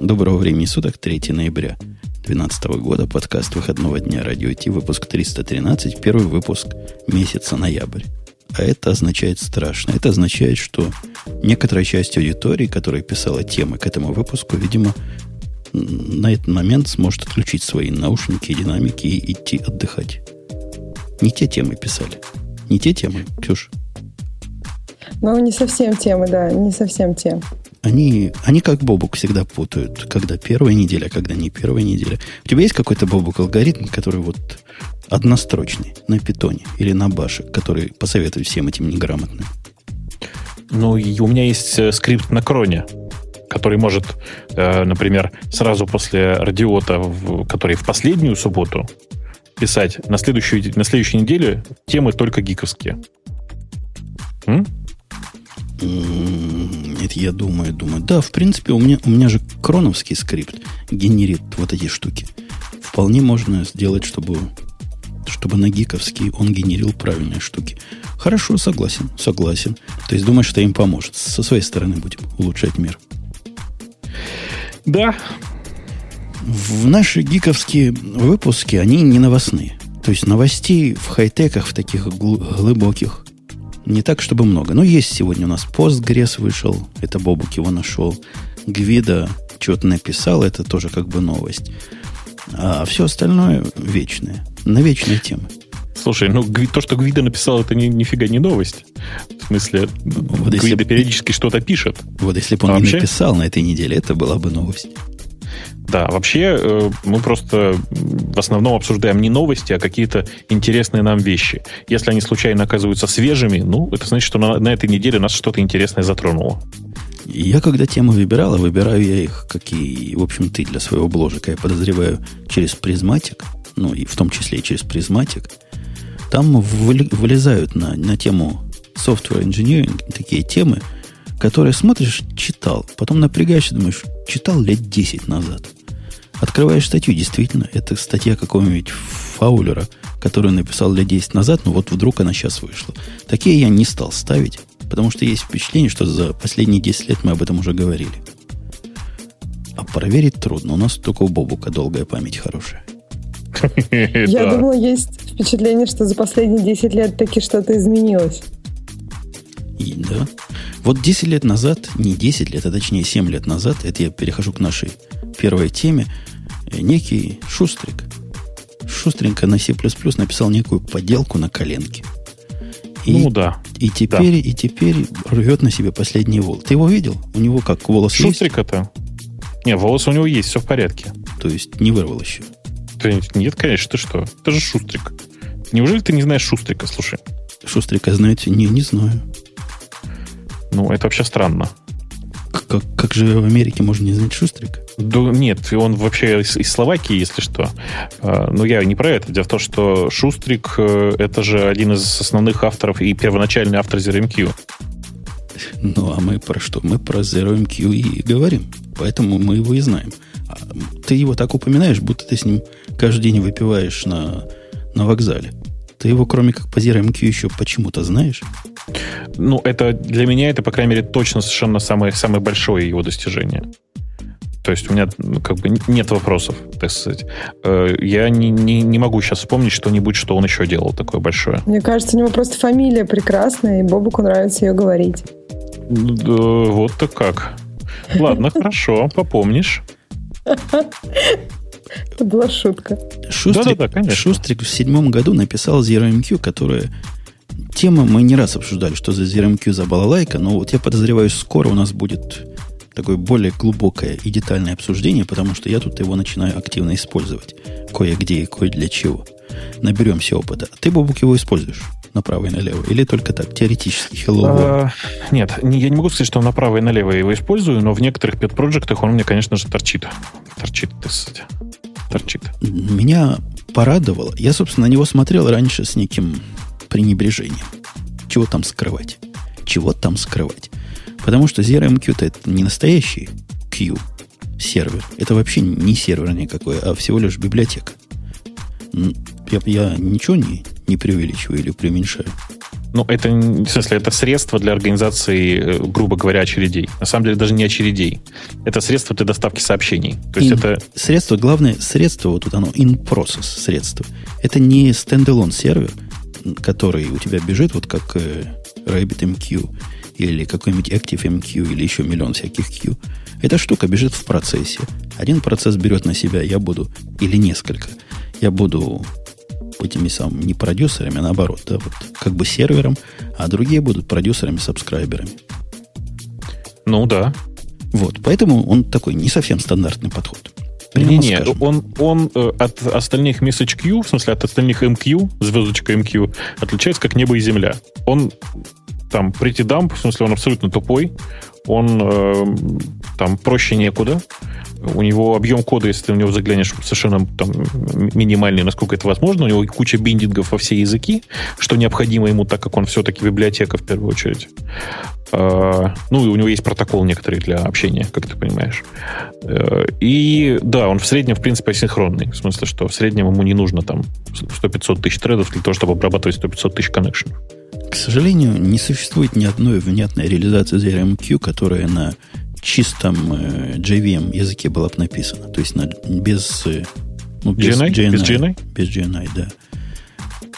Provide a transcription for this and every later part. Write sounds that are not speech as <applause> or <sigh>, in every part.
Доброго времени суток, 3 ноября 2012 года, подкаст выходного дня Радио Ти, выпуск 313, первый выпуск месяца ноябрь. А это означает страшно. Это означает, что некоторая часть аудитории, которая писала темы к этому выпуску, видимо, на этот момент сможет отключить свои наушники и динамики и идти отдыхать. Не те темы писали. Не те темы, Ксюш. Ну, не совсем темы, да, не совсем те. Они, они как Бобук всегда путают, когда первая неделя, а когда не первая неделя. У тебя есть какой-то Бобук алгоритм, который вот однострочный на питоне или на баше, который посоветует всем этим неграмотным? Ну, и у меня есть э, скрипт на кроне, который может, э, например, сразу после радиота, который в последнюю субботу, писать на следующую, на следующей неделе темы только гиковские. М? Нет, я думаю, думаю. Да, в принципе, у меня, у меня же кроновский скрипт генерит вот эти штуки. Вполне можно сделать, чтобы, чтобы на гиковский он генерил правильные штуки. Хорошо, согласен, согласен. То есть думаешь, что им поможет. Со своей стороны будем улучшать мир. Да. В наши гиковские выпуски, они не новостные. То есть новостей в хай-теках, в таких глубоких, не так, чтобы много. Но есть сегодня у нас Postgres вышел. Это Бобук его нашел. Гвида что-то написал. Это тоже как бы новость. А все остальное вечное. На вечные темы. Слушай, ну то, что Гвида написал, это ни, нифига не новость. В смысле, вот Гвида если, периодически что-то пишет. Вот если бы он а не вообще... написал на этой неделе, это была бы новость. Да, вообще э, мы просто в основном обсуждаем не новости, а какие-то интересные нам вещи. Если они случайно оказываются свежими, ну, это значит, что на, на этой неделе нас что-то интересное затронуло. Я когда тему выбирал, выбираю я их, как и, в общем, ты для своего бложика, я подозреваю, через призматик, ну, и в том числе и через призматик, там вылезают на, на тему software engineering такие темы, которые смотришь, читал, потом напрягаешься, думаешь, читал лет 10 назад – Открываешь статью, действительно, это статья какого-нибудь Фаулера, которую написал лет 10 назад, но вот вдруг она сейчас вышла. Такие я не стал ставить, потому что есть впечатление, что за последние 10 лет мы об этом уже говорили. А проверить трудно. У нас только у Бобука долгая память хорошая. <laughs> Я думала, есть впечатление, что за последние 10 лет таки что-то изменилось. И, да. Вот 10 лет назад, не 10 лет, а точнее 7 лет назад, это я перехожу к нашей первой теме, некий Шустрик. Шустренько на C++ написал некую поделку на коленке. И, ну да. И теперь, да. и теперь рвет на себе последний волос. Ты его видел? У него как волос Шустрика-то? Не, волосы у него есть, все в порядке. То есть не вырвал еще? нет, конечно, ты что? Это же Шустрик. Неужели ты не знаешь Шустрика? Слушай. Шустрика знаете? Не, не знаю. Ну, это вообще странно. Как, как же в Америке можно не знать Шустрика? Да, нет, он вообще из, из Словакии, если что. А, но я не про это. Дело в том, что Шустрик э, это же один из основных авторов и первоначальный автор ZeroMQ. Ну, а мы про что? Мы про ZeroMQ и говорим. Поэтому мы его и знаем. А ты его так упоминаешь, будто ты с ним каждый день выпиваешь на, на вокзале. Ты его, кроме как по ZeroMQ, еще почему-то знаешь? Ну, это для меня это, по крайней мере, точно совершенно самое, самое большое его достижение. То есть у меня ну, как бы нет вопросов, так сказать. Э, я не, не, не могу сейчас вспомнить что-нибудь, что он еще делал такое большое. Мне кажется, у него просто фамилия прекрасная, и Бобуку нравится ее говорить. Да, вот так как. Ладно, <laughs> хорошо, попомнишь. Это была шутка. Шустрик, да, да, да, конечно. Шустрик в седьмом году написал ZeroMQ, которая... Тема мы не раз обсуждали, что за ZeroMQ за балалайка, но вот я подозреваю, скоро у нас будет такое более глубокое и детальное обсуждение, потому что я тут его начинаю активно использовать. Кое-где и кое для чего. Наберемся опыта. А ты, Бобук, его используешь? Направо и налево? Или только так, теоретически? Hello а, нет, я не могу сказать, что направо и налево я его использую, но в некоторых пет-проектах он мне, конечно же, торчит. Торчит, так сказать. Торчит. Меня порадовало. Я, собственно, на него смотрел раньше с неким пренебрежением. Чего там скрывать? Чего там скрывать? Потому что ZeroMQ это не настоящий Q сервер. Это вообще не сервер никакой, а всего лишь библиотека. Я, я ничего не, не преувеличиваю или преуменьшаю. Ну, это, в смысле, это средство для организации, э, грубо говоря, очередей. На самом деле, даже не очередей. Это средство для доставки сообщений. То есть in, это... Средство, главное, средство, вот тут оно, in-process средство. Это не стендалон сервер, который у тебя бежит, вот как э, RabbitMQ или какой-нибудь ActiveMQ или еще миллион всяких Q. Эта штука бежит в процессе. Один процесс берет на себя, я буду, или несколько, я буду этими самыми не продюсерами, а наоборот, да, вот как бы сервером, а другие будут продюсерами-сабскрайберами. Ну да. Вот, поэтому он такой не совсем стандартный подход. Не, не, он, он э, от остальных message queue, в смысле от остальных MQ, звездочка MQ, отличается как небо и земля. Он там pretty dump, в смысле он абсолютно тупой, он э, там проще некуда, у него объем кода, если ты в него заглянешь, совершенно там, минимальный, насколько это возможно. У него куча биндингов во все языки, что необходимо ему, так как он все-таки библиотека в первую очередь. А, ну, и у него есть протокол некоторый для общения, как ты понимаешь. Э, и да, он в среднем, в принципе, асинхронный. В смысле, что в среднем ему не нужно там 100-500 тысяч тредов для того, чтобы обрабатывать 100-500 тысяч коннекшенов. К сожалению, не существует ни одной внятной реализации ZRMQ, которая на чистом э, JVM языке была бы написана. То есть на, без, э, ну, без GNI? GNI. Без GNI? Без GNI, да.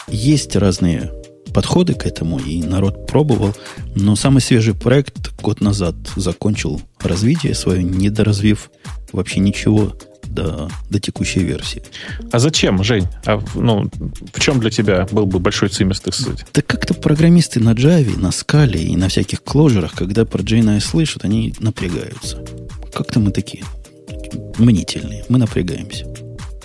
Есть разные подходы к этому, и народ пробовал, но самый свежий проект год назад закончил развитие свое, не доразвив вообще ничего до, до текущей версии. А зачем, Жень? А, ну, в чем для тебя был бы большой цимес, так сказать? Да как-то программисты на Java, на Scala и на всяких кложерах, когда про JNI слышат, они напрягаются. Как-то мы такие мнительные, мы напрягаемся.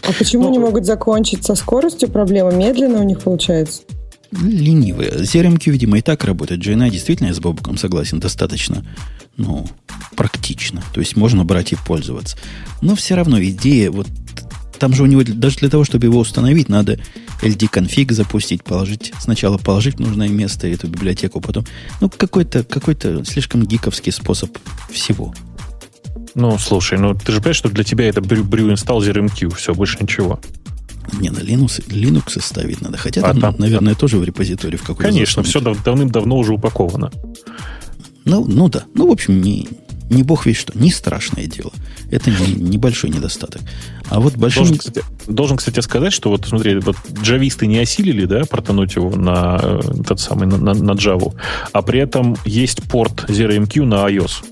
А почему ну, не могут закончить со скоростью проблема? Медленно у них получается? Ленивые. CRMQ, видимо, и так работает. JNI действительно, я с Бобуком согласен, достаточно ну, практично. То есть можно брать и пользоваться. Но все равно идея, вот там же у него, даже для того, чтобы его установить, надо LD-конфиг запустить, положить, сначала положить в нужное место эту библиотеку, потом, ну, какой-то какой слишком гиковский способ всего. Ну, слушай, ну ты же понимаешь, что для тебя это brew install ZRMQ, все, больше ничего. Не, на Linux, Linux ставить надо. Хотя а там, там, наверное, тоже в репозитории в какой-то Конечно, все дав- давным-давно уже упаковано. Ну, ну да. Ну, в общем, не, не бог весь что. Не страшное дело. Это не, небольшой недостаток. А вот большой... Должен, кстати, должен, кстати, сказать, что вот, смотри, вот джависты не осилили, да, протонуть его на э, тот самый, на, на, на Java, а при этом есть порт ZeroMQ на iOS.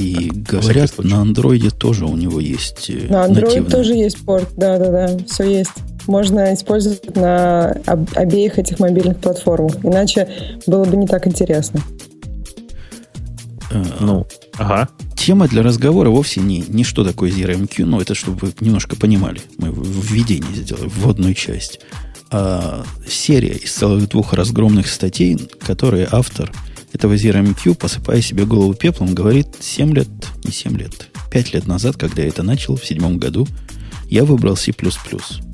И говорят, на андроиде тоже у него есть э, На андроиде тоже есть порт, да-да-да, все есть можно использовать на об, обеих этих мобильных платформах. Иначе было бы не так интересно. А, ну, ага. Тема для разговора вовсе не, не что такое ZeroMQ, но это чтобы вы немножко понимали. Мы введение сделали, вводную часть. А серия из целых двух разгромных статей, которые автор этого ZeroMQ, посыпая себе голову пеплом, говорит 7 лет, не 7 лет, 5 лет назад, когда я это начал, в седьмом году, я выбрал C++.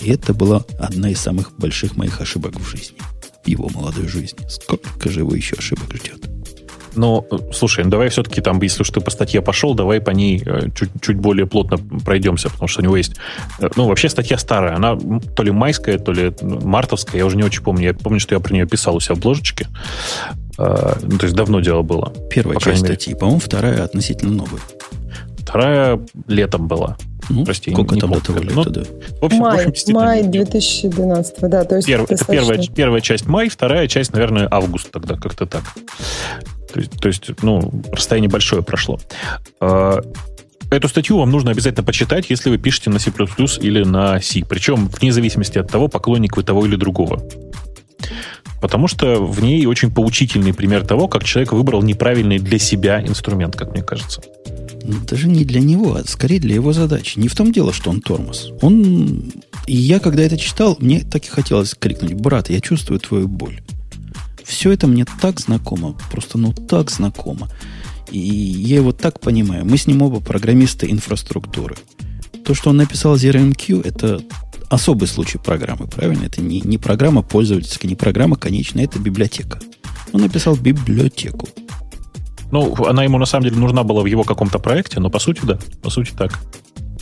И это была одна из самых больших моих ошибок в жизни. В его молодой жизни. Сколько же его еще ошибок ждет? Ну, слушай, ну давай все-таки там, если уж ты по статье пошел, давай по ней э, чуть, чуть более плотно пройдемся, потому что у него есть... Э, ну, вообще статья старая, она то ли майская, то ли мартовская, я уже не очень помню. Я помню, что я про нее писал у себя в бложечке. А, ну, то есть давно дело было. Первая часть статьи, по-моему, вторая относительно новая. Вторая летом была. Ну, Прости, сколько там до того лета, ну, да? В общем, май, в общем, май 2012, да. То есть Перв, достаточно... это первая, первая часть май, вторая часть, наверное, август тогда, как-то так. То есть, то есть ну, расстояние большое прошло. А, эту статью вам нужно обязательно почитать, если вы пишете на C++ или на C. Причем вне зависимости от того, поклонник вы того или другого. Потому что в ней очень поучительный пример того, как человек выбрал неправильный для себя инструмент, как мне кажется. Ну, даже не для него, а скорее для его задачи. Не в том дело, что он тормоз. Он... И я, когда это читал, мне так и хотелось крикнуть, брат, я чувствую твою боль. Все это мне так знакомо, просто ну так знакомо. И я его так понимаю. Мы с ним оба программисты инфраструктуры. То, что он написал ZeroMQ, это особый случай программы, правильно? Это не, не программа пользовательская, не программа конечная, это библиотека. Он написал библиотеку. Ну, она ему на самом деле нужна была в его каком-то проекте, но по сути, да, по сути так.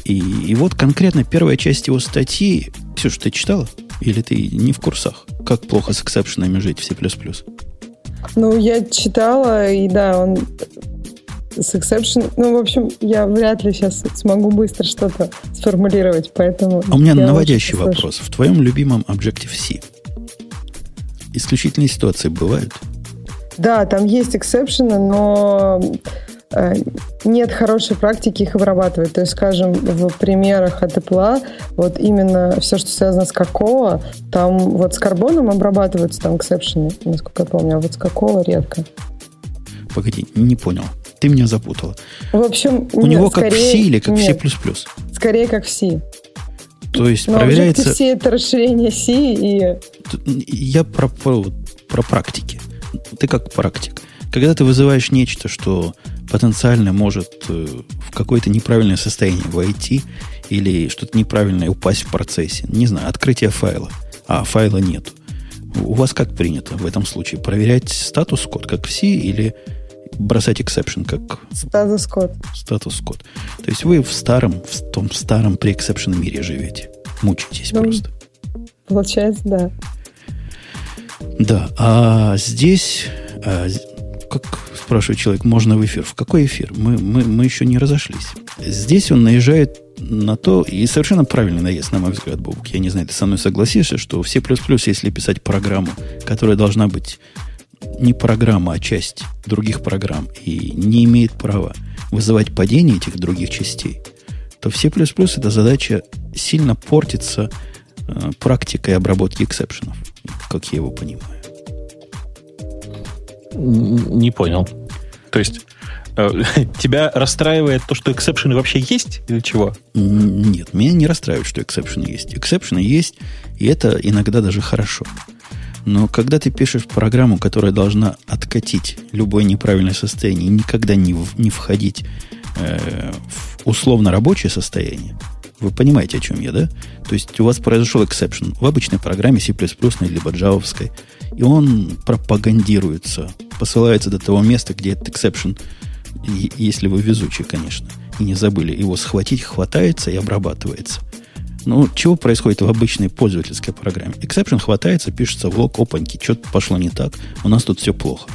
И, и вот конкретно первая часть его статьи, все, что ты читала? Или ты не в курсах? Как плохо с эксепшенами жить в C++? Ну, я читала, и да, он с exception. Ну, в общем, я вряд ли сейчас смогу быстро что-то сформулировать, поэтому... А у меня наводящий вопрос. В твоем любимом Objective-C исключительные ситуации бывают? Да, там есть эксепшены, но э, нет хорошей практики их обрабатывать. То есть, скажем, в примерах от Apple, вот именно все, что связано с какого, там вот с карбоном обрабатываются там эксепшены, насколько я помню, а вот с какого редко. Погоди, не понял. Ты меня запутала. В общем, У нет, него как скорее, в C или как нет, в C++? Скорее как в C. То есть Но проверяется... C это расширение C и... Я про, про, про практики. Ты как практик. Когда ты вызываешь нечто, что потенциально может э, в какое-то неправильное состояние войти или что-то неправильное упасть в процессе, не знаю, открытие файла, а файла нет. У вас как принято в этом случае? Проверять статус-код как в C или бросать exception как... Статус-код. Статус-код. То есть вы в старом, в том старом при exception мире живете. Мучитесь ну, просто. Получается, да. Да, а здесь, а, как спрашивает человек, можно в эфир? В какой эфир? Мы, мы, мы еще не разошлись. Здесь он наезжает на то, и совершенно правильный наезд, на мой взгляд, Бобук. Я не знаю, ты со мной согласишься, что все плюс-плюс, если писать программу, которая должна быть не программа, а часть других программ и не имеет права вызывать падение этих других частей, то в C++ эта задача сильно портится э, практикой обработки эксепшенов, как я его понимаю. Не понял. То есть э, <laughs> тебя расстраивает то, что эксепшены вообще есть или чего? Нет, меня не расстраивает, что эксепшены есть. Эксепшены есть, и это иногда даже хорошо. Но когда ты пишешь программу, которая должна откатить любое неправильное состояние и никогда не, в, не входить э, в условно рабочее состояние, вы понимаете, о чем я, да? То есть у вас произошел exception в обычной программе C++ либо джавовской, и он пропагандируется, посылается до того места, где этот exception, если вы везучий, конечно, и не забыли его схватить, хватается и обрабатывается – ну, чего происходит в обычной пользовательской программе? Exception хватается, пишется в лог, опаньки, что-то пошло не так, у нас тут все плохо.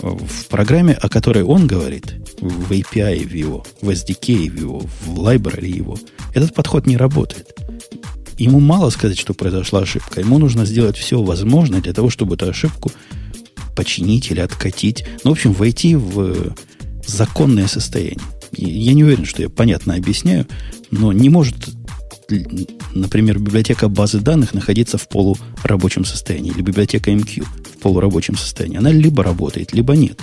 В программе, о которой он говорит, в API в его, в SDK в его, в library его, этот подход не работает. Ему мало сказать, что произошла ошибка. Ему нужно сделать все возможное для того, чтобы эту ошибку починить или откатить. Ну, в общем, войти в законное состояние. Я не уверен, что я понятно объясняю, но не может например, библиотека базы данных находиться в полурабочем состоянии, или библиотека MQ в полурабочем состоянии. Она либо работает, либо нет.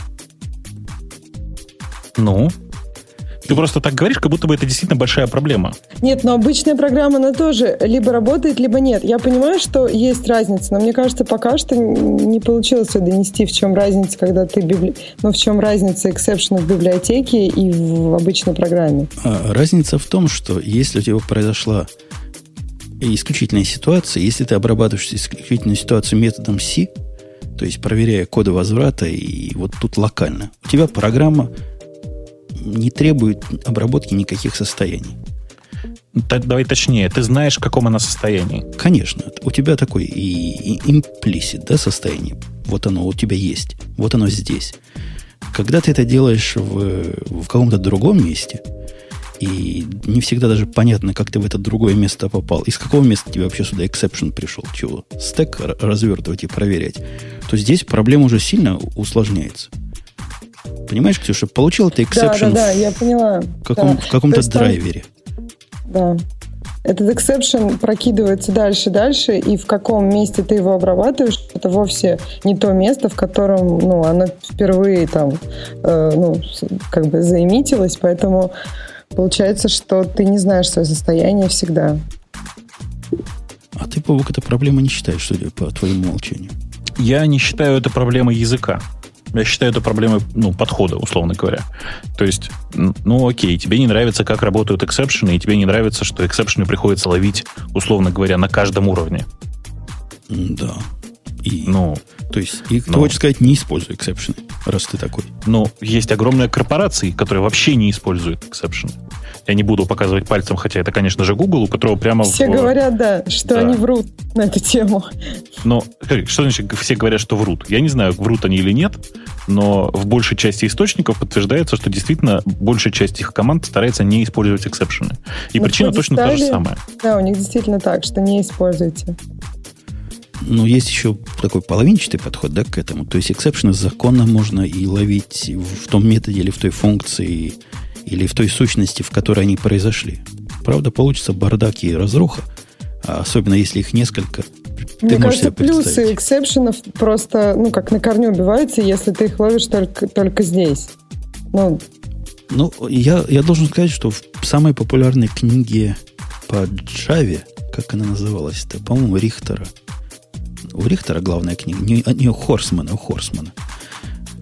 Ну, ты просто так говоришь, как будто бы это действительно большая проблема. Нет, но обычная программа, она тоже либо работает, либо нет. Я понимаю, что есть разница, но мне кажется, пока что не получилось ее донести, в чем разница, когда ты библи... ну, в чем разница эксепшена в библиотеке и в обычной программе. А, разница в том, что если у тебя произошла исключительная ситуация, если ты обрабатываешь исключительную ситуацию методом C, то есть проверяя коды возврата и вот тут локально, у тебя программа не требует обработки никаких состояний. Давай точнее, ты знаешь, в каком она состоянии. Конечно. У тебя такой и, и имплисит, да, состояние. Вот оно у тебя есть. Вот оно здесь. Когда ты это делаешь в, в каком-то другом месте, и не всегда даже понятно, как ты в это другое место попал, из какого места тебе вообще сюда exception пришел, чего, стек развертывать и проверять, то здесь проблема уже сильно усложняется. Понимаешь, Ксюша, получил ты exception да, да, да, я поняла. в, каком, да. в каком-то есть, драйвере. Да. Этот exception прокидывается дальше, дальше, и в каком месте ты его обрабатываешь, это вовсе не то место, в котором, ну, оно впервые там, э, ну, как бы заимитилось, поэтому получается, что ты не знаешь свое состояние всегда. А ты, Павук, это проблема не считаешь, что ли, по твоему молчанию? Я не считаю это проблемой языка. Я считаю это проблемой ну, подхода, условно говоря. То есть, ну окей, тебе не нравится, как работают эксепшены, и тебе не нравится, что эксепшены приходится ловить, условно говоря, на каждом уровне. Да. И, Ну, то есть, и ты ну. хочешь сказать, не используй эксепшены, раз ты такой. Но есть огромные корпорации, которые вообще не используют exception. Я не буду показывать пальцем, хотя это, конечно же, Google, у которого прямо... Все в- говорят, да, что Да. они врут на эту тему. Но как- что значит все говорят, что врут? Я не знаю, врут они или нет, но в большей части источников подтверждается, что действительно большая часть их команд старается не использовать эксепшены. И Ну, причина точно та же стали- самая. Да, у них действительно так, что не используйте. Но есть еще такой половинчатый подход да, к этому. То есть эксепшены законно можно и ловить в том методе или в той функции, или в той сущности, в которой они произошли. Правда, получится бардак и разруха, а особенно если их несколько. Ты Мне кажется, плюсы эксепшенов просто, ну, как на корню убиваются, если ты их ловишь только, только здесь. Ну, Ну, я, я должен сказать, что в самой популярной книге по Java, как она называлась-то, по-моему, Рихтера. У Рихтера главная книга, не, не у Хорсмана, у Хорсмана.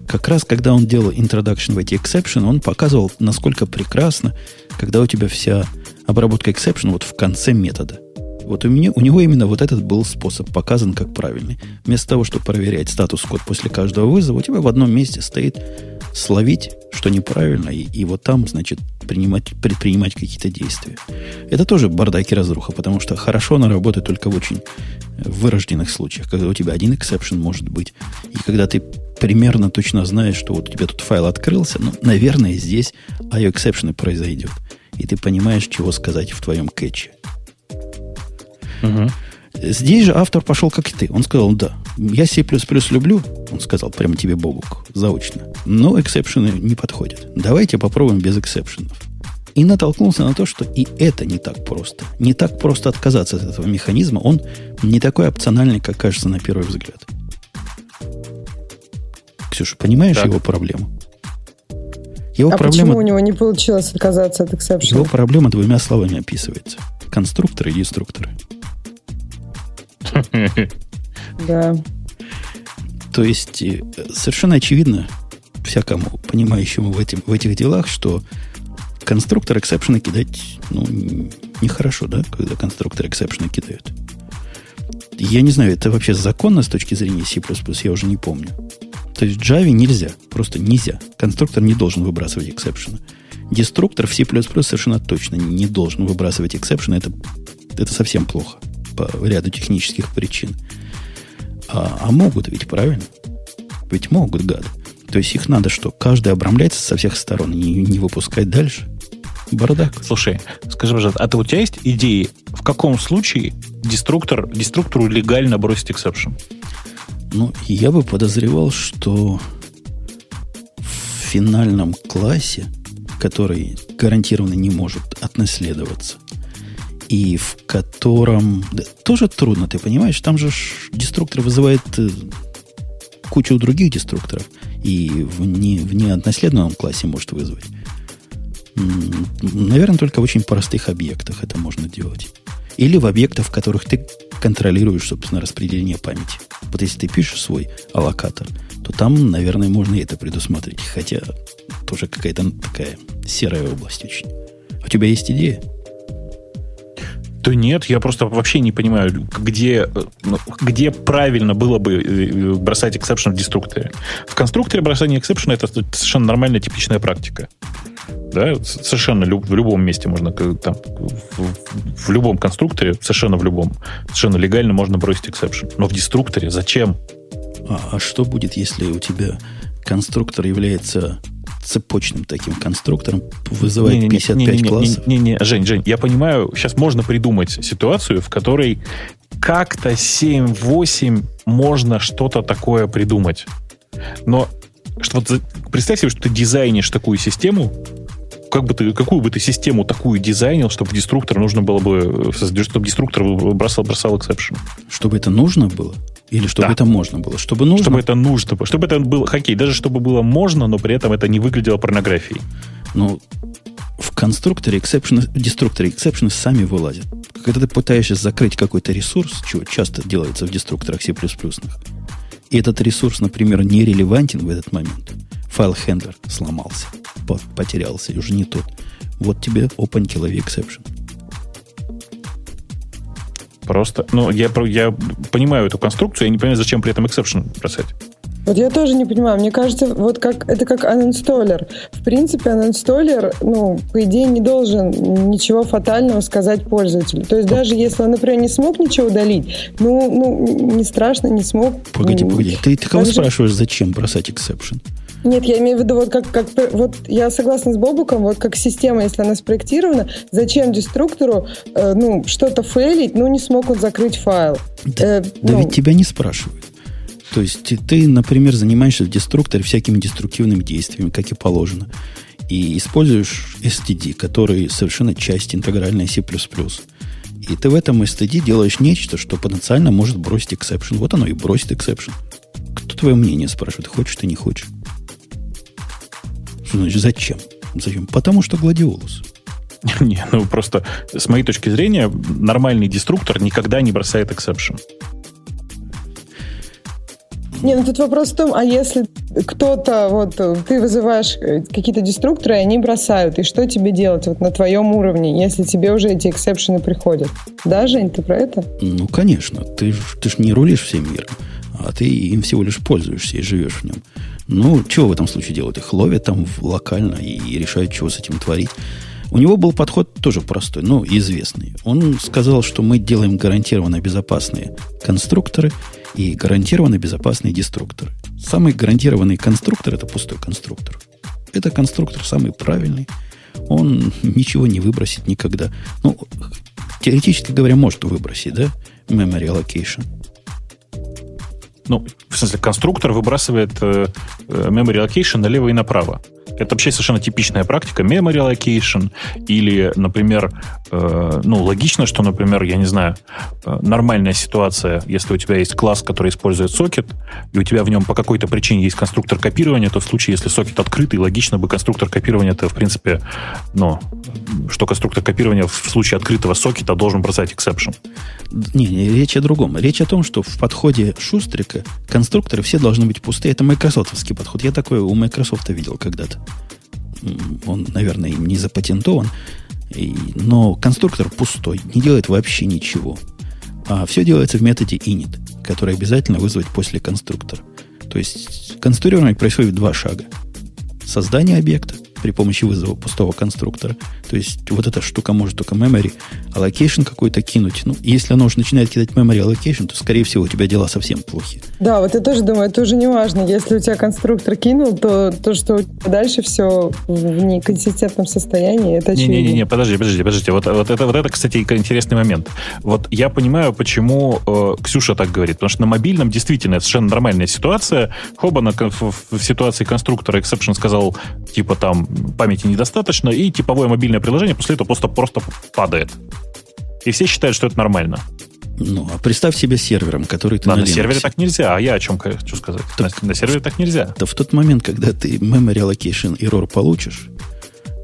Как раз, когда он делал introduction в эти exception, он показывал, насколько прекрасно, когда у тебя вся обработка exception вот в конце метода. Вот у, меня, у него именно вот этот был способ показан как правильный. Вместо того, чтобы проверять статус-код после каждого вызова, у тебя в одном месте стоит словить, что неправильно, и, и вот там, значит, принимать, предпринимать какие-то действия. Это тоже бардак и разруха, потому что хорошо она работает только в очень вырожденных случаях, когда у тебя один exception может быть, и когда ты примерно точно знаешь, что вот у тебя тут файл открылся, ну, наверное, здесь IO exception произойдет. И ты понимаешь, чего сказать в твоем кэче. Мгм. Здесь же автор пошел как и ты. Он сказал, да, я C++ люблю, он сказал прямо тебе, Бобук, заочно, но эксепшены не подходят. Давайте попробуем без эксепшенов. И натолкнулся на то, что и это не так просто. Не так просто отказаться от этого механизма. Он не такой опциональный, как кажется на первый взгляд. Ксюша, понимаешь Так. его проблему? Его а проблема почему у него не получилось отказаться от его эксепшена? проблема двумя словами описывается. Конструкторы и деструкторы. <laughs> Да. То есть э, совершенно очевидно всякому понимающему в, этим, в этих делах, что конструктор эксепшены кидать ну, нехорошо, да, когда конструктор эксепшены кидают. Я не знаю, это вообще законно с точки зрения C++, я уже не помню. То есть в Java нельзя, просто нельзя. Конструктор не должен выбрасывать эксепшены. Деструктор в C++ совершенно точно не должен выбрасывать эксепшены. Это, это совсем плохо по ряду технических причин. А, а могут ведь, правильно? Ведь могут, гады. То есть их надо что? Каждый обрамляется со всех сторон, не, не выпускать дальше. Бардак. Слушай, скажи, пожалуйста, а ты, у тебя есть идеи, в каком случае деструктор, деструктору легально бросить эксепшн? Ну, я бы подозревал, что в финальном классе, который гарантированно не может отнаследоваться, и в котором... да, тоже трудно, ты понимаешь? Там же деструктор вызывает э, кучу других деструкторов. И в, не, в неоднаследованном классе может вызвать. Наверное, только в очень простых объектах это можно делать. Или в объектах, в которых ты контролируешь, собственно, распределение памяти. Вот если ты пишешь свой аллокатор, то там, наверное, можно и это предусмотреть. Хотя тоже какая-то такая серая область очень. У тебя есть идея? Да нет, я просто вообще не понимаю, где, э, ну, где правильно было бы э, бросать эксепшн в деструкторе. В конструкторе бросание эксепшена это совершенно нормальная типичная практика. Да, совершенно люб- в любом месте можно, там, в, в любом конструкторе, совершенно в любом, совершенно легально можно бросить exception. Но в деструкторе зачем? А, а что будет, если у тебя конструктор является цепочным таким конструктором, вызывает Не-не-не, 55 не-не-не, классов? Не-не, Жень, Жень, я понимаю, сейчас можно придумать ситуацию, в которой как-то 7-8 можно что-то такое придумать. Но что вот представь себе, что ты дизайнишь такую систему, как бы ты, какую бы ты систему такую дизайнил, чтобы деструктор нужно было бы, э, чтобы деструктор бросал, бросал exception. Чтобы это нужно было? Или чтобы Да. это можно было? Чтобы нужно, Чтобы это нужно было. Чтобы это было, хоккей, даже чтобы было можно, но при этом это не выглядело порнографией. Ну, в конструкторе эксепшены, деструкторе эксепшены сами вылазят. Когда ты пытаешься закрыть какой-то ресурс, чего часто делается в деструкторах C++, и этот ресурс, например, нерелевантен в этот момент, file handler сломался, по- потерялся, уже не тот. Вот тебе опаньки лови exception. Просто, ну, я, я понимаю эту конструкцию, я не понимаю, зачем при этом exception бросать. Вот я тоже не понимаю. Мне кажется, вот как это как uninstaller. В принципе, uninstaller, ну, по идее, не должен ничего фатального сказать пользователю. То есть даже если он, например, не смог ничего удалить, ну, ну не страшно, не смог. Погоди, погоди. Ты, ты кого спрашиваешь, зачем бросать exception? Нет, я имею в виду, вот как, как вот я согласна с Бобуком, вот как система, если она спроектирована, зачем деструктору э, ну, что-то фейлить, ну, не смог он закрыть файл. Да, э, да ну, ведь тебя не спрашивают. То есть ты, например, занимаешься в деструкторе всякими деструктивными действиями, как и положено, и используешь std, который совершенно часть интегральной C++. И ты в этом std делаешь нечто, что потенциально может бросить exception. Вот оно и бросит exception. Кто твое мнение спрашивает, хочешь ты, не хочешь? Что значит, зачем? Зачем? Потому что гладиолус. <laughs> Не, ну просто с моей точки зрения нормальный деструктор никогда не бросает exception. Не, ну тут вопрос в том, а если кто-то, вот, ты вызываешь э, какие-то деструкторы, и они бросают, и что тебе делать вот на твоем уровне, если тебе уже эти эксепшены приходят? Да, Жень, ты про это? Ну, конечно. Ты, ты ж не рулишь всем миром, а ты им всего лишь пользуешься и живешь в нем. Ну, что в этом случае делают? Их ловят там локально и решают, чего с этим творить. У него был подход тоже простой, но известный. Он сказал, что мы делаем гарантированно безопасные конструкторы – и гарантированно безопасный деструктор. Самый гарантированный конструктор – это пустой конструктор. Это конструктор самый правильный. Он ничего не выбросит никогда. Ну, теоретически говоря, может выбросить, да? Memory allocation. Ну, в смысле, конструктор выбрасывает э, э memory allocation налево и направо. Это вообще совершенно типичная практика memory allocation или, например, э, ну, логично, что, например, я не знаю, э, нормальная ситуация, если у тебя есть класс, который использует сокет, и у тебя в нем по какой-то причине есть конструктор копирования, то в случае, если сокет открытый, логично бы конструктор копирования это, в принципе, ну, что конструктор копирования в случае открытого сокета должен бросать exception. Не, не, речь о другом. Речь о том, что в подходе Шустрика конструкторы все должны быть пустые. Это майкрософтовский подход. Я такой у Microsoft видел когда-то он, наверное, не запатентован, и, но конструктор пустой, не делает вообще ничего. А все делается в методе init, который обязательно вызвать после конструктора. То есть конструирование происходит в два шага. Создание объекта – при помощи вызова пустого конструктора. То есть вот эта штука может только memory allocation какой-то кинуть. Ну, если оно уже начинает кидать memory allocation, то, скорее всего, у тебя дела совсем плохи. Да, вот я тоже думаю, это уже не важно. Если у тебя конструктор кинул, то то, что дальше все в неконсистентном состоянии, это очевидно. Не-не-не, подожди, подожди, подожди. Вот, вот, это, вот это, кстати, интересный момент. Вот я понимаю, почему э, Ксюша так говорит. Потому что на мобильном действительно это совершенно нормальная ситуация. Хоба на, в, в ситуации конструктора Exception сказал, типа там, памяти недостаточно, и типовое мобильное приложение после этого просто, просто падает. И все считают, что это нормально. Ну, а представь себе сервером, который ты да, на, на сервере так нельзя, а я о чем хочу сказать. Так, на, на сервере так нельзя. Да в тот момент, когда ты memory allocation error получишь,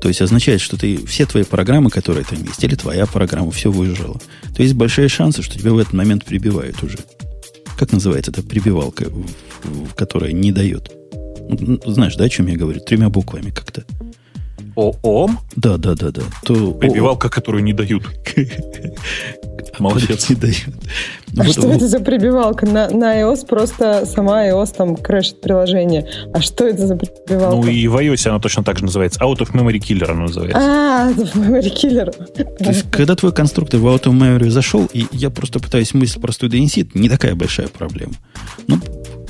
то есть означает, что ты все твои программы, которые там есть, или твоя программа, все выжила. То есть большие шансы, что тебя в этот момент прибивают уже. Как называется эта прибивалка, которая не дает? Ну, знаешь, да, о чем я говорю? Тремя буквами как-то. ООМ? Да, да, да, да. То Прибивалка, которую не дают. <laughs> Молодец. Не дают. А вот, что вот. это за прибивалка? На, на iOS просто сама iOS там крашит приложение. А что это за прибивалка? Ну и в iOS она точно так же называется. Out of Memory Killer она называется. А, Out of Memory Killer. То есть, когда твой конструктор в Out of Memory зашел, и я просто пытаюсь мысль простую донести, не такая большая проблема. Ну,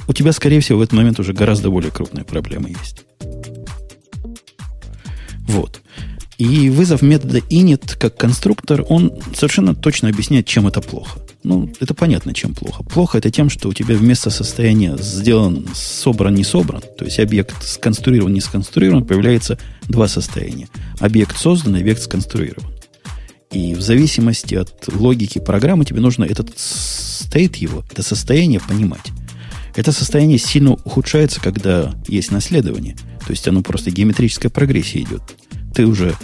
у тебя, скорее всего, в этот момент уже гораздо более крупная проблема есть. Вот. И вызов метода init как конструктор, он совершенно точно объясняет, чем это плохо. Ну, это понятно, чем плохо. Плохо это тем, что у тебя вместо состояния сделан, собран, не собран, то есть объект сконструирован, не сконструирован, появляется два состояния. Объект создан, объект сконструирован. И в зависимости от логики программы тебе нужно этот стейт его, это состояние понимать. Это состояние сильно ухудшается, когда есть наследование. То есть оно просто геометрическая прогрессия идет. Ты уже,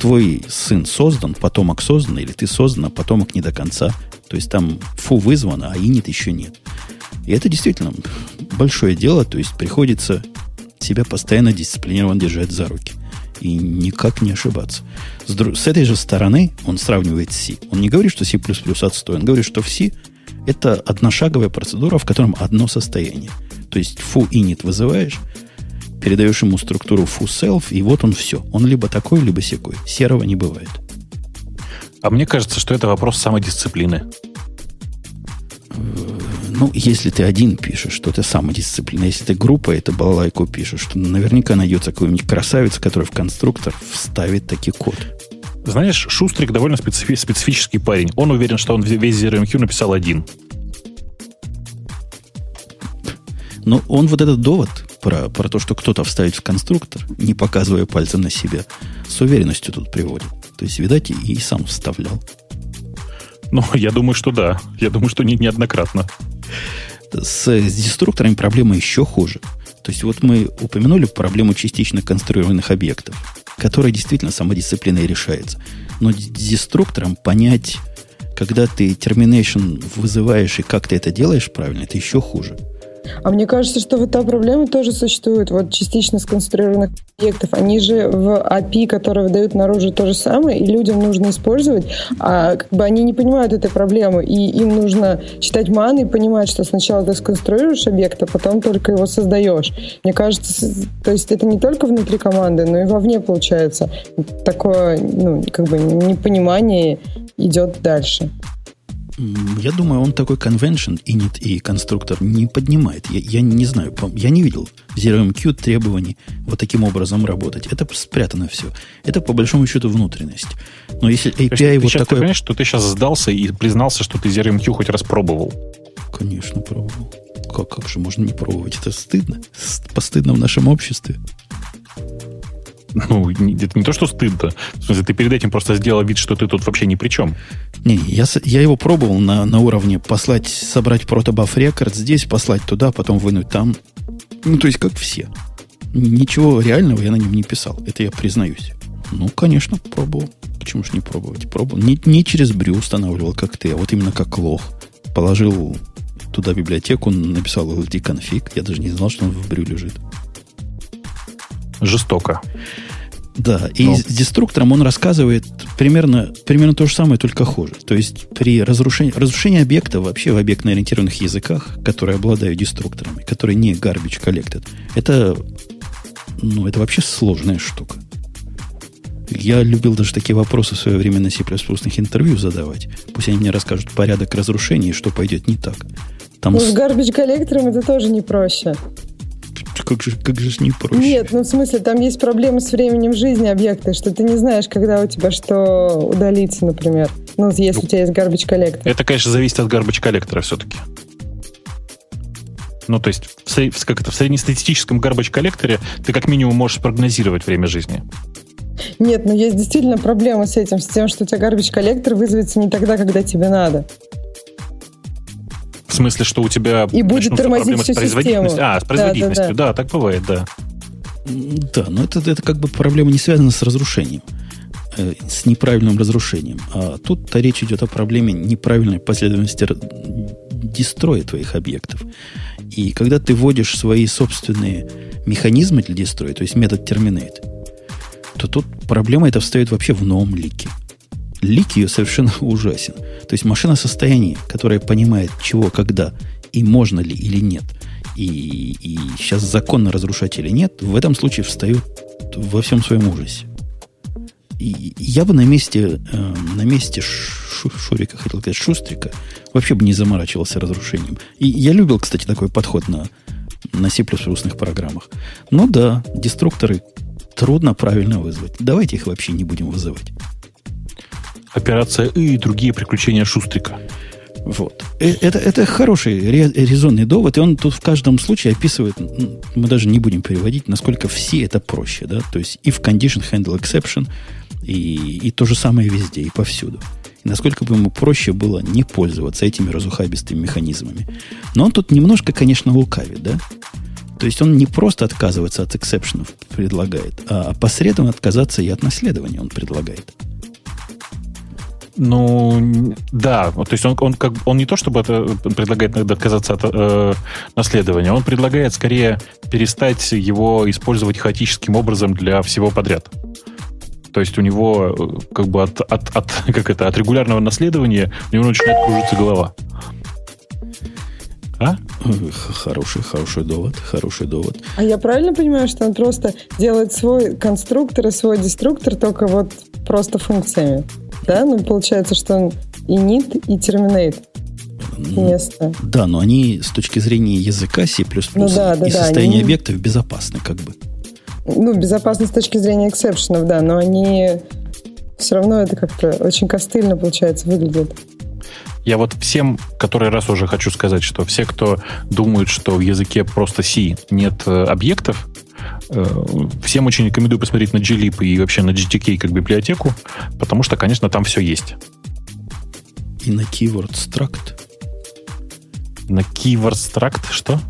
твой сын создан, потомок создан, или ты создан, а потомок не до конца. То есть там фу вызвано, а инит еще нет. И это действительно большое дело, то есть приходится себя постоянно дисциплинированно держать за руки. и никак не ошибаться. С, дру... с этой же стороны он сравнивает C. Он не говорит, что C++ отстой, он говорит, что в C это одношаговая процедура, в котором одно состояние. То есть foo init вызываешь, передаешь ему структуру foo self, и вот он все. Он либо такой, либо секой. Серого не бывает. А мне кажется, что это вопрос самодисциплины. Ну, если ты один пишешь, то это самодисциплина. Если ты группа, это балалайку пишешь, то наверняка найдется какой-нибудь красавец, который в конструктор вставит таки код. Знаешь, Шустрик довольно специфи- специфический парень. Он уверен, что он весь ZRMQ написал один. Но он вот этот довод про, про то, что кто-то вставит в конструктор, не показывая пальцем на себя, с уверенностью тут приводит. То есть, видать, и, и сам вставлял. Ну, я думаю, что да. Я думаю, что не, неоднократно. С, с деструкторами проблема еще хуже. То есть вот мы упомянули проблему частично конструированных объектов, которая действительно самодисциплиной решается. Но деструктором понять, когда ты termination вызываешь и как ты это делаешь правильно, это еще хуже. А мне кажется, что вот та проблема тоже существует. Вот частично сконструированных объектов. Они же в API, которые выдают наружу то же самое, и людям нужно использовать, а как бы они не понимают этой проблемы, и им нужно читать маны и понимать, что сначала ты сконструируешь объект, а потом только его создаешь. Мне кажется, то есть это не только внутри команды, но и вовне получается. Такое, ну, как бы непонимание идет дальше. Я думаю, он такой convention init и конструктор не поднимает. Я, я не знаю, я не видел в ZeroMQ требований вот таким образом работать. Это спрятано все. Это по большому счету внутренность. Но если API ты вот сейчас, такой... Ты понимаешь, что ты сейчас сдался и признался, что ты ZeroMQ хоть раз пробовал? Конечно, пробовал. Как, как же можно не пробовать? Это стыдно. Постыдно в нашем обществе. Ну, это не то, что стыдно. В смысле, ты перед этим просто сделал вид, что ты тут вообще ни при чем. Не, я, я его пробовал на, на уровне послать, собрать протобаф рекорд здесь, послать туда, потом вынуть там. Ну, то есть, как все. Ничего реального я на нем не писал. Это я признаюсь. Ну, конечно, пробовал. Почему же не пробовать? Пробовал. Не, не через брю устанавливал, как ты, а вот именно как лох. Положил туда библиотеку, написал LD конфиг. Я даже не знал, что он в брю лежит. Жестоко. Да, и Но. с деструктором он рассказывает примерно, примерно то же самое, только хуже. То есть при разрушении, разрушении объекта вообще в объектно-ориентированных языках, которые обладают деструкторами, которые не garbage collected, это, ну, это вообще сложная штука. Я любил даже такие вопросы в свое время на C++ интервью задавать. Пусть они мне расскажут порядок разрушений и что пойдет не так. Там ну, с garbage коллектором это тоже не проще как же, как же не проще? Нет, ну в смысле, там есть проблемы с временем жизни объекта, что ты не знаешь, когда у тебя что удалится, например. Ну, если ну, у тебя есть garbage коллектор. Это, конечно, зависит от garbage коллектора все-таки. Ну, то есть в, как это, в среднестатистическом garbage коллекторе ты как минимум можешь прогнозировать время жизни. Нет, но есть действительно проблема с этим, с тем, что у тебя garbage коллектор вызовется не тогда, когда тебе надо. В смысле, что у тебя и будет тормозить всю с производительностью? Систему. А, с производительностью, да, да, да. да, так бывает, да. Да, но это, это как бы проблема не связана с разрушением, э, с неправильным разрушением. А тут-то речь идет о проблеме неправильной последовательности дестроя твоих объектов. И когда ты вводишь свои собственные механизмы для дестроя, то есть метод terminate, то тут проблема это встает вообще в новом лике лик ее совершенно <laughs> ужасен. То есть машина состояния, которая понимает, чего, когда, и можно ли или нет, и, и сейчас законно разрушать или нет, в этом случае встает во всем своем ужасе. И я бы на месте, э, на месте Шу, Шурика, хотел сказать, Шустрика, вообще бы не заморачивался разрушением. И я любил, кстати, такой подход на, на C++ программах. Ну да, деструкторы трудно правильно вызвать. Давайте их вообще не будем вызывать операция И и другие приключения Шустрика. Вот. Э, это, это хороший резонный довод, и он тут в каждом случае описывает, мы даже не будем переводить, насколько все это проще, да, то есть и в condition handle exception, и, и то же самое везде, и повсюду. И насколько бы ему проще было не пользоваться этими разухабистыми механизмами. Но он тут немножко, конечно, лукавит, да? То есть он не просто отказывается от эксепшенов предлагает, а посредственно отказаться и от наследования он предлагает. Ну, да. То есть он, он, как, он не то чтобы это предлагает отказаться от э, наследования, он предлагает скорее перестать его использовать хаотическим образом для всего подряд. То есть у него э, как бы от, от, от, <laughs> как это, от регулярного наследования у него начинает кружиться голова. А? Хороший, хороший довод, хороший довод. А я правильно понимаю, что он просто делает свой конструктор и свой деструктор только вот просто функциями? Да? Ну, получается, что он и init, и terminate место. Да, но они с точки зрения языка C++ ну, да, да, и да, состояния они... объектов безопасны как бы. Ну, безопасны с точки зрения эксепшенов, да, но они все равно это как-то очень костыльно, получается, выглядит. Я вот всем, который раз уже хочу сказать, что все, кто думают, что в языке просто C нет э, объектов, всем очень рекомендую посмотреть на glib и вообще на GTK как библиотеку, потому что, конечно, там все есть. И на keyword struct. На keyword struct что?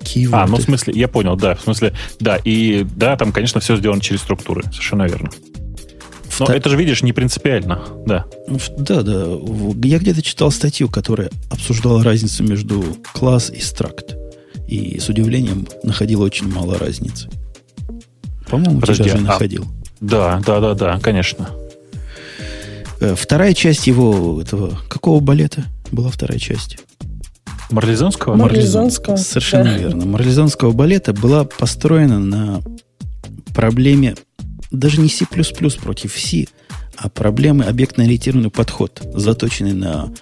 Keyword. А, ну в смысле, я понял, да, в смысле, да, и да, там, конечно, все сделано через структуры, совершенно верно. Но Та... это же, видишь, не принципиально, да. Да, да. Я где-то читал статью, которая обсуждала разницу между класс и стракт. И с удивлением находил очень мало разницы. По-моему, Подожди, тебя же а... находил. Да, да, да, да, конечно. Э, вторая часть его этого какого балета была вторая часть? Марлезонского? Марлезонского, совершенно да. верно. Марлезонского балета была построена на проблеме даже не C++ против C, а проблемы объектно-ориентированный подход, заточенный на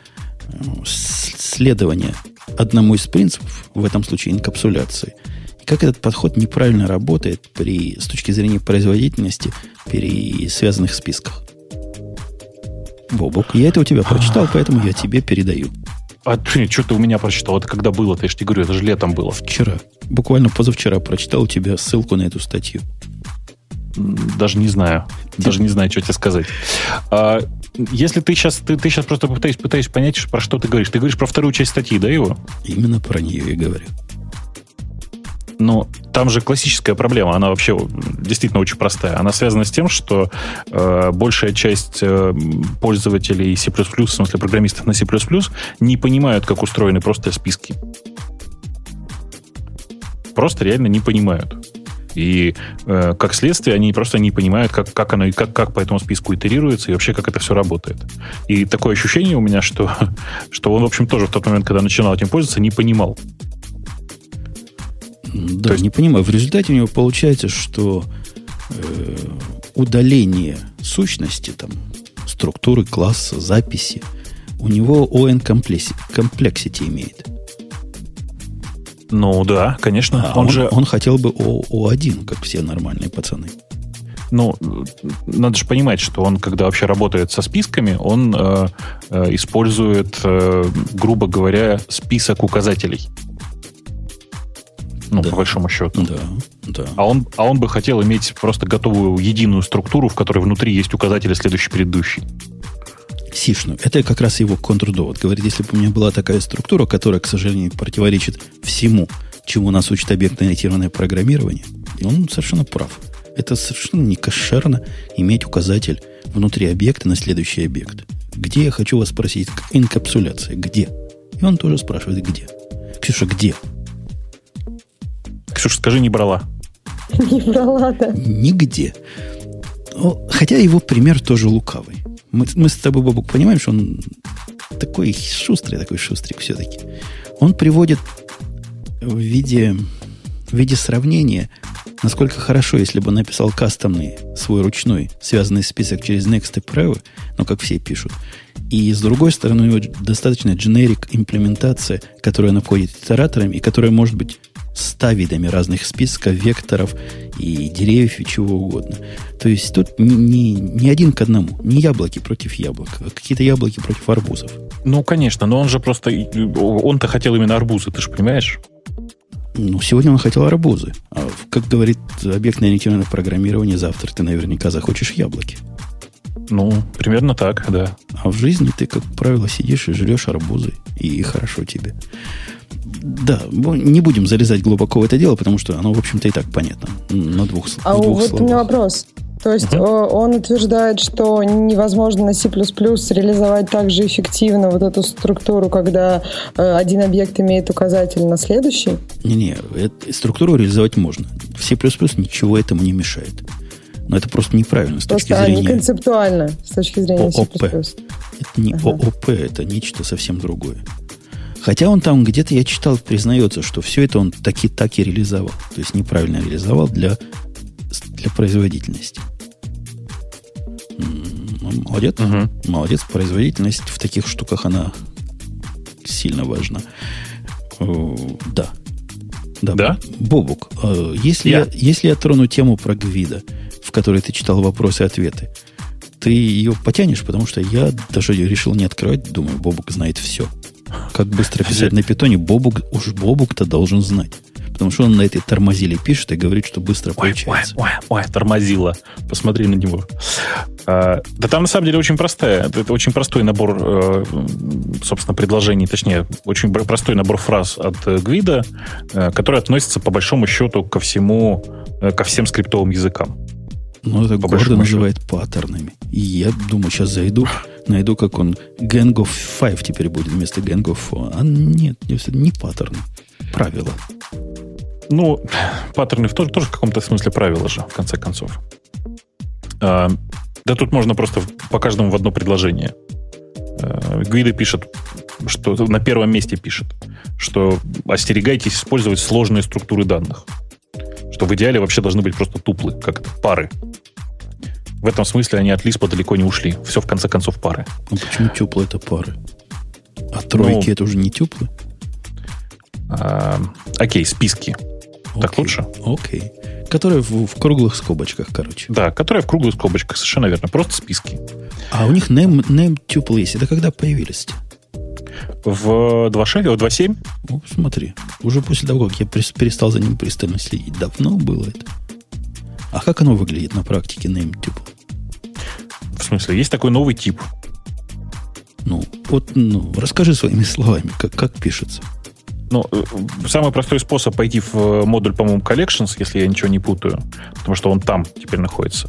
э, следование одному из принципов, в этом случае инкапсуляции. И как этот подход неправильно работает при, с точки зрения производительности при связанных списках. Бобок, я это у тебя прочитал, поэтому я тебе передаю. А ты, что ты у меня прочитал? Это когда было? Ты же тебе говорю, это же летом было. Вчера. Буквально позавчера прочитал у тебя ссылку на эту статью. Даже не знаю. Даже не знаю, что тебе сказать. А, если ты сейчас, ты, ты сейчас просто пытаешься, пытаешься понять, про что ты говоришь. Ты говоришь про вторую часть статьи, да, его? Именно про нее и говорю. Ну, там же классическая проблема, она вообще действительно очень простая. Она связана с тем, что э, большая часть э, пользователей C++, в смысле программистов на C++, не понимают, как устроены просто списки. Просто реально не понимают. И э, как следствие они просто не понимают, как, как оно как, как по этому списку итерируется и вообще как это все работает. И такое ощущение у меня, что, <laughs> что он, в общем, тоже в тот момент, когда начинал этим пользоваться, не понимал. Да, есть... не понимаю. В результате у него получается, что э, удаление сущности, там, структуры класса, записи, у него ON complexity имеет. Ну да, конечно. А он, он же он хотел бы О, О1, как все нормальные пацаны. Ну, надо же понимать, что он, когда вообще работает со списками, он э, э, использует, э, грубо говоря, список указателей. Ну, да. по большому счету. Да, да. А он, а он бы хотел иметь просто готовую единую структуру, в которой внутри есть указатели следующий предыдущий сишную. Это как раз его контрдовод. Говорит, если бы у меня была такая структура, которая, к сожалению, противоречит всему, чему нас учит объектно-ориентированное программирование, он совершенно прав. Это совершенно не кошерно иметь указатель внутри объекта на следующий объект. Где, я хочу вас спросить, инкапсуляция, где? И он тоже спрашивает, где. Ксюша, где? Ксюша, скажи, не брала. Не брала, да. Нигде. Хотя его пример тоже лукавый. Мы, мы с тобой, Бабук, понимаем, что он такой шустрый, такой шустрик все-таки. Он приводит в виде, в виде сравнения, насколько хорошо, если бы написал кастомный, свой ручной, связанный список через Next и Prevo, ну, как все пишут. И с другой стороны, у него достаточно generic имплементация, которая находит итераторами, и которая может быть ста видами разных списков, векторов и деревьев и чего угодно. То есть тут не, не, не один к одному, не яблоки против яблок, а какие-то яблоки против арбузов. Ну, конечно, но он же просто... Он-то хотел именно арбузы, ты же понимаешь? Ну, сегодня он хотел арбузы. А, как говорит объектно-ориентированное программирование, завтра ты наверняка захочешь яблоки. Ну, примерно так, да. А в жизни ты, как правило, сидишь и жрешь арбузы, и хорошо тебе. Да, не будем залезать глубоко в это дело, потому что оно, в общем-то, и так понятно. На двух, а в двух вот словах. у меня вопрос. То есть uh он утверждает, что невозможно на C++ реализовать так же эффективно вот эту структуру, когда э, один объект имеет указатель на следующий? Не-не, структуру реализовать можно. В C++ ничего этому не мешает. Но это просто неправильно с просто, точки зрения... А, не концептуально, с точки зрения ООП. C++. Это не ага. ООП, это нечто совсем другое. Хотя он там где-то, я читал, признается, что все это он таки так и реализовал. То есть неправильно реализовал для, для производительности. Молодец. Угу. Молодец. Производительность в таких штуках, она сильно важна. Да. Да? да? Бобук, э, если я. я, если я трону тему про Гвида, в которой ты читал вопросы и ответы, ты ее потянешь, потому что я даже ее решил не открывать, думаю, Бобук знает все. Как быстро писать на питоне, Бобук, уж Бобук-то должен знать. Потому что он на этой тормозиле пишет и говорит, что быстро ой, получается. Ой, ой, ой, тормозила. Посмотри на него. А, да там на самом деле очень простая. Это очень простой набор, э, собственно, предложений, точнее, очень простой набор фраз от э, Гвида, э, который относится по большому счету ко всему, ко всем скриптовым языкам. Ну, это по гордо называет счету. паттернами. И я думаю, сейчас зайду, найду, как он Gang of Five теперь будет вместо Gang of Four. А нет, не паттерны, правила. Ну, паттерны тоже, тоже в каком-то смысле правила же, в конце концов. А, да тут можно просто по каждому в одно предложение. А, Гвида пишет, что на первом месте пишет, что остерегайтесь использовать сложные структуры данных. Что в идеале вообще должны быть просто туплы, как это, пары. В этом смысле они от Лиспа далеко не ушли. Все в конце концов пары. Ну почему теплые это пары? А тройки ну, это уже не теплые? А, окей, списки. Okay. Так лучше? Окей. Которые в, в круглых скобочках, короче. Да, которые в круглых скобочках, совершенно верно. Просто списки. А у них name, name tuple есть. Это когда появились? В 2.6, в 2.7? Ну, смотри. Уже после того, как я перестал за ним пристально следить. Давно было это. А как оно выглядит на практике name tuple? В смысле, есть такой новый тип. Ну, вот, ну, расскажи своими словами, как, как пишется. Ну, э, самый простой способ пойти в э, модуль, по-моему, Collections, если я ничего не путаю, потому что он там теперь находится,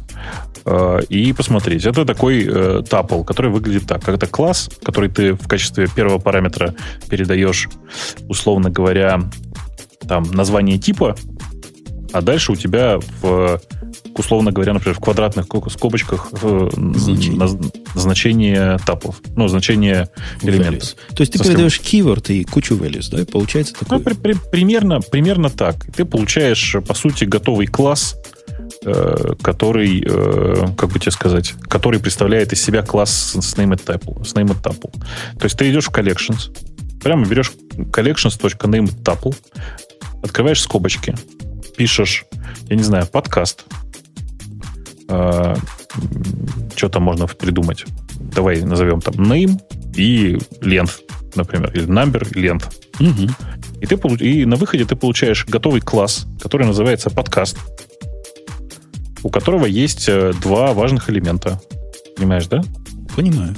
э, и посмотреть. Это такой тапл, который выглядит так. Это класс, который ты в качестве первого параметра передаешь, условно говоря, там, название типа, а дальше у тебя в условно говоря, например, в квадратных скобочках значение, значение тапов, ну, значение элементов. То есть ты передаешь keyword и кучу values, да, и получается такое? Ну, при, при, примерно, примерно так. Ты получаешь, по сути, готовый класс, э, который, э, как бы тебе сказать, который представляет из себя класс с named tuple. С named tuple. То есть ты идешь в collections, прямо берешь collections.named tuple, открываешь скобочки, пишешь, я не знаю, подкаст, э, что там можно придумать? Давай назовем там name и length, например, или number и length. Угу. И, ты, и на выходе ты получаешь готовый класс, который называется подкаст, у которого есть э, два важных элемента. Понимаешь, да? Понимаю.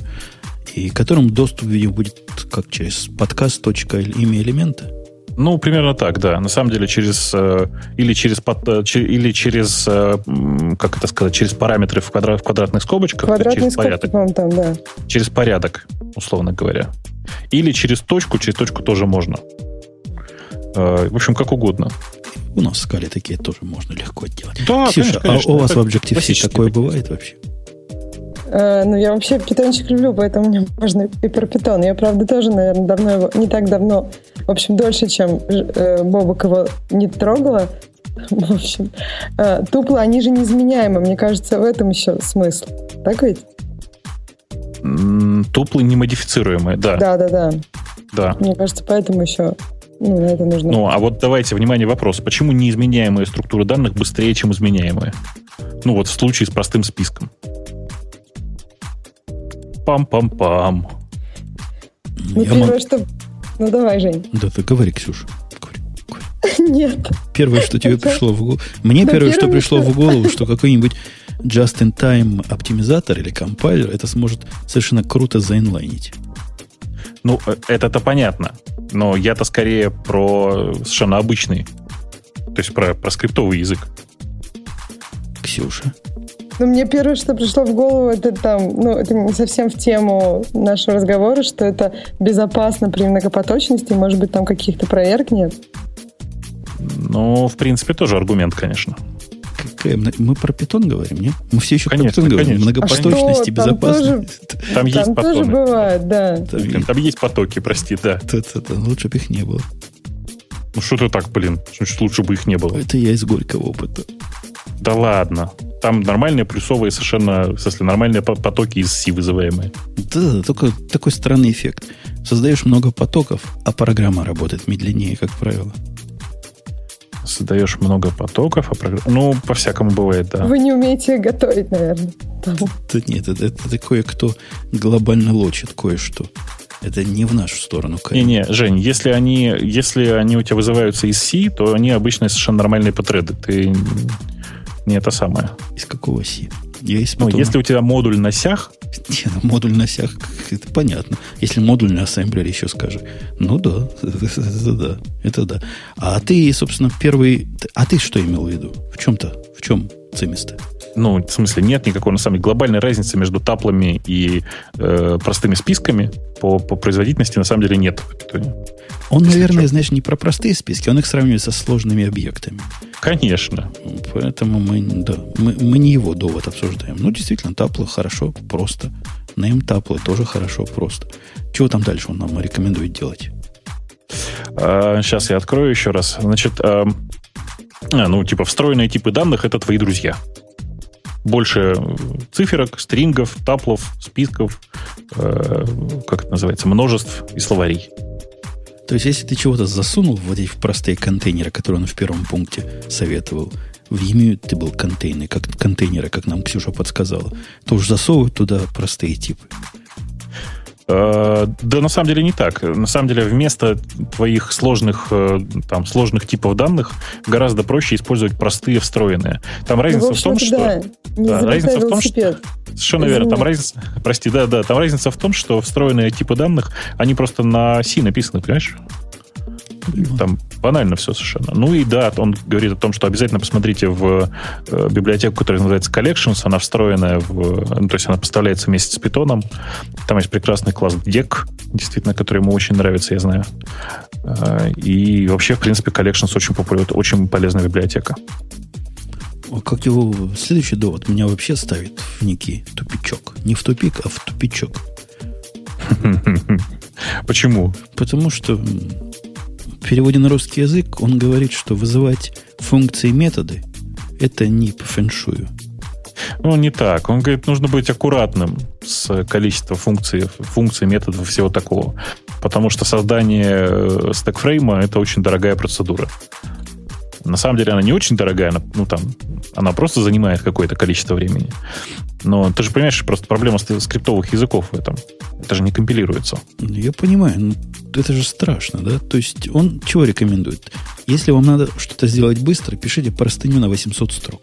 И которым доступ, видимо, будет как через подкаст.имя элемента? Ну, примерно так, да. На самом деле через э, или через под, э, или через э, как это сказать, через параметры в, квадрат, в квадратных скобочках, Квадратные через скобки, порядок. Там, да. Через порядок, условно говоря. Или через точку, через точку тоже можно. В общем, как угодно. У нас в скале такие тоже можно легко делать. Да, Ксюша, конечно, конечно. а у вас в Objective-C такое бывает вообще? Э, ну, я вообще питончик люблю, поэтому мне <laughs> можно и про питон. Я, правда, тоже, наверное, давно его, не так давно, в общем, дольше, чем э, Бобок его не трогала. <laughs> В общем, э, туплы, они же неизменяемы. Мне кажется, в этом еще смысл. Так ведь? Туплы немодифицируемые, да. Да, да, да. Да. Мне кажется, поэтому еще ну, на это нужно. Ну, а вот давайте, внимание, вопрос. Почему неизменяемые структуры данных быстрее, чем изменяемые? Ну, вот в случае с простым списком. Пам-пам-пам. Ну, Я первое, мог... что... Ну, давай, Жень. Да ты говори, Ксюша. <laughs> Нет. Первое, что тебе пришло в голову... Мне первое, что пришло в голову, <laughs> что какой-нибудь just-in-time оптимизатор или компайлер это сможет совершенно круто заинлайнить. Ну, э, это-то понятно. Но я-то скорее про совершенно обычный. То есть про, про скриптовый язык. Ксюша. Ну, мне первое, что пришло в голову, это там, ну, это не совсем в тему нашего разговора, что это безопасно при многопоточности, может быть, там каких-то проверок нет? Ну, в принципе, тоже аргумент, конечно. какая? Мы про питон говорим, нет? Мы все еще конечно, про питон говорим. Многопоточность а и безопасность. Там, тоже, <laughs> там есть там тоже бывает, да. Там, там, там есть потоки, прости, да. Лучше бы их не было. Ну что ты так, блин? Значит, лучше бы их не было. Это я из горького опыта. Да ладно. Там нормальные плюсовые совершенно, в смысле, нормальные потоки из C вызываемые. Да, да, только такой странный эффект. Создаешь много потоков, а программа работает медленнее, как правило. Создаешь много потоков, а программа... Ну, по-всякому бывает, да. Вы не умеете готовить, наверное. Да нет, это, это, это кое-кто глобально лочит кое-что. Это не в нашу сторону. Не-не, Жень, если они, если они у тебя вызываются из C, то они обычно совершенно нормальные потреды. Ты не это самое. Из какого C? Я ну, если у тебя модуль на сях... Не, ну, модуль на сях, это понятно. Если модуль на ассемблере еще скажи. Ну да, <laughs> это да, это да. А ты, собственно, первый... А ты что имел в виду? В чем-то? В чем цимисто? Ну, в смысле, нет никакой, на самом деле, глобальной разницы между таплами и э, простыми списками по, по производительности на самом деле нет. Он, Если наверное, что. знаешь, не про простые списки, он их сравнивает со сложными объектами. Конечно. Поэтому мы, да, мы, мы не его довод обсуждаем. Ну, действительно, таплы хорошо, просто. Name таплы тоже хорошо, просто. Чего там дальше он нам рекомендует делать? А, сейчас я открою еще раз. Значит, а, а, ну, типа, встроенные типы данных это твои друзья больше циферок, стрингов, таплов, списков, э, как это называется, множеств и словарей. То есть, если ты чего-то засунул в эти простые контейнеры, которые он в первом пункте советовал, в был контейнер, как контейнеры, как нам Ксюша подсказала, то уж засовывают туда простые типы. Э, да, на самом деле не так. На самом деле вместо твоих сложных, э, там, сложных типов данных гораздо проще использовать простые встроенные. Там разница ну, в, в том, что... Да, да разница в том, что... Совершенно верно. Там разница... Прости, да, да. Там разница в том, что встроенные типы данных, они просто на C написаны, понимаешь? Там банально все совершенно. Ну и да, он говорит о том, что обязательно посмотрите в э, библиотеку, которая называется Collections. Она встроенная в... Ну, то есть она поставляется вместе с питоном. Там есть прекрасный класс DEC, действительно, который ему очень нравится, я знаю. Э, и вообще, в принципе, Collections очень популярна, очень полезная библиотека. А как его следующий довод меня вообще ставит в некий тупичок. Не в тупик, а в тупичок. <laughs> Почему? Потому что в переводе на русский язык он говорит, что вызывать функции методы – это не по фэншую. Ну, не так. Он говорит, нужно быть аккуратным с количеством функций, функций, методов и всего такого. Потому что создание э, стекфрейма – это очень дорогая процедура. На самом деле она не очень дорогая, она, ну там, она просто занимает какое-то количество времени. Но ты же понимаешь, просто проблема скриптовых языков в этом. Это же не компилируется. Я понимаю, но это же страшно, да? То есть он чего рекомендует? Если вам надо что-то сделать быстро, пишите простыню на 800 строк.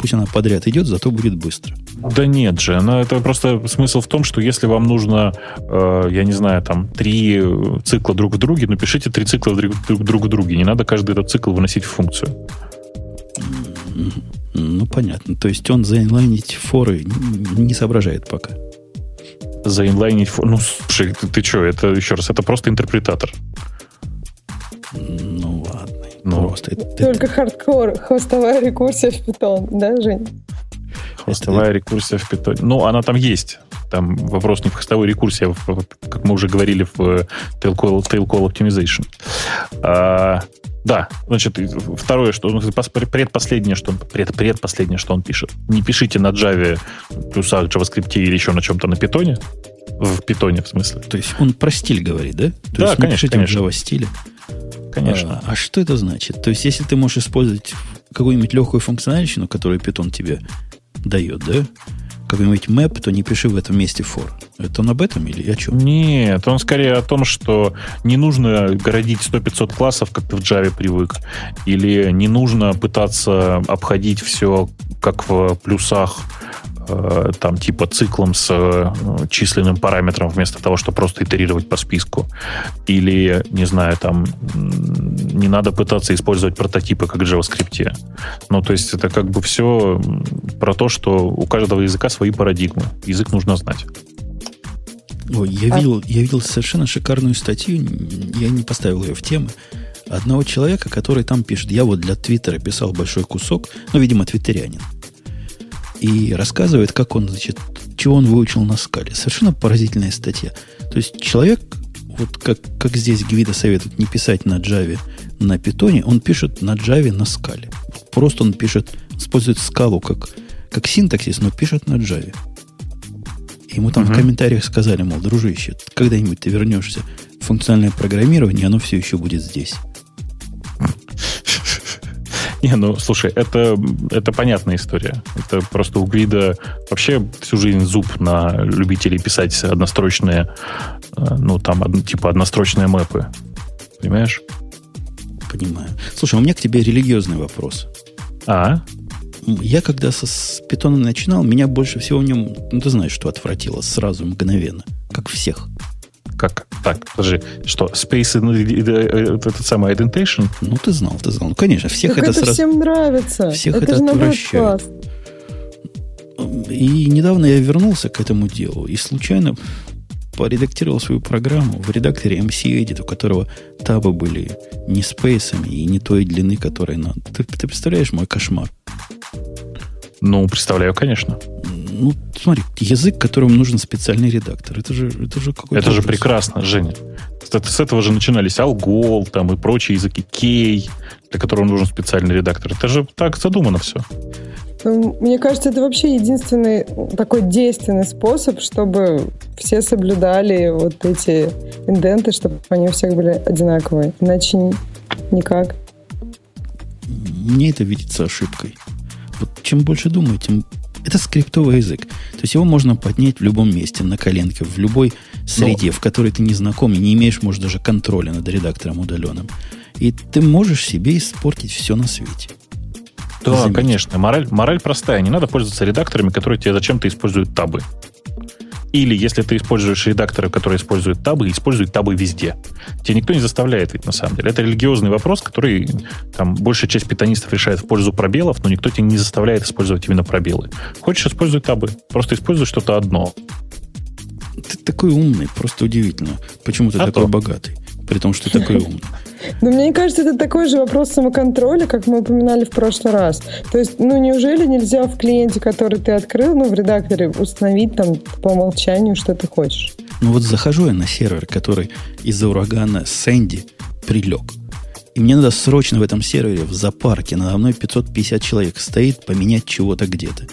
Пусть она подряд идет, зато будет быстро. Да нет же, она, это просто смысл в том, что если вам нужно, э, я не знаю, там, три цикла друг в друге, напишите три цикла друг, друг, друг в друге. Не надо каждый этот цикл выносить в функцию. Ну, понятно. То есть он заинлайнить форы не соображает пока. Заинлайнить форы? Ну, слушай, ты, ты что, это, еще раз, это просто интерпретатор. Ну, ладно. Ну, просто это, Только это... хардкор, хостовая рекурсия в Python, да, Жень? Хостовая это... рекурсия в Python. Ну, она там есть. Там вопрос не в хостовой рекурсии, а в, как мы уже говорили в Tail Call, Tail Call Optimization. А, да, значит, второе, что ну, предпоследнее, что он, пред, предпоследнее, что он пишет. Не пишите на Java плюсах, JavaScript или еще на чем-то на питоне. В питоне, в смысле. То есть он про стиль говорит, да? То да, есть конечно, конечно. Java стиле. Конечно. А, а что это значит? То есть, если ты можешь использовать какую-нибудь легкую функциональщину, которую Python тебе дает, да? Какой-нибудь map, то не пиши в этом месте for. Это он об этом или о чем? Нет, он скорее о том, что не нужно городить 100-500 классов, как ты в Java привык, или не нужно пытаться обходить все, как в плюсах, Э, там типа циклом с э, численным параметром вместо того, чтобы просто итерировать по списку. Или, не знаю, там не надо пытаться использовать прототипы, как в JavaScript. Ну, то есть это как бы все про то, что у каждого языка свои парадигмы. Язык нужно знать. Ой, я, а... видел, я видел совершенно шикарную статью, я не поставил ее в темы, одного человека, который там пишет. Я вот для Твиттера писал большой кусок, ну, видимо, твиттерянин. И рассказывает, как он, значит, чего он выучил на скале. Совершенно поразительная статья. То есть человек, вот как, как здесь Гвида советует не писать на Java, на питоне, он пишет на Java на скале. Просто он пишет, использует скалу как, как синтаксис, но пишет на Java. Ему там uh-huh. в комментариях сказали, мол, дружище, когда-нибудь ты вернешься в функциональное программирование, оно все еще будет здесь. <laughs> Не, ну, слушай, это, это понятная история. Это просто у Гвида вообще всю жизнь зуб на любителей писать однострочные, э, ну, там, типа однострочные мэпы. Понимаешь? Понимаю. Слушай, у меня к тебе религиозный вопрос. А? Я когда со, с питона начинал, меня больше всего в нем, ну ты знаешь, что отвратило сразу, мгновенно, как всех. Как? Так, подожди, что, Space ну, этот самый Identitation? Ну, ты знал, ты знал. Ну, конечно, всех так это, это сразу... всем нравится. Всех это, это отвращает. И недавно я вернулся к этому делу и случайно поредактировал свою программу в редакторе MC Edit, у которого табы были не спейсами и не той длины, которой надо. Ты, ты представляешь мой кошмар? Ну, представляю, конечно. Ну, смотри, язык, которому нужен специальный редактор. Это же, это же какой-то... Это ужас. же прекрасно, Женя. С этого же начинались Algol там, и прочие языки, Key, для которого нужен специальный редактор. Это же так задумано все. Ну, мне кажется, это вообще единственный такой действенный способ, чтобы все соблюдали вот эти инденты, чтобы они у всех были одинаковые. Иначе никак. Мне это видится ошибкой. Вот чем больше думаю, тем это скриптовый язык. То есть его можно поднять в любом месте, на коленке, в любой среде, Но... в которой ты не знаком и не имеешь, может, даже контроля над редактором удаленным. И ты можешь себе испортить все на свете. Да, Заметь. конечно. Мораль, мораль простая. Не надо пользоваться редакторами, которые тебе зачем-то используют табы. Или если ты используешь редакторы, которые используют табы, используй табы везде. Тебя никто не заставляет ведь на самом деле. Это религиозный вопрос, который там большая часть питанистов решает в пользу пробелов, но никто тебя не заставляет использовать именно пробелы. Хочешь, используй табы. Просто используй что-то одно. Ты такой умный, просто удивительно. Почему ты а такой то. богатый? При том, что ты такой умный. Но мне кажется, это такой же вопрос самоконтроля, как мы упоминали в прошлый раз. То есть, ну, неужели нельзя в клиенте, который ты открыл, ну, в редакторе, установить там по умолчанию, что ты хочешь? Ну, вот захожу я на сервер, который из-за урагана Сэнди прилег. И мне надо срочно в этом сервере, в зоопарке, надо мной 550 человек стоит, поменять чего-то где-то.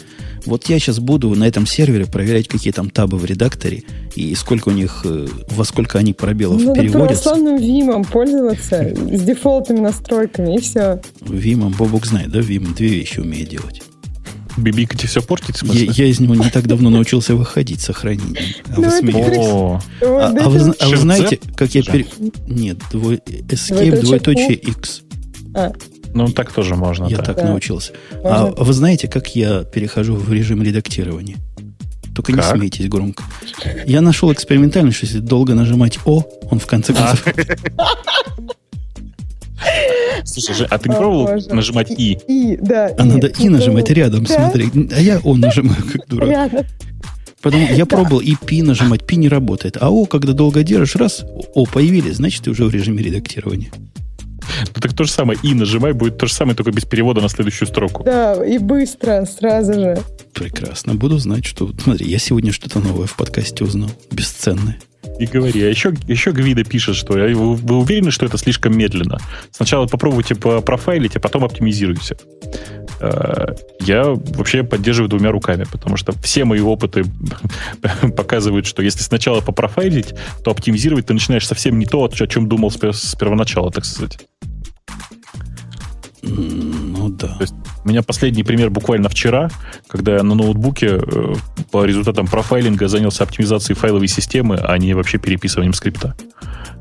Вот я сейчас буду на этом сервере проверять, какие там табы в редакторе и сколько у них, э, во сколько они пробелов Надо переводятся. православным Вимом пользоваться с дефолтными настройками, и все. Вимом, Бобук знает, да? Вим две вещи умеет делать. Бибикать и все портить, я, я из него не так давно научился выходить сохранением. А вы ну, смеетесь. А, вы, вы знаете, как я... Пере... Нет, двой... Escape двоеточие X. А. Ну, так тоже можно. Я да. так да. научился. А вы знаете, как я перехожу в режим редактирования? Только как? не смейтесь громко. Я нашел экспериментально, что если долго нажимать О, он в конце а. концов... Слушай, а ты не пробовал нажимать И? И, да. А надо И нажимать рядом, смотри. А я О нажимаю, как <laughs> дурак. Рядом. Потом я пробовал и Пи нажимать, Пи не работает. А О, когда долго держишь, раз, О появились, значит, ты уже в режиме редактирования. Ну так то же самое. И нажимай, будет то же самое, только без перевода на следующую строку. Да, и быстро, сразу же. Прекрасно. Буду знать, что... Смотри, я сегодня что-то новое в подкасте узнал. Бесценное. И говори. А еще, еще Гвида пишет, что вы, вы уверены, что это слишком медленно? Сначала попробуйте профайлить, а потом оптимизируйте. Э, я вообще поддерживаю двумя руками, потому что все мои опыты <laughs> показывают, что если сначала попрофайлить, то оптимизировать ты начинаешь совсем не то, о чем думал с первоначала, так сказать. Ну да. То есть, у меня последний пример буквально вчера, когда я на ноутбуке э, по результатам профайлинга занялся оптимизацией файловой системы, а не вообще переписыванием скрипта,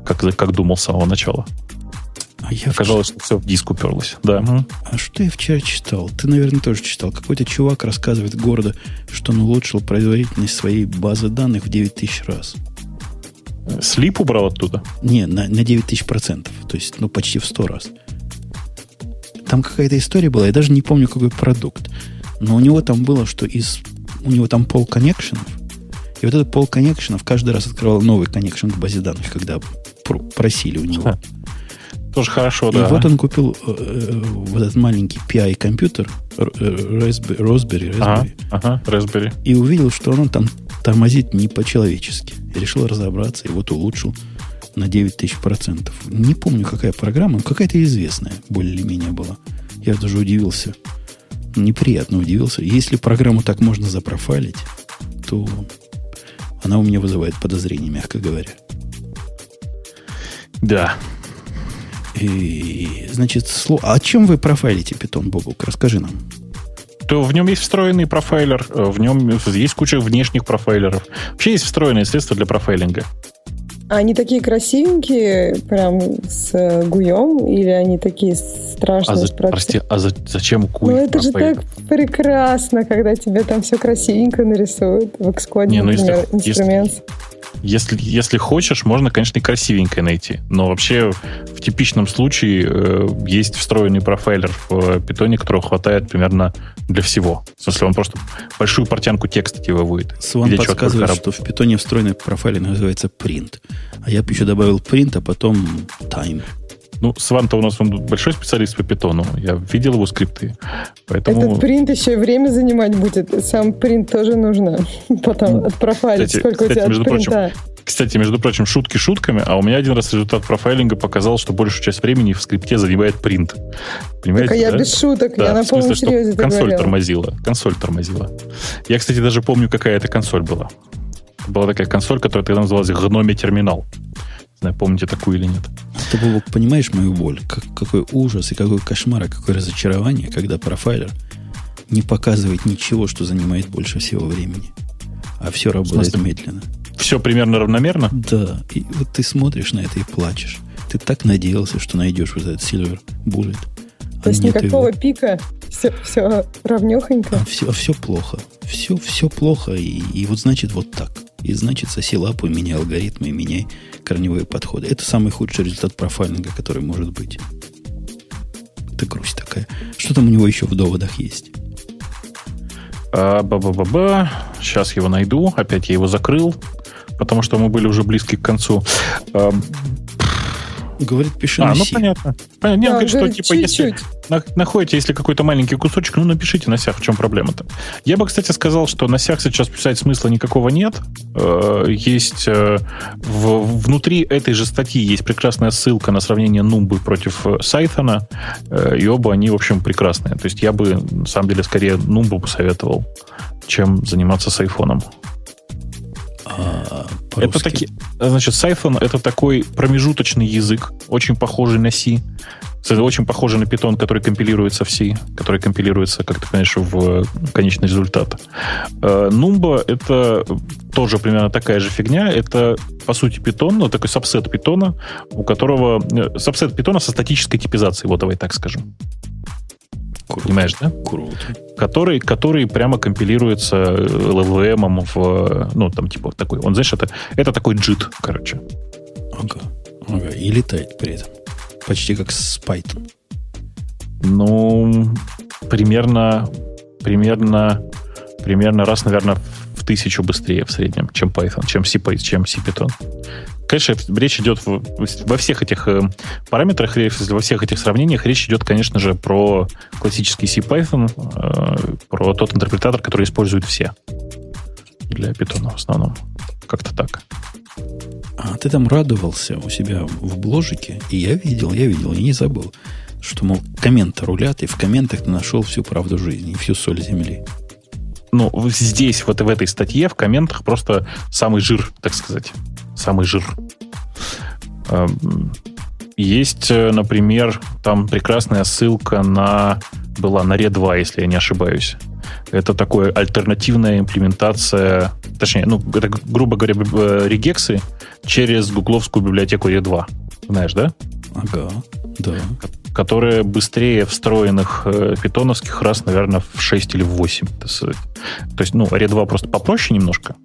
как, как думал с самого начала. А я Оказалось, вчера... что все в диск уперлось. Да. А что я вчера читал? Ты, наверное, тоже читал. Какой-то чувак рассказывает города, что он улучшил производительность своей базы данных в 9 тысяч раз. Слип убрал оттуда? Не, на, на 9 тысяч процентов. То есть, ну, почти в 100 раз. Там какая-то история была, я даже не помню, какой продукт. Но у него там было, что из... У него там пол коннекшенов. И вот этот пол коннекшенов каждый раз открывал новый коннекшен к базе данных, когда просили у него. Тоже хорошо, И да. вот он купил э, э, вот этот маленький PI-компьютер, э, Raspberry, Raspberry, Ага, ага, Raspberry. и увидел, что он там тормозит не по-человечески. И решил разобраться, и вот улучшил на 9000 процентов. Не помню, какая программа, какая-то известная более-менее была. Я даже удивился. Неприятно удивился. Если программу так можно запрофайлить, то она у меня вызывает подозрение, мягко говоря. Да. И, значит, слово... А чем вы профайлите питон, Бобук? Расскажи нам. То в нем есть встроенный профайлер, э, в нем есть куча внешних профайлеров. Вообще есть встроенные средства для профайлинга. А Они такие красивенькие, прям с э, гуем, или они такие страшные? А за- прости, а за- зачем куй Ну это же так прекрасно, когда тебе там все красивенько нарисуют. В Xcode, Не, ну например, если- инструмент. Если, если хочешь, можно, конечно, и красивенькое найти. Но вообще в типичном случае э, есть встроенный профайлер в питоне, которого хватает примерно для всего. В смысле, он просто большую портянку текста тебе выводит. Сван подсказывает, что в питоне встроенный профайлинг называется print. А я бы еще добавил print, а потом time. Ну, Сван-то у нас он большой специалист по питону. Я видел его скрипты. Поэтому... Этот принт еще и время занимать будет. Сам принт тоже нужно <laughs> потом отпрофайлить, Кстати- сколько у кстати, тебя между принта. Кстати, между прочим, шутки шутками, а у меня один раз результат профайлинга показал, что большую часть времени в скрипте занимает принт. Понимаете? Так а я да? без шуток, Да, я на полном серьезе консоль говорила. тормозила. Консоль тормозила. Я, кстати, даже помню, какая это консоль была. Была такая консоль, которая тогда называлась Гноми Терминал. Не знаю, помните такую или нет. Ты, Бобук, понимаешь мою боль? Как- какой ужас и какой кошмар, и какое разочарование, когда профайлер не показывает ничего, что занимает больше всего времени. А все работает смысле? медленно. Все примерно равномерно? Да, и вот ты смотришь на это и плачешь. Ты так надеялся, что найдешь вот этот Silver Bullet. То есть никакого его. пика, все, все равнехонько. А все, все плохо. Все, все плохо. И, и вот значит вот так. И значит соси лапу, меняй алгоритмы, меняй корневые подходы. Это самый худший результат профайлинга, который может быть. Это грусть такая. Что там у него еще в доводах есть? А, ба-ба-ба-ба. Сейчас его найду. Опять я его закрыл, потому что мы были уже близки к концу. А, Говорит, пиши а, на ну C. понятно. Понятно. Не, он Да, говорит, что говорит, типа, если чуть-чуть. на- находите, если какой-то маленький кусочек, ну напишите на сях, в чем проблема-то. Я бы, кстати, сказал, что на сях сейчас писать смысла никакого нет. Э, Есть э, в- внутри этой же статьи есть прекрасная ссылка на сравнение Нумбы против э, Сайфона, э, и оба они, в общем, прекрасные. То есть я бы, на самом деле, скорее Нумбу посоветовал, чем заниматься с айфоном. А, Это таки, значит, Cython это такой промежуточный язык, очень похожий на C. Очень похожий на Python, который компилируется в C, который компилируется, как ты понимаешь, в э, конечный результат. Э, Numba — это тоже примерно такая же фигня. Это, по сути, Python, ну, такой сабсет Python, у которого... э, Сабсет Python со статической типизацией, вот давай так скажем. Круто. Понимаешь, да? Круто. который, который прямо компилируется LLVM в, э, ну, там, типа, такой, он, знаешь, это, это такой JIT, короче. Ага. Ага. И летает при этом. Почти как с Python. Ну, примерно, примерно, примерно раз, наверное, в тысячу быстрее в среднем, чем Python, чем C, чем C Python. Конечно, речь идет во всех этих э, параметрах, во всех этих сравнениях, речь идет, конечно же, про классический C Python, э, про тот интерпретатор, который используют все для Python в основном. Как-то так. А ты там радовался у себя в бложике, и я видел, я видел, и не забыл, что, мол, комменты рулят, и в комментах ты нашел всю правду жизни, и всю соль земли. Ну, здесь, вот в этой статье, в комментах просто самый жир, так сказать. Самый жир. Эм, Есть, э, например, там прекрасная ссылка на была на Red 2, если я не ошибаюсь. Это такое альтернативная имплементация, точнее, ну, это, грубо говоря, э, регексы через гугловскую библиотеку Red 2. Знаешь, да? Ага, да. Которые быстрее встроенных э, питоновских раз, наверное, в 6 или в 8. так сказать. То есть, ну, Ре 2 просто попроще немножко.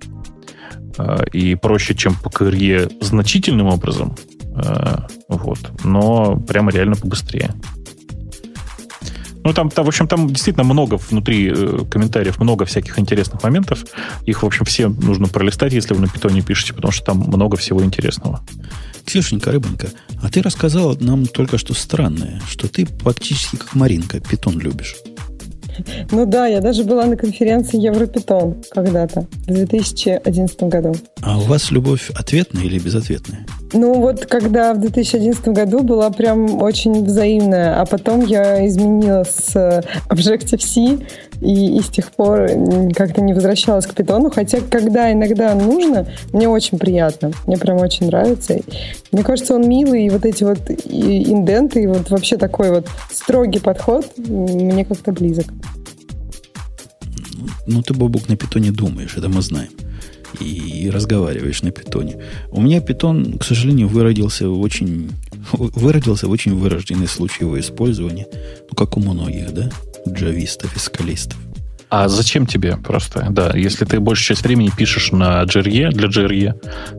э, И проще, чем по КРЕ значительным образом. э, Вот. Но прямо реально побыстрее. Ну, там, там, в общем, там действительно много внутри комментариев, много всяких интересных моментов. Их, в общем, все нужно пролистать, если вы на питоне пишете, потому что там много всего интересного. Ксюшенька, рыбонька, а ты рассказала нам только что странное, что ты практически как Маринка питон любишь. Ну да, я даже была на конференции Европитон когда-то, в 2011 году. А у вас любовь ответная или безответная? Ну вот, когда в 2011 году была прям очень взаимная, а потом я изменила с Objective-C, и, и с тех пор как-то не возвращалась к питону, хотя когда иногда нужно, мне очень приятно, мне прям очень нравится. Мне кажется, он милый, и вот эти вот инденты, и вот вообще такой вот строгий подход мне как-то близок. Ну, ты, Бобук, на питоне думаешь, это мы знаем и разговариваешь на питоне. У меня питон, к сожалению, выродился в очень, <laughs> выродился в очень вырожденный случай его использования, ну, как у многих, да, джавистов и скалистов. А зачем тебе просто? Да, если ты большую часть времени пишешь на JRE, для JRE,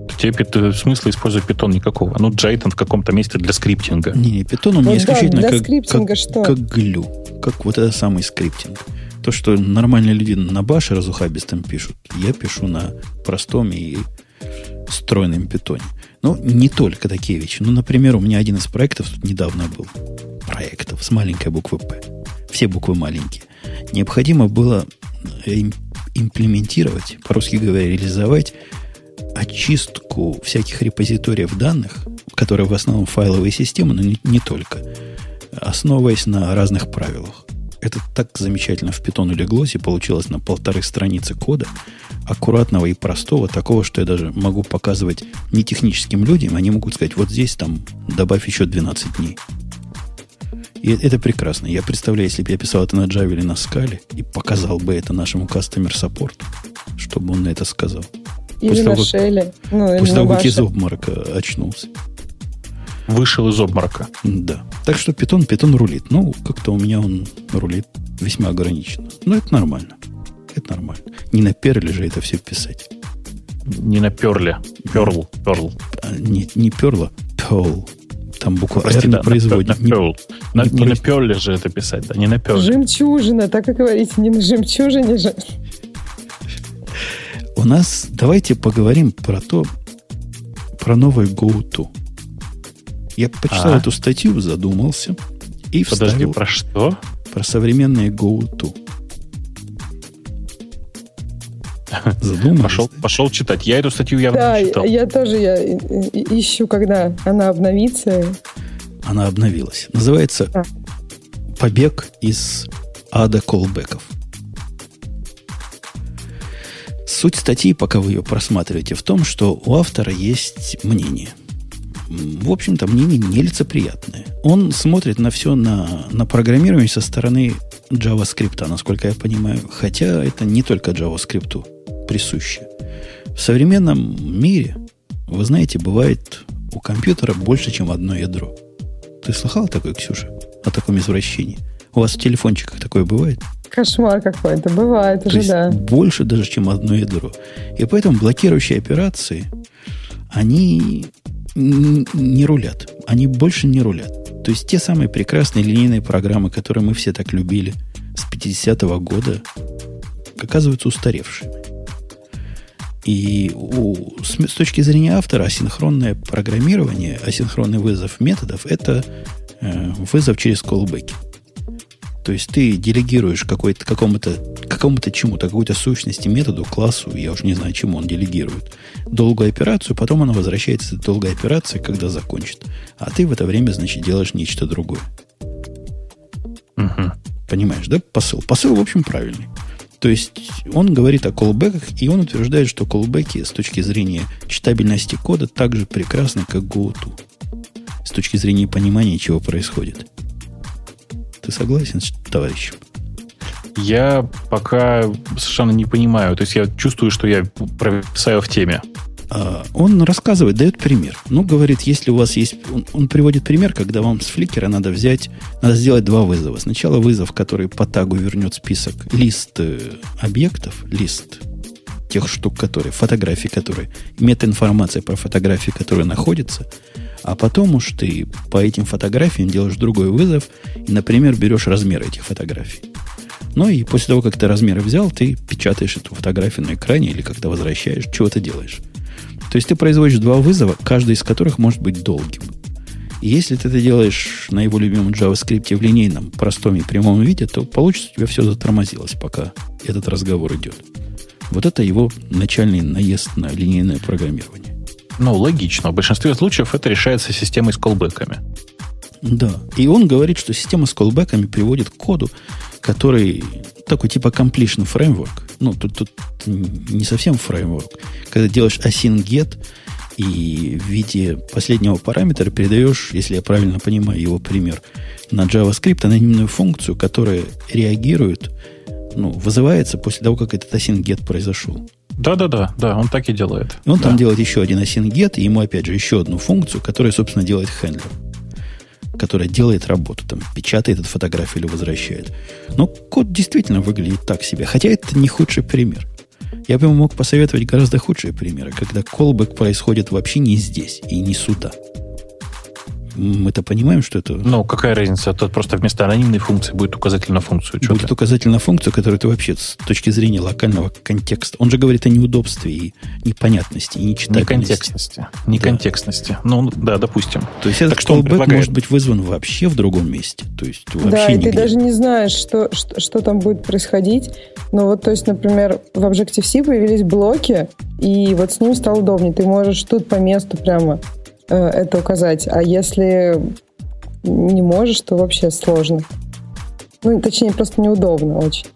то тебе смысла использовать питон никакого. Ну, Jython в каком-то месте для скриптинга. Не, не питон у меня ну, исключительно да, как, как, что? как glue. Как вот это самый scripting. То, что нормальные люди на баше разухабистом пишут, я пишу на простом и стройном питоне. Ну, не только такие вещи. Ну, например, у меня один из проектов тут недавно был. Проектов с маленькой буквы «П». Все буквы маленькие. Необходимо было э, имплементировать, по-русски говоря, реализовать очистку всяких репозиториев данных, которые в основном файловые системы, но не, не только, основываясь на разных правилах это так замечательно в питон леглось и получилось на полторы страницы кода, аккуратного и простого, такого, что я даже могу показывать не техническим людям, они могут сказать, вот здесь там добавь еще 12 дней. И это прекрасно. Я представляю, если бы я писал это на Java или на Scala и показал бы это нашему customer support, чтобы он на это сказал. Или после на Shell. Ну, после того, как из обморока очнулся вышел из обморока. Да. Так что питон, питон рулит. Ну, как-то у меня он рулит весьма ограниченно. Но это нормально. Это нормально. Не на перле же это все писать. Не на перле. Перл. Перл. А, не, не перла, перл. Там буква Прости, R да, не производит. На, перл. На, не, не на перле же это писать, да, не на перле. Жемчужина, так и говорите, не на жемчужине же. У нас, давайте поговорим про то, про новый GoTo. Я почитал а. эту статью, задумался и Подожди, вставил про что? Про современные GoTo. <laughs> Задумался. Пошел, пошел читать. Я эту статью явно да, не читал. я тоже я ищу, когда она обновится. Она обновилась. Называется да. «Побег из ада колбеков». Суть статьи, пока вы ее просматриваете, в том, что у автора есть мнение – в общем-то, мнение нелицеприятное. Он смотрит на все на, на программирование со стороны JavaScript, насколько я понимаю. Хотя это не только JavaScript присуще. В современном мире, вы знаете, бывает у компьютера больше, чем одно ядро. Ты слыхал такое, Ксюша? О таком извращении? У вас в телефончиках такое бывает? Кошмар какой-то. Бывает уже, да. Больше даже, чем одно ядро. И поэтому блокирующие операции, они не рулят. Они больше не рулят. То есть те самые прекрасные линейные программы, которые мы все так любили с 50-го года, оказываются устаревшими. И у, с, с точки зрения автора асинхронное программирование, асинхронный вызов методов – это э, вызов через колбеки. То есть ты делегируешь какой-то, какому-то, какому-то чему-то, какой-то сущности, методу, классу, я уже не знаю, чему он делегирует, долгую операцию, потом она возвращается к долгой операции, когда закончит. А ты в это время, значит, делаешь нечто другое. Угу. Понимаешь, да, посыл? Посыл, в общем, правильный. То есть он говорит о колбеках, и он утверждает, что колбеки с точки зрения читабельности кода так же прекрасны, как GoTo. С точки зрения понимания, чего происходит. Ты согласен с товарищем? Я пока совершенно не понимаю. То есть я чувствую, что я провисаю в теме. А, он рассказывает, дает пример. Ну, говорит, если у вас есть... Он, он приводит пример, когда вам с фликера надо взять... Надо сделать два вызова. Сначала вызов, который по тагу вернет список, лист э, объектов, лист тех штук, которые, фотографии, которые, метаинформация про фотографии, которые находятся, а потом уж ты по этим фотографиям делаешь другой вызов и, например, берешь размер этих фотографий. Ну и после того, как ты размеры взял, ты печатаешь эту фотографию на экране или когда возвращаешь, чего ты делаешь. То есть ты производишь два вызова, каждый из которых может быть долгим. И если ты это делаешь на его любимом JavaScript в линейном, простом и прямом виде, то получится у тебя все затормозилось, пока этот разговор идет. Вот это его начальный наезд на линейное программирование. Ну, логично. В большинстве случаев это решается системой с колбеками. Да. И он говорит, что система с колбеками приводит к коду, который такой типа completion framework. Ну, тут, тут не совсем фреймворк. Когда делаешь async get, и в виде последнего параметра передаешь, если я правильно понимаю его пример, на JavaScript анонимную функцию, которая реагирует, ну, вызывается после того, как этот async произошел. Да-да-да, да, он так и делает. И он да. там делает еще один async и ему опять же еще одну функцию, которая, собственно, делает хендлер которая делает работу, там, печатает эту фотографию или возвращает. Но код действительно выглядит так себе. Хотя это не худший пример. Я бы ему мог посоветовать гораздо худшие примеры, когда callback происходит вообще не здесь и не сюда. Мы-то понимаем, что это... Ну, какая разница? Тут просто вместо анонимной функции будет указатель на функцию. Что будет указатель на функцию, которую ты вообще с точки зрения локального контекста... Он же говорит о неудобстве и непонятности, и нечитательности. Неконтекстности. Неконтекстности. Да. Ну, да, допустим. То есть этот что callback может быть вызван вообще в другом месте. То есть вообще Да, и нигде. ты даже не знаешь, что, что, что там будет происходить. Но вот, то есть, например, в Objective-C появились блоки, и вот с ним стало удобнее. Ты можешь тут по месту прямо это указать. А если не можешь, то вообще сложно. Ну, точнее, просто неудобно очень.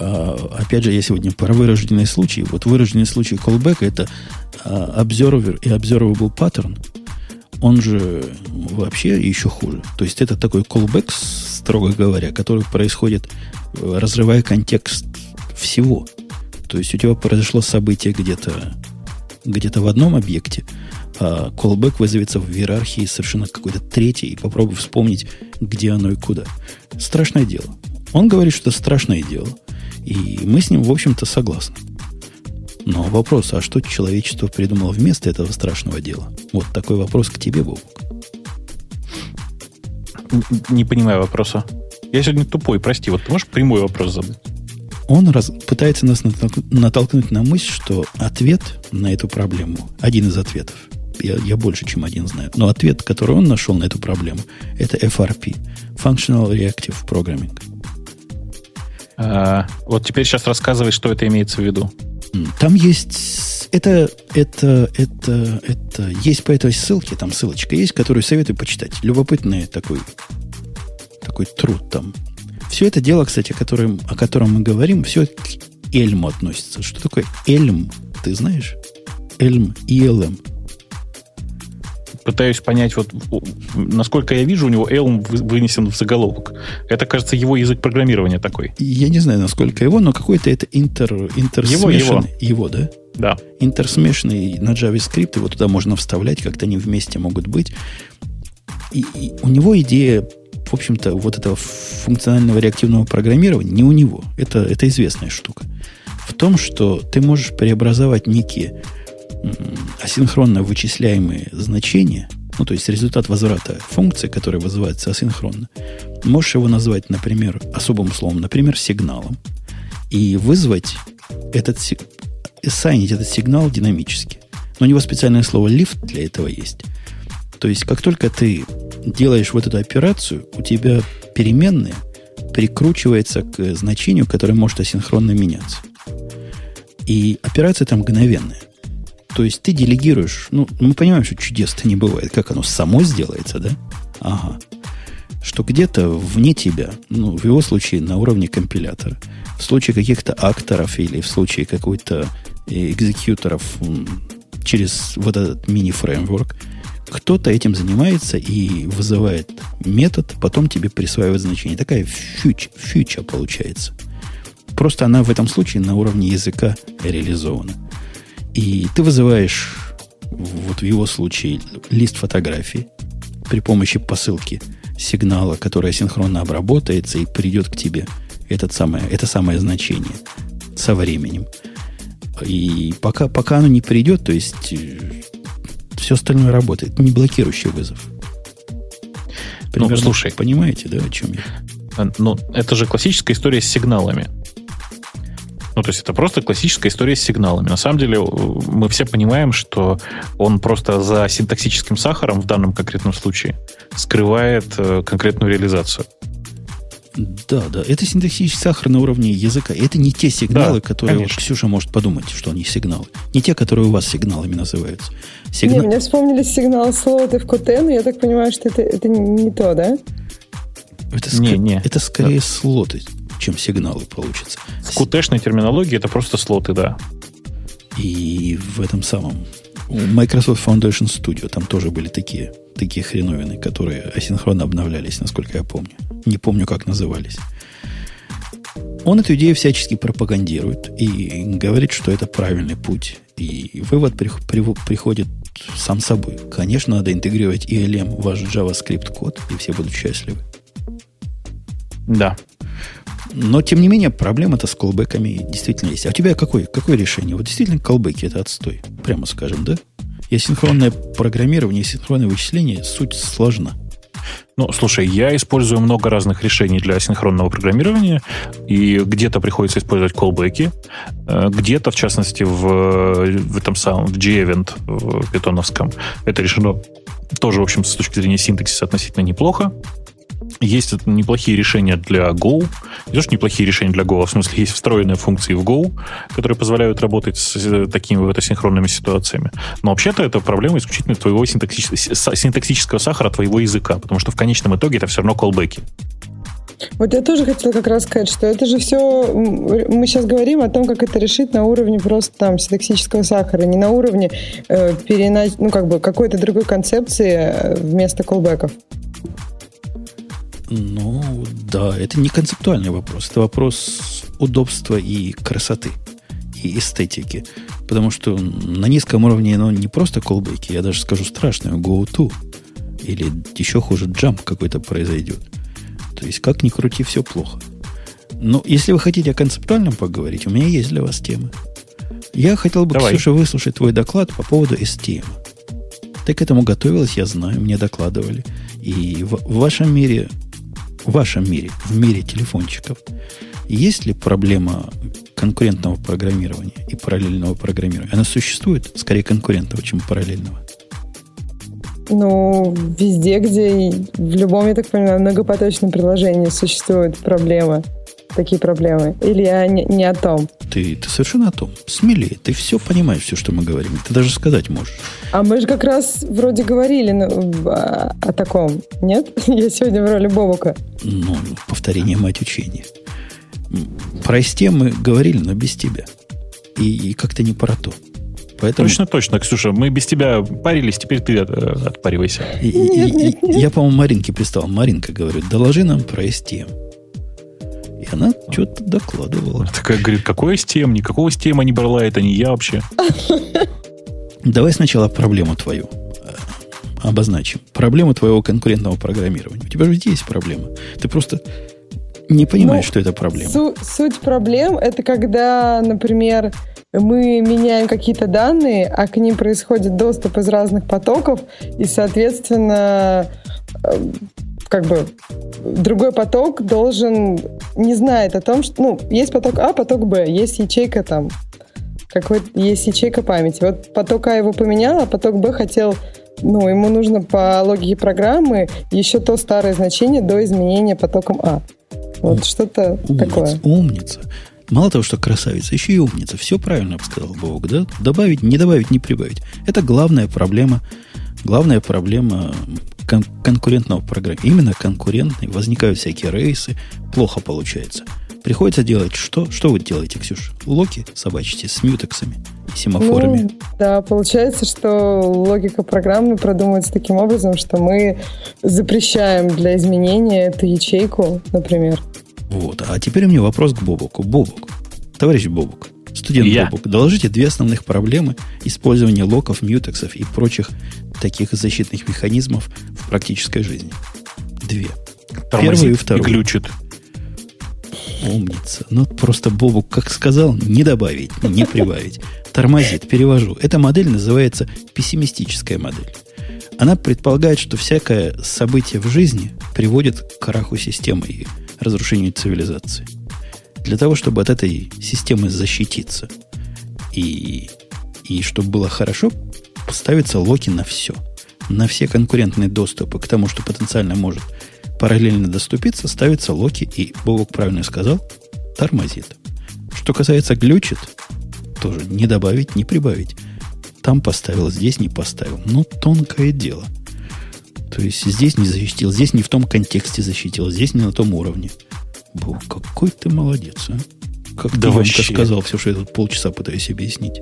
А, опять же, я сегодня про вырожденные случаи. Вот вырожденный случай callback это а, observer и observable pattern. Он же вообще еще хуже. То есть это такой callback, строго говоря, который происходит, э, разрывая контекст всего. То есть у тебя произошло событие где-то где-то в одном объекте, а вызовется в иерархии совершенно какой-то третий, и попробуй вспомнить, где оно и куда. Страшное дело. Он говорит, что это страшное дело. И мы с ним, в общем-то, согласны. Но вопрос, а что человечество придумало вместо этого страшного дела? Вот такой вопрос к тебе, Бобук. Не понимаю вопроса. Я сегодня тупой, прости. Вот ты можешь прямой вопрос задать? Он раз, пытается нас натолкнуть на мысль, что ответ на эту проблему, один из ответов, я, я больше, чем один знаю. Но ответ, который он нашел на эту проблему, это FRP. Functional Reactive Programming. А, вот теперь сейчас рассказывай, что это имеется в виду. Там есть... Это, это, это, это... Есть по этой ссылке, там ссылочка есть, которую советую почитать. Любопытный такой, такой труд там. Все это дело, кстати, которым, о котором мы говорим, все к Эльму относится. Что такое Эльм? Ты знаешь? Эльм, ELM пытаюсь понять, вот насколько я вижу, у него Elm вынесен в заголовок. Это, кажется, его язык программирования такой. Я не знаю, насколько его, но какой-то это интер, интерсмешанный. Его, его. его, да? Да. Интерсмешанный на JavaScript, его туда можно вставлять, как-то они вместе могут быть. И, и у него идея, в общем-то, вот этого функционального реактивного программирования не у него. Это, это известная штука. В том, что ты можешь преобразовать некие асинхронно вычисляемые значения, ну, то есть результат возврата функции, которая вызывается асинхронно, можешь его назвать, например, особым словом, например, сигналом, и вызвать этот, ассайнить этот сигнал динамически. Но у него специальное слово lift для этого есть. То есть, как только ты делаешь вот эту операцию, у тебя переменная прикручивается к значению, которое может асинхронно меняться. И операция там мгновенная. То есть ты делегируешь, ну, мы понимаем, что чудес-то не бывает, как оно само сделается, да? Ага. Что где-то вне тебя, ну, в его случае на уровне компилятора, в случае каких-то акторов или в случае какой-то э, экзекьюторов через вот этот мини-фреймворк, кто-то этим занимается и вызывает метод, потом тебе присваивает значение. Такая фьюч, фьюча получается. Просто она в этом случае на уровне языка реализована. И ты вызываешь, вот в его случае, лист фотографий при помощи посылки сигнала, который синхронно обработается и придет к тебе этот самое, это самое значение со временем. И пока, пока оно не придет, то есть э, все остальное работает. Не блокирующий вызов. Ну, Примерно, ну, слушай. Понимаете, да, о чем я? А, ну, это же классическая история с сигналами. Ну, то есть это просто классическая история с сигналами. На самом деле мы все понимаем, что он просто за синтаксическим сахаром в данном конкретном случае скрывает э, конкретную реализацию. Да, да. Это синтаксический сахар на уровне языка. Это не те сигналы, да, которые вот Ксюша может подумать, что они сигналы. Не те, которые у вас сигналами называются. Сигнал... Не, мне вспомнились сигналы слоты в но я так понимаю, что это, это не, не то, да? Это, ск... не, не. это скорее да. слоты, чем сигналы получится. В кутэшной терминологии это просто слоты, да. И в этом самом Microsoft Foundation Studio там тоже были такие, такие хреновины, которые асинхронно обновлялись, насколько я помню. Не помню, как назывались. Он эту идею всячески пропагандирует и говорит, что это правильный путь. И вывод при, при, приходит сам собой. Конечно, надо интегрировать ELM в ваш JavaScript код, и все будут счастливы. Да. Но, тем не менее, проблема-то с колбеками действительно есть. А у тебя какое, какое решение? Вот действительно колбеки это отстой, прямо скажем, да? И синхронное программирование, и синхронное вычисление, суть сложна. Ну, слушай, я использую много разных решений для синхронного программирования, и где-то приходится использовать колбеки, э, где-то, в частности, в, в этом самом, в G-Event, в питоновском, это решено тоже, в общем, с точки зрения синтаксиса относительно неплохо. Есть неплохие решения для Go. Не то, что неплохие решения для Go, а в смысле есть встроенные функции в Go, которые позволяют работать с э, такими вот асинхронными ситуациями. Но вообще-то это проблема исключительно твоего синтаксического, синтаксического сахара твоего языка, потому что в конечном итоге это все равно колбеки. Вот я тоже хотела как раз сказать, что это же все... Мы сейчас говорим о том, как это решить на уровне просто там синтаксического сахара, не на уровне э, перенать, ну, как бы какой-то другой концепции э, вместо колбеков. Ну, да, это не концептуальный вопрос. Это вопрос удобства и красоты, и эстетики. Потому что на низком уровне оно не просто колбеки, я даже скажу страшное, go-to. Или еще хуже, jump какой-то произойдет. То есть, как ни крути, все плохо. Но если вы хотите о концептуальном поговорить, у меня есть для вас тема. Я хотел бы, Давай. Ксюша, выслушать твой доклад по поводу STM. Ты к этому готовилась, я знаю, мне докладывали. И в, в вашем мире в вашем мире, в мире телефончиков, есть ли проблема конкурентного программирования и параллельного программирования? Она существует скорее конкурентного, чем параллельного? Ну, везде, где в любом, я так понимаю, многопоточном приложении существует проблема такие проблемы? Или я не, не о том? Ты, ты совершенно о том. Смелее. Ты все понимаешь, все, что мы говорим. Ты даже сказать можешь. А мы же как раз вроде говорили ну, о, о таком. Нет? <laughs> Я сегодня в роли Бобука. Ну, повторение мать учения. Про STM мы говорили, но без тебя. И, и как-то не про то. Поэтому... Точно, точно, Ксюша. Мы без тебя парились, теперь ты от, э, отпаривайся. И, и, и, я, по-моему, Маринке пристал. Маринка говорит, доложи нам про STM. И она что-то докладывала. Такая говорит, какой STM? Никакого STM не брала, это не я вообще. <laughs> Давай сначала проблему твою э, обозначим. Проблему твоего конкурентного программирования. У тебя же есть проблема. Ты просто не понимаешь, ну, что это проблема. Су- суть проблем это когда, например, мы меняем какие-то данные, а к ним происходит доступ из разных потоков, и, соответственно, э, как бы другой поток должен не знает о том, что ну есть поток А, поток Б, есть ячейка там какой есть ячейка памяти. Вот поток А его поменял, а поток Б хотел ну, ему нужно по логике программы еще то старое значение до изменения потоком А. Вот что-то такое. Умница. Мало того, что красавица, еще и умница. Все правильно сказал Бог, да? Добавить, не добавить, не прибавить. Это главная проблема, главная проблема кон- конкурентного программирования. Именно конкурентный. Возникают всякие рейсы. Плохо получается. Приходится делать что? Что вы делаете, Ксюша? Локи собачите с мютексами и семафорами? Ну, да, получается, что логика программы продумывается таким образом, что мы запрещаем для изменения эту ячейку, например. Вот. А теперь у меня вопрос к Бобуку. Бобук, товарищ Бобук, студент Я. Бобук, доложите две основных проблемы использования локов, мютексов и прочих таких защитных механизмов в практической жизни. Две. Тормозит Первую и вторую. И глючит. Умница. Ну, просто Бобу, как сказал, не добавить, не прибавить. Тормозит, перевожу. Эта модель называется пессимистическая модель. Она предполагает, что всякое событие в жизни приводит к краху системы и разрушению цивилизации. Для того, чтобы от этой системы защититься и, и чтобы было хорошо, ставится локи на все. На все конкурентные доступы к тому, что потенциально может параллельно доступиться, ставится локи, и Бобок правильно сказал, тормозит. Что касается глючит, тоже не добавить, не прибавить. Там поставил, здесь не поставил. Ну, тонкое дело. То есть здесь не защитил, здесь не в том контексте защитил, здесь не на том уровне. Бог, какой ты молодец, а? Как да ты вообще сказал все, что я тут полчаса пытаюсь объяснить.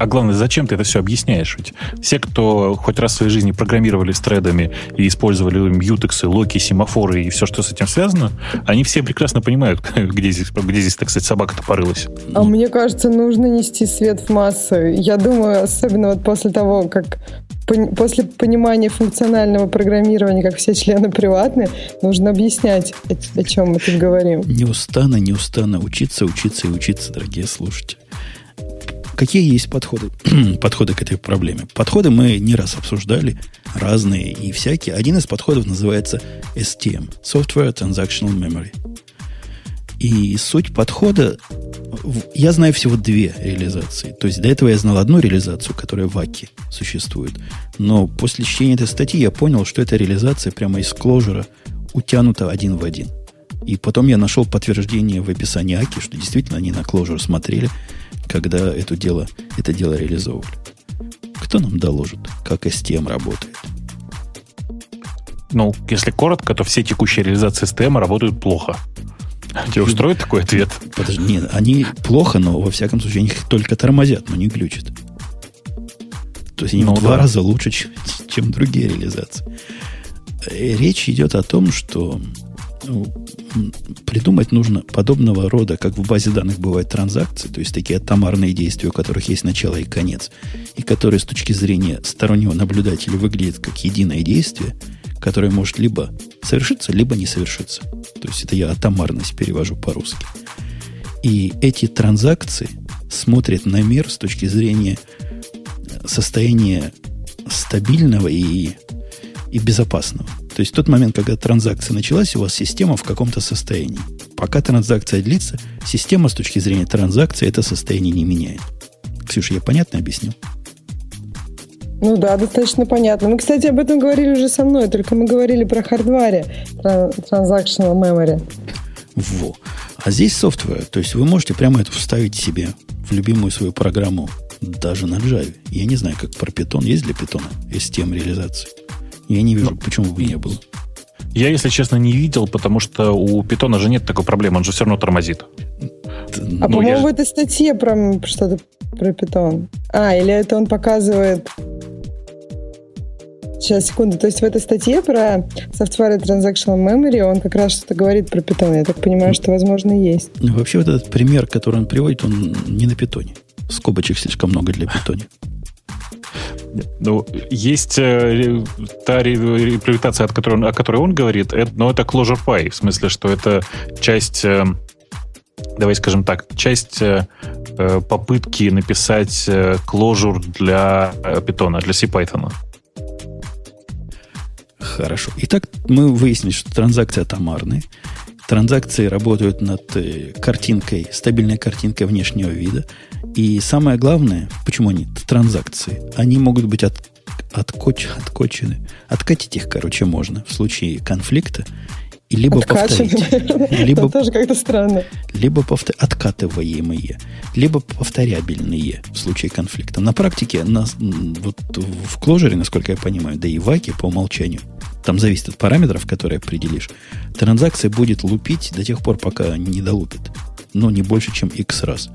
А главное, зачем ты это все объясняешь? Ведь все, кто хоть раз в своей жизни программировали с тредами и использовали мьютексы, локи, семафоры и все, что с этим связано, они все прекрасно понимают, <laughs> где здесь, где здесь так сказать, собака-то порылась. А мне кажется, нужно нести свет в массы. Я думаю, особенно вот после того, как после понимания функционального программирования, как все члены приватные, нужно объяснять, о, чем мы тут говорим. Не устану, не устану учиться, учиться и учиться, дорогие слушатели. Какие есть подходы, <clears throat> подходы к этой проблеме? Подходы мы не раз обсуждали, разные и всякие. Один из подходов называется STM, Software Transactional Memory. И суть подхода, я знаю всего две реализации. То есть до этого я знал одну реализацию, которая в АКИ существует. Но после чтения этой статьи я понял, что эта реализация прямо из кложера утянута один в один. И потом я нашел подтверждение в описании АКИ, что действительно они на кложер смотрели когда это дело, это дело реализовывали. Кто нам доложит, как STM работает? Ну, если коротко, то все текущие реализации STM работают плохо. Тебя устроит такой ответ? Подожди, нет, они плохо, но во всяком случае они их только тормозят, но не глючат. То есть они ну, в два да. раза лучше, чем, чем другие реализации. Э, речь идет о том, что ну, придумать нужно подобного рода, как в базе данных бывают транзакции, то есть такие атомарные действия, у которых есть начало и конец, и которые с точки зрения стороннего наблюдателя выглядят как единое действие, которое может либо совершиться, либо не совершиться. То есть это я атомарность перевожу по-русски. И эти транзакции смотрят на мир с точки зрения состояния стабильного и, и безопасного. То есть тот момент, когда транзакция началась, у вас система в каком-то состоянии. Пока транзакция длится, система с точки зрения транзакции это состояние не меняет. Ксюша, я понятно объяснил? Ну да, достаточно понятно. Мы, кстати, об этом говорили уже со мной, только мы говорили про хардваре, про transactional memory. Во. А здесь софтвер. То есть вы можете прямо это вставить себе в любимую свою программу даже на Java. Я не знаю, как про Python. Есть для Python STM реализации? Я не вижу, Но, почему бы не было. Я, если честно, не видел, потому что у питона же нет такой проблемы, он же все равно тормозит. А ну, по-моему, я... в этой статье про что-то про питон. А, или это он показывает... Сейчас, секунду. То есть в этой статье про Software Transactional Memory он как раз что-то говорит про питон. Я так понимаю, что, возможно, есть. Ну, вообще, вот этот пример, который он приводит, он не на питоне. Скобочек слишком много для питоне. Ну, есть э, та реабилитация, от которой, о которой он говорит, это, но это Clojure Py, в смысле, что это часть, э, давай скажем так, часть э, э попытки написать э, Clojure для Python, для CPython. Хорошо. Итак, мы выяснили, что транзакции атомарные. Транзакции работают над э, картинкой, стабильной картинкой внешнего вида. И самое главное, почему они транзакции, они могут быть от, откоч, откочены. Откатить их, короче, можно в случае конфликта. И либо повторить. Либо, Это тоже как-то странно. Либо повтор, откатываемые, либо повторябельные в случае конфликта. На практике на, вот в Clojure, насколько я понимаю, да и в Аке по умолчанию – там зависит от параметров, которые определишь, транзакция будет лупить до тех пор, пока не долупит. Но не больше, чем x раз.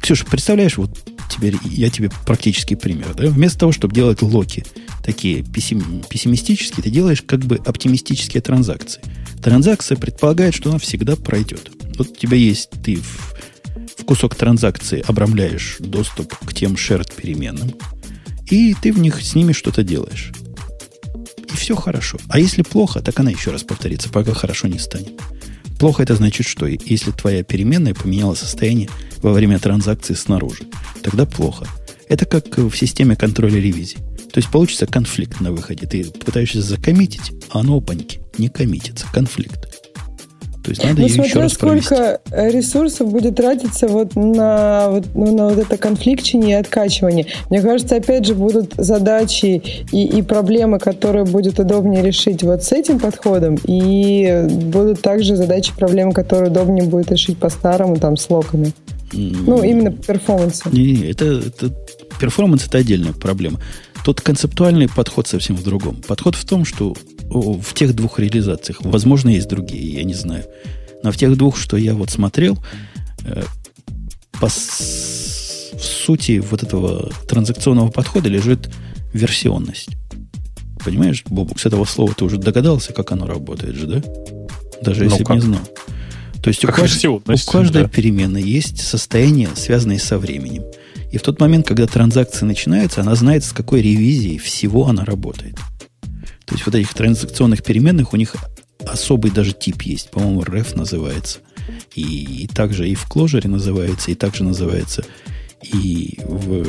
Ксюша, представляешь, вот теперь я тебе практический пример. Да? Вместо того, чтобы делать локи такие пессим, пессимистические, ты делаешь как бы оптимистические транзакции. Транзакция предполагает, что она всегда пройдет. Вот у тебя есть, ты в, в кусок транзакции обрамляешь доступ к тем shared переменным, и ты в них с ними что-то делаешь и все хорошо. А если плохо, так она еще раз повторится, пока хорошо не станет. Плохо это значит что? Если твоя переменная поменяла состояние во время транзакции снаружи, тогда плохо. Это как в системе контроля ревизии. То есть получится конфликт на выходе. Ты пытаешься закоммитить, а оно опаньки не коммитится. Конфликт. То есть надо ну, ее еще раз сколько провести. ресурсов будет тратиться вот на, вот, ну, на вот это конфликчение и откачивание. Мне кажется, опять же, будут задачи и, и проблемы, которые будет удобнее решить вот с этим подходом, и будут также задачи, проблемы, которые удобнее будет решить по-старому, там, с локами. Ну, именно по перформансу. Не, не, это, это перформанс это отдельная проблема. Тот концептуальный подход совсем в другом. Подход в том, что в тех двух реализациях, возможно, есть другие, я не знаю. Но в тех двух, что я вот смотрел, э, по сути вот этого транзакционного подхода лежит версионность. Понимаешь, Бобук, с этого слова ты уже догадался, как оно работает же, да? Даже если бы не знал. То есть как у, кажд... у каждой да. переменной есть состояние, связанное со временем. И в тот момент, когда транзакция начинается, она знает, с какой ревизией всего она работает. То есть вот этих транзакционных переменных у них особый даже тип есть. По-моему, ref называется. И, и также и в Clojure называется, и также называется и в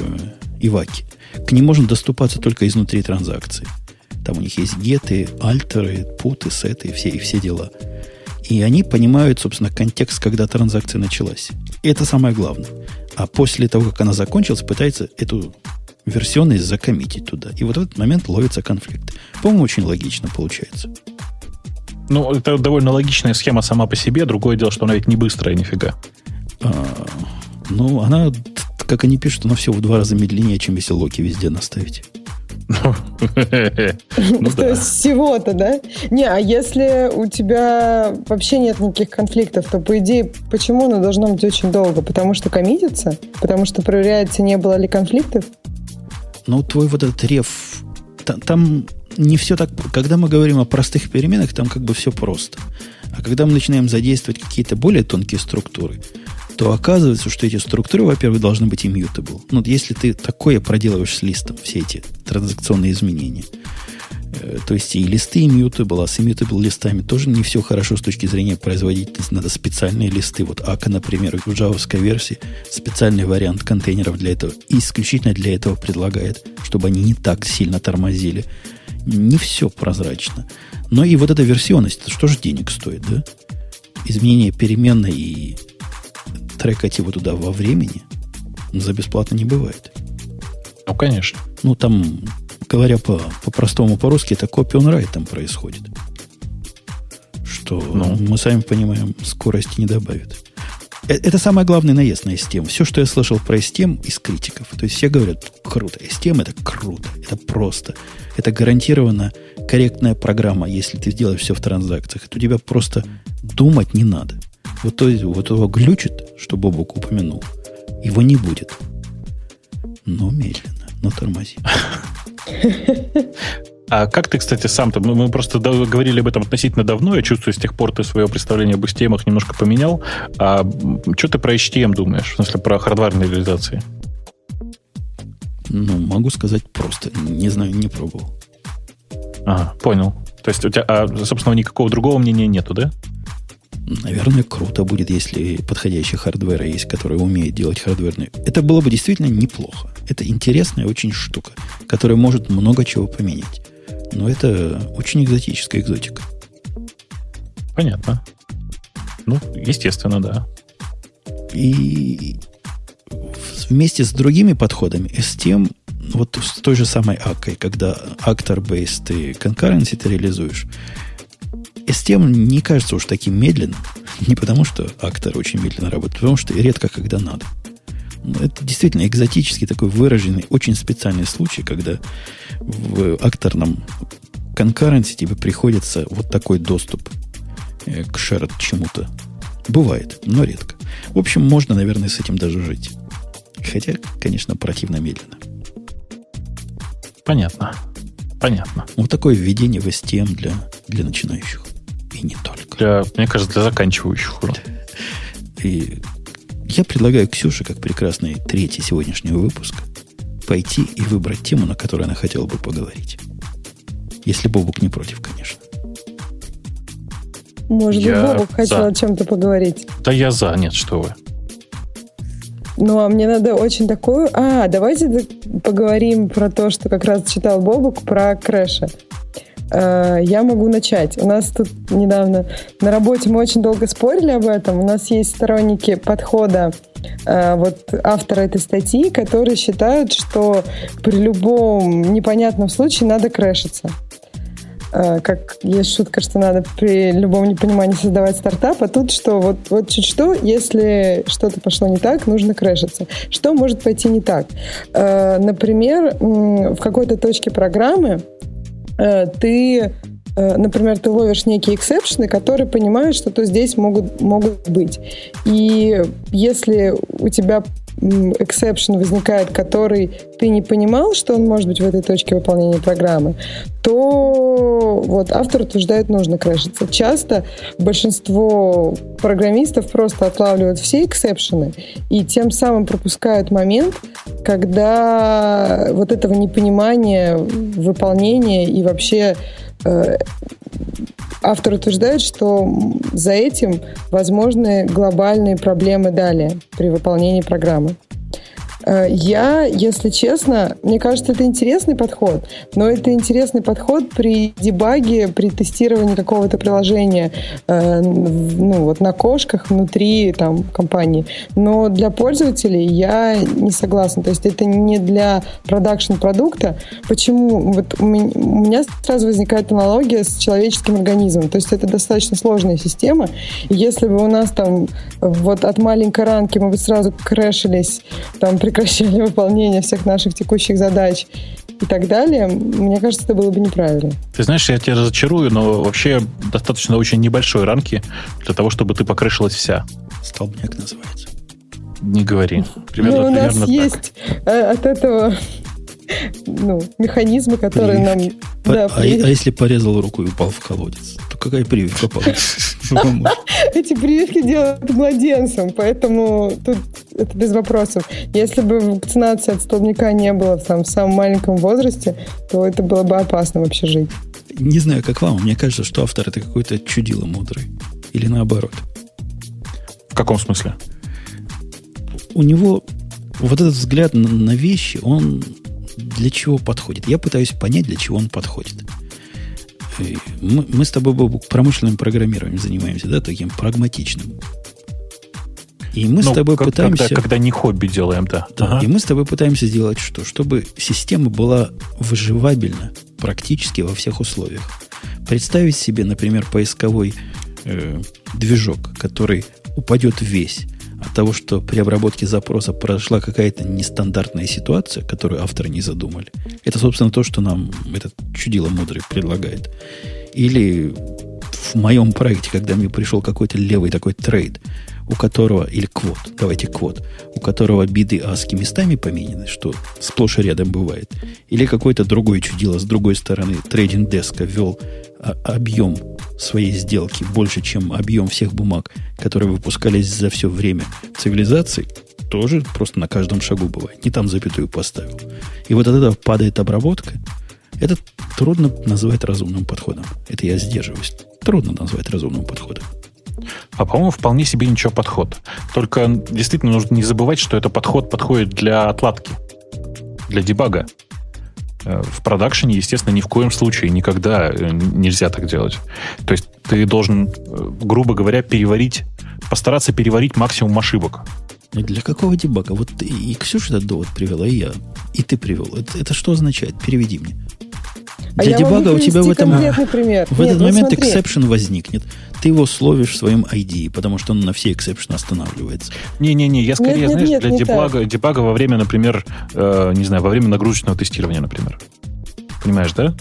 Иваке. К ним можно доступаться только изнутри транзакции. Там у них есть геты, альтеры, путы, сеты все, и все дела. И они понимают, собственно, контекст, когда транзакция началась. И это самое главное. А после того, как она закончилась, пытается эту версионность закоммитить туда. И вот в этот момент ловится конфликт. По-моему, очень логично получается. Ну, это довольно логичная схема сама по себе. Другое дело, что она ведь не быстрая нифига. А, ну, она, как они пишут, она все в два раза медленнее, чем если локи везде наставить. Ну, То есть всего-то, да? Не, а если у тебя вообще нет никаких конфликтов, то, по идее, почему оно должно быть очень долго? Потому что коммитится? Потому что проверяется, не было ли конфликтов? Ну, твой вот этот реф... Там не все так... Когда мы говорим о простых переменах, там как бы все просто. А когда мы начинаем задействовать какие-то более тонкие структуры, то оказывается, что эти структуры, во-первых, должны быть immutable. Ну, если ты такое проделываешь с листом, все эти транзакционные изменения, то есть и листы immutable, а с immutable листами тоже не все хорошо с точки зрения производительности. Надо специальные листы. Вот Ака, например, в джавовской версии специальный вариант контейнеров для этого. Исключительно для этого предлагает, чтобы они не так сильно тормозили. Не все прозрачно. Но и вот эта версионность, что же денег стоит, да? Изменение переменной и трекать его туда во времени за бесплатно не бывает. Ну, конечно. Ну, там, говоря по, по-простому по-русски, это on write там происходит. Что ну. мы сами понимаем, скорости не добавит. Э, это самое главное наезд на STM. Все, что я слышал про STM из критиков. То есть все говорят, круто. STM это круто. Это просто. Это гарантированно корректная программа, если ты сделаешь все в транзакциях. Это у тебя просто думать не надо. Вот, то, вот его глючит, что Бобок упомянул. Его не будет. Но медленно, но тормози. <laughs> А как ты, кстати, сам-то, мы просто говорили об этом относительно давно, я чувствую, с тех пор ты свое представление об HTML немножко поменял. А что ты про HTM думаешь, в смысле про хардварные реализации? Ну, могу сказать просто. Не знаю, не пробовал. Ага, понял. То есть у тебя, а, собственно, никакого другого мнения нету, да? Наверное, круто будет, если подходящий hardware есть, который умеет делать хардверный. Это было бы действительно неплохо. Это интересная очень штука, которая может много чего поменять. Но это очень экзотическая экзотика. Понятно. Ну, естественно, да. И вместе с другими подходами STM, вот с той же самой акой, когда actor-based ты concurrency ты реализуешь, STM не кажется уж таким медленным. Не потому, что актор очень медленно работает, а потому что редко когда надо. Это действительно экзотический такой выраженный, очень специальный случай, когда в акторном конкуренции тебе приходится вот такой доступ э, к shared чему-то. Бывает, но редко. В общем, можно, наверное, с этим даже жить. Хотя, конечно, противно медленно. Понятно. Понятно. Вот такое введение в STM для, для начинающих. И не только. Для, мне кажется, для заканчивающих уже. И я предлагаю Ксюше, как прекрасный третий сегодняшнего выпуска, пойти и выбрать тему, на которой она хотела бы поговорить. Если Бобук не против, конечно. Может я быть, Бобук хотел о чем-то поговорить. Да я за, нет, что вы. Ну, а мне надо очень такую... А, давайте поговорим про то, что как раз читал Бобук, про Крэша. Э, я могу начать. У нас тут недавно на работе мы очень долго спорили об этом. У нас есть сторонники подхода э, вот автора этой статьи, которые считают, что при любом непонятном случае надо крэшиться. Э, как есть шутка, что надо при любом непонимании создавать стартап, а тут что, вот, вот чуть что, если что-то пошло не так, нужно крэшиться. Что может пойти не так? Например, в какой-то точке программы ты э, например, ты ловишь некие эксепшены, которые понимают, что то здесь могут, могут быть. И если у тебя exception возникает, который ты не понимал, что он может быть в этой точке выполнения программы, то вот автор утверждает, нужно крэшиться. Часто большинство программистов просто отлавливают все exception ы и тем самым пропускают момент, когда вот этого непонимания выполнения и вообще э, автор утверждает, что за этим возможны глобальные проблемы далее при выполнении программы. Э, я, если честно, мне кажется, это интересный подход, но это интересный подход при дебаге, при тестировании какого-то приложения э, ну, вот на кошках внутри там, компании. Но для пользователей я не согласна. То есть это не для продакшн продукта. Почему? Вот у меня сразу возникает аналогия с человеческим организмом. То есть это достаточно сложная система. И если бы у нас там вот от маленькой ранки мы бы сразу крэшились там при прекращали выполнение всех наших текущих задач и так далее, мне кажется, это было бы неправильно. Ты знаешь, я тебя разочарую, но вообще достаточно очень небольшой рамки для того, чтобы ты покрышилась вся. Столбняк называется. Не говори. Примерно, ну, у нас так. есть э, от этого ну, механизмы, которые прививки. нам... Да, а, а если порезал руку и упал в колодец, какая прививка <laughs> Эти прививки делают младенцам, поэтому тут это без вопросов. Если бы вакцинации от столбняка не было в самом маленьком возрасте, то это было бы опасно вообще жить. Не знаю, как вам, мне кажется, что автор это какой-то чудило мудрый. Или наоборот. В каком смысле? У него вот этот взгляд на вещи, он для чего подходит. Я пытаюсь понять, для чего он подходит. Мы, мы с тобой промышленным программированием занимаемся, да, таким прагматичным. И мы ну, с тобой как, пытаемся... Когда, когда не хобби делаем, да. да ага. И мы с тобой пытаемся сделать что? Чтобы система была выживабельна практически во всех условиях. Представить себе, например, поисковой э, движок, который упадет весь от того, что при обработке запроса произошла какая-то нестандартная ситуация, которую авторы не задумали. Это, собственно, то, что нам этот чудило мудрый предлагает. Или в моем проекте, когда мне пришел какой-то левый такой трейд, у которого, или квот, давайте квот, у которого биды аски местами поменены, что сплошь и рядом бывает, или какой-то другой чудило с другой стороны трейдинг деска ввел а, объем своей сделки больше, чем объем всех бумаг, которые выпускались за все время цивилизации, тоже просто на каждом шагу бывает. Не там запятую поставил. И вот от этого падает обработка. Это трудно назвать разумным подходом. Это я сдерживаюсь. Трудно назвать разумным подходом. А по-моему, вполне себе ничего подход. Только действительно нужно не забывать, что это подход подходит для отладки, для дебага. Э, в продакшене, естественно, ни в коем случае никогда э, нельзя так делать. То есть ты должен, э, грубо говоря, переварить, постараться переварить максимум ошибок. Для какого дебага? Вот и Ксюша этот довод привела, и я. И ты привел. Это, это что означает? Переведи мне. А Для дебага у тебя в этом, пример. в Нет, этот ну момент смотри. exception возникнет. Ты его словишь в своем IDE, потому что он на все exception останавливается. Не-не-не, я скорее, нет, знаешь, нет, для дебага, дебага во время, например, э, не знаю, во время нагрузочного тестирования, например. Понимаешь, да?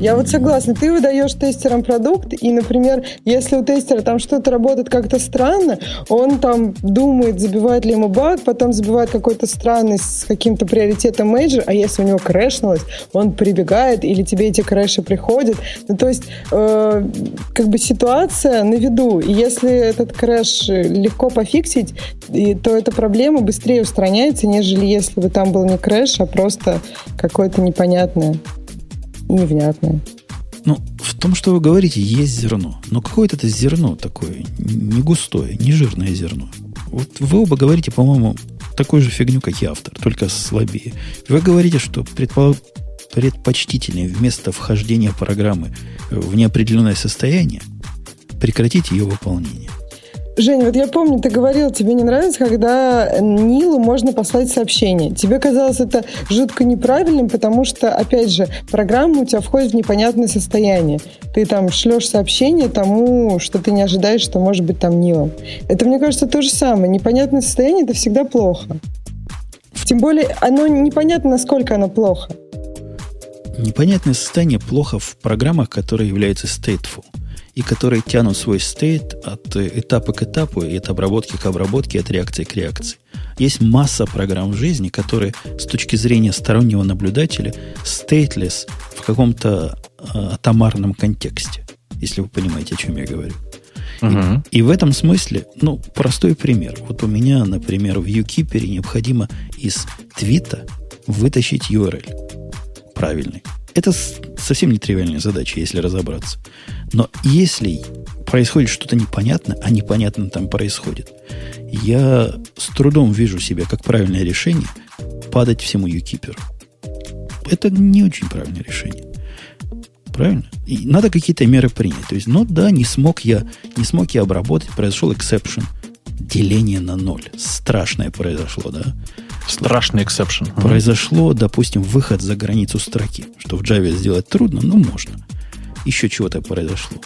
Я вот согласна. Ты выдаешь тестерам продукт, и, например, если у тестера там что-то работает как-то странно, он там думает, забивает ли ему баг, потом забивает какой-то странный с каким-то приоритетом major, а если у него крэшнулось, он прибегает, или тебе эти крэши приходят. Ну, то есть, э, как бы ситуация на виду. И если этот крэш легко пофиксить, и, то эта проблема быстрее устраняется, нежели если бы там был не крэш, а просто какое-то непонятное невнятное. Ну, в том, что вы говорите, есть зерно. Но какое-то это зерно такое, не густое, не жирное зерно. Вот вы оба говорите, по-моему, такую же фигню, как и автор, только слабее. Вы говорите, что предпол... предпочтительнее вместо вхождения программы в неопределенное состояние прекратить ее выполнение. Жень, вот я помню, ты говорил, тебе не нравится, когда Нилу можно послать сообщение. Тебе казалось это жутко неправильным, потому что, опять же, программа у тебя входит в непонятное состояние. Ты там шлешь сообщение тому, что ты не ожидаешь, что может быть там Нилом. Это, мне кажется, то же самое. Непонятное состояние – это всегда плохо. Тем более, оно непонятно, насколько оно плохо. Непонятное состояние плохо в программах, которые являются stateful и которые тянут свой стейт от этапа к этапу, и от обработки к обработке, от реакции к реакции. Есть масса программ в жизни, которые с точки зрения стороннего наблюдателя stateless в каком-то э, атомарном контексте, если вы понимаете, о чем я говорю. Uh-huh. И, и в этом смысле, ну, простой пример. Вот у меня, например, в UKeeper необходимо из твита вытащить URL правильный. Это совсем нетривиальная задача, если разобраться. Но если происходит что-то непонятное, а непонятно там происходит, я с трудом вижу себе как правильное решение падать всему юкиперу. Это не очень правильное решение. Правильно? И надо какие-то меры принять. То есть, ну да, не смог я, не смог я обработать, произошел exception. Деление на ноль. Страшное произошло, да? Страшный exception. Произошло, допустим, выход за границу строки, что в Java сделать трудно, но можно. Еще чего-то произошло.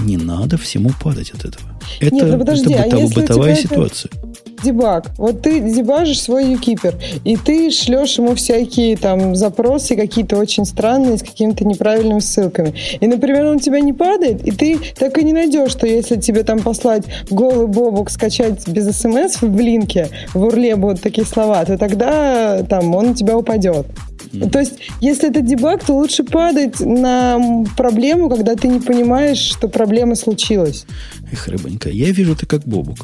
Не надо всему падать от этого. Это, Нет, ну подожди, это а бытовая ситуация. Это дебаг. Вот ты дебажишь свой uKeeper, и ты шлешь ему всякие там запросы какие-то очень странные с какими-то неправильными ссылками. И, например, он у тебя не падает, и ты так и не найдешь, что если тебе там послать голый бобук скачать без смс в блинке, в урле будут такие слова, то тогда там он у тебя упадет. Mm. То есть, если это дебаг, то лучше падать на проблему, когда ты не понимаешь, что проблема случилась. Эх, рыбонька, я вижу ты как бобук.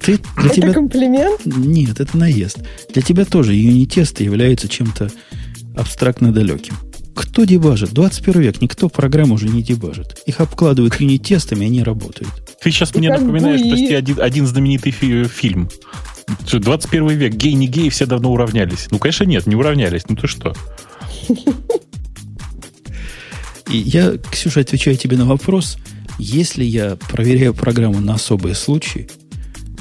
Ты, для это тебя... комплимент? Нет, это наезд. Для тебя тоже юнитесты являются чем-то абстрактно далеким. Кто дебажит? 21 век. Никто программу уже не дебажит. Их обкладывают юнит-тестами, они работают. Ты сейчас И мне напоминаешь бы почти один, один знаменитый фи- фильм. 21 век. Гей, не гей, все давно уравнялись. Ну, конечно, нет, не уравнялись. Ну, ты что? И я, Ксюша, отвечаю тебе на вопрос – если я проверяю программу на особые случаи,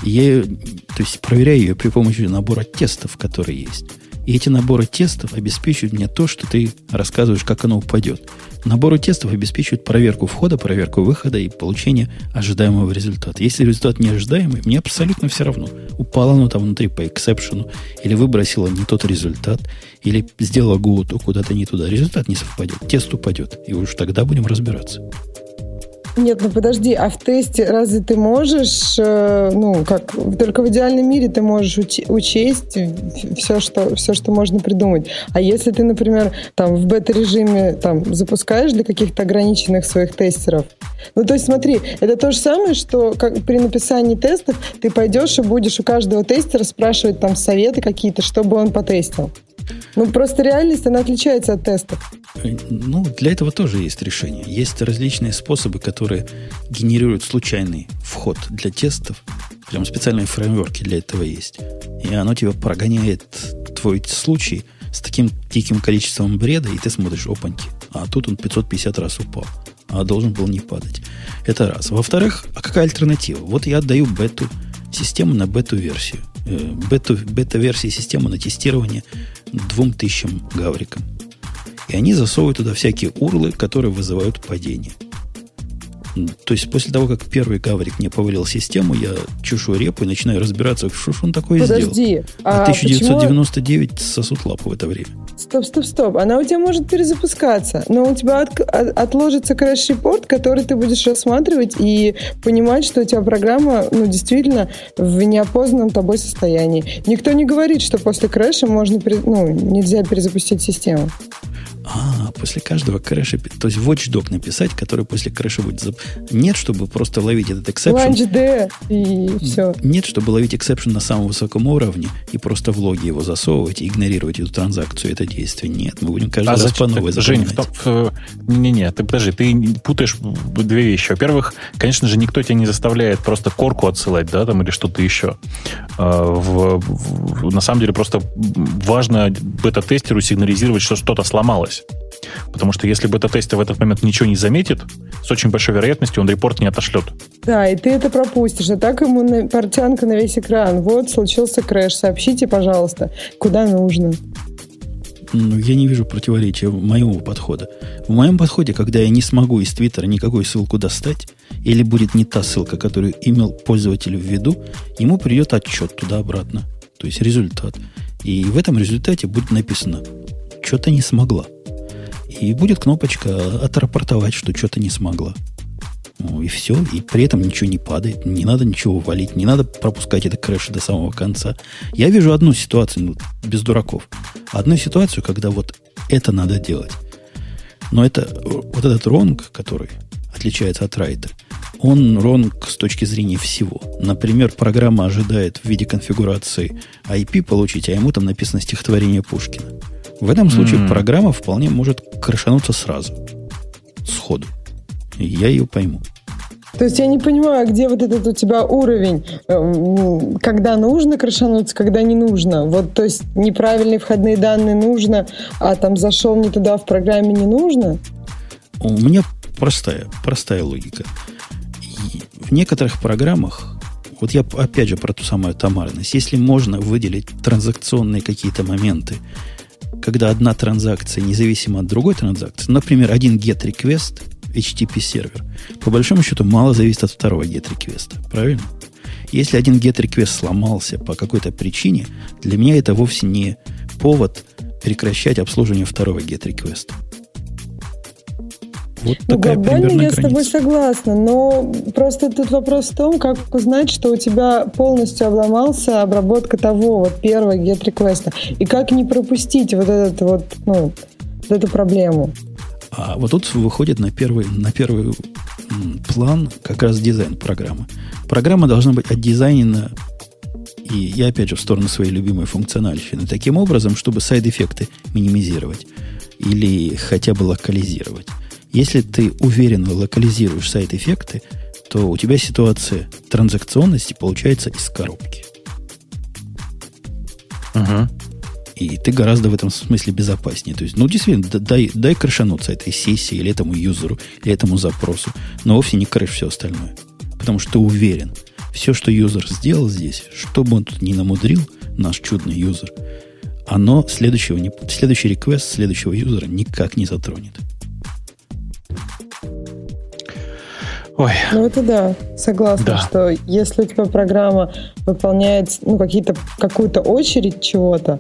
я то есть проверяю ее при помощи набора тестов, которые есть. И эти наборы тестов обеспечивают мне то, что ты рассказываешь, как оно упадет. Наборы тестов обеспечивают проверку входа, проверку выхода и получение ожидаемого результата. Если результат неожидаемый, мне абсолютно все равно. Упало оно там внутри по эксепшену, или выбросило не тот результат, или сделала гуоту куда-то не туда. Результат не совпадет, тест упадет. И уж тогда будем разбираться. Нет, ну подожди, а в тесте разве ты можешь, э, ну, как, только в идеальном мире ты можешь уч- учесть все что, все, что можно придумать. А если ты, например, там в бета-режиме там запускаешь для каких-то ограниченных своих тестеров, ну, то есть смотри, это то же самое, что как при написании тестов ты пойдешь и будешь у каждого тестера спрашивать там советы какие-то, чтобы он потестил. Ну, просто реальность, она отличается от тестов. Ну, для этого тоже есть решение. Есть различные способы, которые генерируют случайный вход для тестов. Прям специальные фреймворки для этого есть. И оно тебя прогоняет твой случай с таким диким количеством бреда, и ты смотришь, опаньки, а тут он 550 раз упал, а должен был не падать. Это раз. Во-вторых, а какая альтернатива? Вот я отдаю бету, систему на бету-версию. Э, бету, бета-версии системы на тестирование двум тысячам гаврикам. И они засовывают туда всякие урлы, которые вызывают падение. То есть после того, как первый гаврик мне повалил систему, я чешу репу и начинаю разбираться, что ж он такое Подожди, сделал. А, а 1999 почему... сосут лапу в это время. Стоп, стоп, стоп. Она у тебя может перезапускаться, но у тебя от, от, отложится crash report, который ты будешь рассматривать и понимать, что у тебя программа ну, действительно в неопознанном тобой состоянии. Никто не говорит, что после крэша можно, ну, нельзя перезапустить систему. А, после каждого крэша, то есть watchdog написать, который после крэша будет... Зап... Нет, чтобы просто ловить этот exception. launchd и все. Нет, чтобы ловить exception на самом высоком уровне и просто в логи его засовывать и игнорировать эту транзакцию, это действие. Нет, мы будем каждый а раз зачем? по новой Жень, не-не-не, ты подожди, ты путаешь две вещи. Во-первых, конечно же, никто тебя не заставляет просто корку отсылать, да, там, или что-то еще. в, в, на самом деле просто важно бета-тестеру сигнализировать, что что-то сломалось. Потому что если бета-тестер в этот момент ничего не заметит, с очень большой вероятностью он репорт не отошлет. Да, и ты это пропустишь. А так ему на, портянка на весь экран. Вот, случился крэш. Сообщите, пожалуйста, куда нужно. Ну, я не вижу противоречия моему подхода. В моем подходе, когда я не смогу из Твиттера никакую ссылку достать, или будет не та ссылка, которую имел пользователь в виду, ему придет отчет туда-обратно. То есть результат. И в этом результате будет написано «что-то не смогла». И будет кнопочка «отрапортовать», что что-то не смогла. Ну, и все. И при этом ничего не падает. Не надо ничего валить. Не надо пропускать это крэш до самого конца. Я вижу одну ситуацию, ну, без дураков. Одну ситуацию, когда вот это надо делать. Но это вот этот ронг, который отличается от райта, он ронг с точки зрения всего. Например, программа ожидает в виде конфигурации IP получить, а ему там написано стихотворение Пушкина. В этом случае mm-hmm. программа вполне может крашануться сразу, сходу. Я ее пойму. То есть я не понимаю, где вот этот у тебя уровень, эм, когда нужно крашануться, когда не нужно. Вот, то есть неправильные входные данные нужно, а там зашел не туда в программе не нужно? У меня простая, простая логика. И в некоторых программах, вот я опять же про ту самую томарность, если можно выделить транзакционные какие-то моменты, когда одна транзакция независима от другой транзакции, например, один get request – HTTP сервер, по большому счету мало зависит от второго get реквеста. Правильно? Если один get request сломался по какой-то причине, для меня это вовсе не повод прекращать обслуживание второго get request. Вот ну, глобально я граница. с тобой согласна, но просто тут вопрос в том, как узнать, что у тебя полностью обломался обработка того вот первого get request и как не пропустить вот этот вот, ну, вот эту проблему. А вот тут выходит на первый, на первый план как раз дизайн программы. Программа должна быть отдизайнена и я опять же в сторону своей любимой функциональщины таким образом, чтобы сайд-эффекты минимизировать или хотя бы локализировать. Если ты уверенно локализируешь сайд-эффекты, то у тебя ситуация транзакционности получается из коробки. Угу. И ты гораздо в этом смысле безопаснее. То есть, ну, действительно, дай, дай крышануться этой сессии или этому юзеру, или этому запросу. Но вовсе не крыш все остальное. Потому что ты уверен, все, что юзер сделал здесь, что бы он тут ни намудрил, наш чудный юзер, оно следующего не, следующий реквест следующего юзера никак не затронет. Ой. Ну это да, согласна, да. что если у тебя программа выполняет ну, какие-то, какую-то очередь чего-то,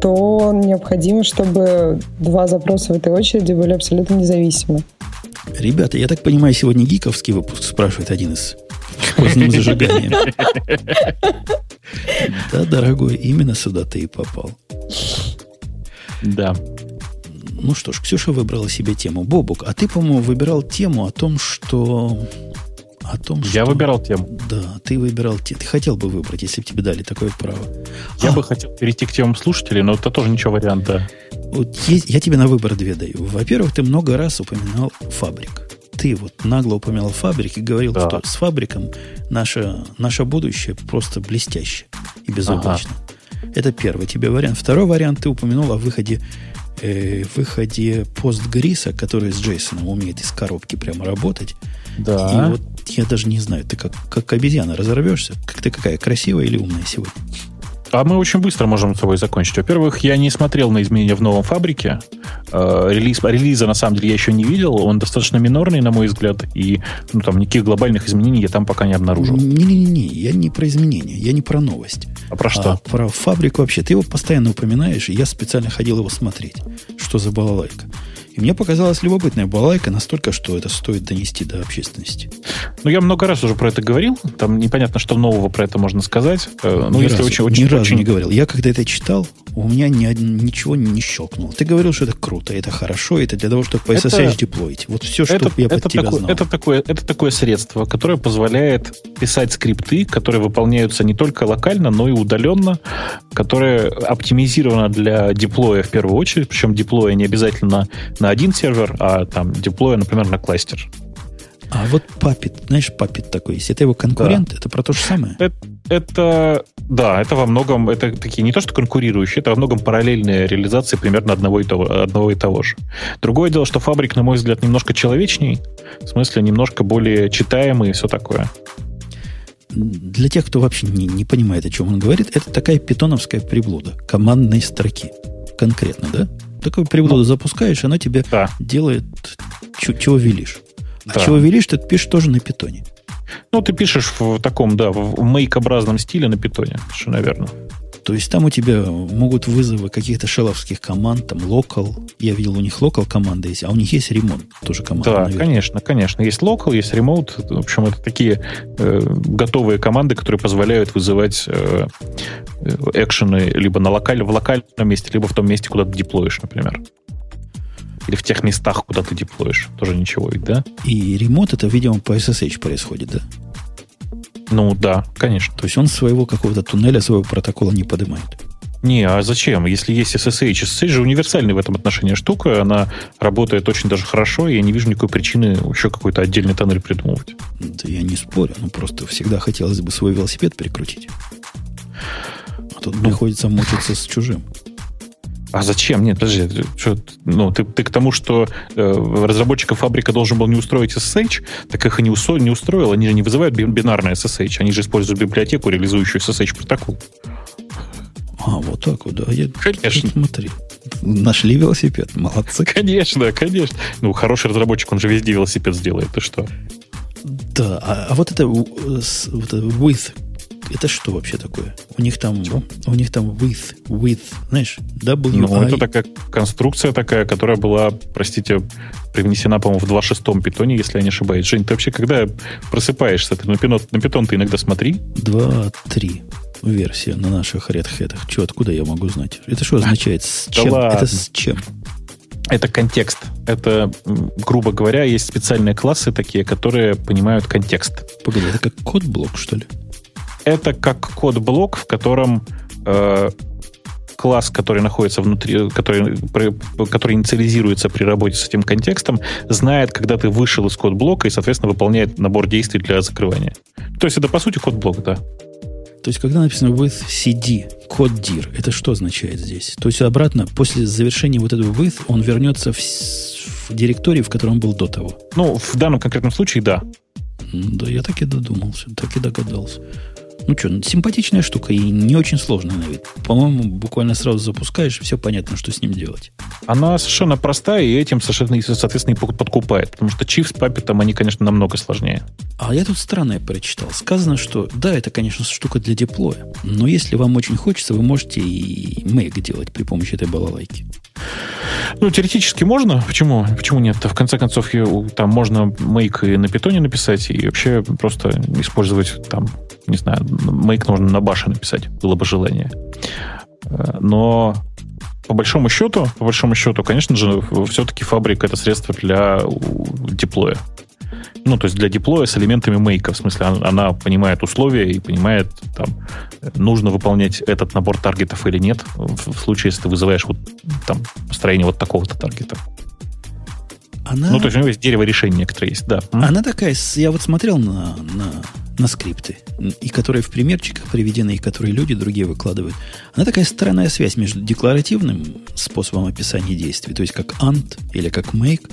то необходимо, чтобы два запроса в этой очереди были абсолютно независимы. Ребята, я так понимаю, сегодня гиковский выпуск спрашивает один из поздним зажиганием. <laughs> Да, дорогой, именно сюда ты и попал. Да. Ну что ж, Ксюша выбрала себе тему. Бобук, а ты, по-моему, выбирал тему о том, что... О том, Я что... выбирал тему. Да, ты выбирал тему. Ты хотел бы выбрать, если бы тебе дали такое право. Я а. бы хотел перейти к темам слушателей, но это тоже ничего варианта. Вот есть, я тебе на выбор две даю. Во-первых, ты много раз упоминал фабрик. Ты вот нагло упоминал фабрик и говорил, да. что с фабриком наше, наше будущее просто блестяще и безоблачно. Ага. Это первый тебе вариант. Второй вариант ты упомянул о выходе э, выходе постгриса, который с Джейсоном умеет из коробки прямо работать. Да. И вот я даже не знаю, ты как, как обезьяна разорвешься? Как ты какая, красивая или умная сегодня? А мы очень быстро можем с тобой закончить. Во-первых, я не смотрел на изменения в новом фабрике. Э, релиз, релиза, на самом деле, я еще не видел. Он достаточно минорный, на мой взгляд. И ну, там никаких глобальных изменений я там пока не обнаружил. Не-не-не, я не про изменения, я не про новость. А про что? А про фабрику вообще. Ты его постоянно упоминаешь, и я специально ходил его смотреть. Что за балалайка. И мне показалась любопытная балайка настолько, что это стоит донести до общественности. Ну, я много раз уже про это говорил. Там непонятно, что нового про это можно сказать. Э, ну, ни если разу, очень, очень, ни разу очень... не говорил. Я когда это читал, у меня ни, ничего не щелкнуло. Ты говорил, что это круто, это хорошо, это для того, чтобы по SSH это, деплоить. Вот все, что это, я это под тебя такое, знал. Это такое, это такое средство, которое позволяет писать скрипты, которые выполняются не только локально, но и удаленно, которое оптимизировано для деплоя в первую очередь, причем деплоя не обязательно на один сервер, а там деплоя, например, на кластер. А вот Puppet, знаешь, Puppet такой есть. Это его конкурент? Да. Это про то же самое? Это, это, да, это во многом, это такие не то, что конкурирующие, это во многом параллельные реализации примерно одного и того, одного и того же. Другое дело, что фабрик, на мой взгляд, немножко человечней, в смысле немножко более читаемый и все такое. Для тех, кто вообще не, не понимает, о чем он говорит, это такая питоновская приблуда командной строки. Конкретно, да? Такую приблуду ну, запускаешь, она тебе да. делает, чего велишь. А да. чего велишь, ты пишешь тоже на питоне. Ну, ты пишешь в таком, да, в мейк-образном стиле на питоне, что, наверное. То есть там у тебя могут вызовы каких-то шеловских команд, там local. Я видел, у них local команда есть, а у них есть ремонт тоже команда. Да, наверное. конечно, конечно. Есть local, есть remote. В общем, это такие э, готовые команды, которые позволяют вызывать э, э экшены либо на локаль, в локальном месте, либо в том месте, куда ты деплоишь, например. Или в тех местах, куда ты деплоишь. Тоже ничего ведь, да? И ремонт это, видимо, по SSH происходит, да? Ну да, конечно. То есть он своего какого-то туннеля, своего протокола не поднимает. Не, а зачем? Если есть SSH, SSH же универсальная в этом отношении штука, она работает очень даже хорошо, и я не вижу никакой причины еще какой-то отдельный тоннель придумывать. Да я не спорю, ну просто всегда хотелось бы свой велосипед перекрутить. А тут ну, приходится мучиться с чужим. А зачем? Нет, подожди, что, ну, ты, ты к тому, что э, разработчиков фабрика должен был не устроить SSH, так их и не, усо, не устроил. Они же не вызывают бинарное SSH, они же используют библиотеку, реализующую SSH протокол. А, вот так вот, да. Я, конечно. Смотри. Нашли велосипед, молодцы. Конечно, конечно. Ну, хороший разработчик, он же везде велосипед сделает, ты что? Да, а, а вот это вот with это что вообще такое? У них там, Чего? у них там with, with, знаешь, W. Ну, это такая конструкция такая, которая была, простите, привнесена, по-моему, в 2.6 питоне, если я не ошибаюсь. Жень, ты вообще когда просыпаешься? Ты на, питон, на питон ты иногда смотри. 2.3 версия на наших Hat. Что, откуда я могу знать? Это что означает? С чем? Да это с чем? Это контекст. Это, грубо говоря, есть специальные классы такие, которые понимают контекст. Погоди, это как код-блок, что ли? Это как код-блок, в котором э, класс, который находится внутри, который, который инициализируется при работе с этим контекстом, знает, когда ты вышел из код-блока и, соответственно, выполняет набор действий для закрывания. То есть это, по сути, код-блок, да. То есть, когда написано with cd, код dir, это что означает здесь? То есть, обратно, после завершения вот этого with, он вернется в, в директорию, в котором был до того? Ну, в данном конкретном случае, да. Да, я так и додумался, так и догадался. Ну что, симпатичная штука и не очень сложная на вид. По-моему, буквально сразу запускаешь, все понятно, что с ним делать. Она совершенно простая, и этим, совершенно, соответственно, и подкупает. Потому что чип с папетом, они, конечно, намного сложнее. А я тут странное прочитал. Сказано, что да, это, конечно, штука для деплоя. Но если вам очень хочется, вы можете и make делать при помощи этой балалайки. Ну, теоретически можно. Почему? Почему нет? В конце концов, там можно make и на питоне написать, и вообще просто использовать там не знаю, make нужно на баше написать, было бы желание. Э, но по большому счету, по большому счету, конечно же, все-таки фабрика это средство для деплоя. Ну, то есть для деплоя с элементами мейка. В смысле, она, она понимает условия и понимает, там, нужно выполнять этот набор таргетов или нет, в, в случае, если ты вызываешь вот, там, построение вот такого-то таргета. Она... Ну, то есть у него есть дерево решений некоторые есть, да. Она такая, я вот смотрел на, на на скрипты, и которые в примерчиках приведены, и которые люди другие выкладывают, она такая странная связь между декларативным способом описания действий, то есть как ant или как make,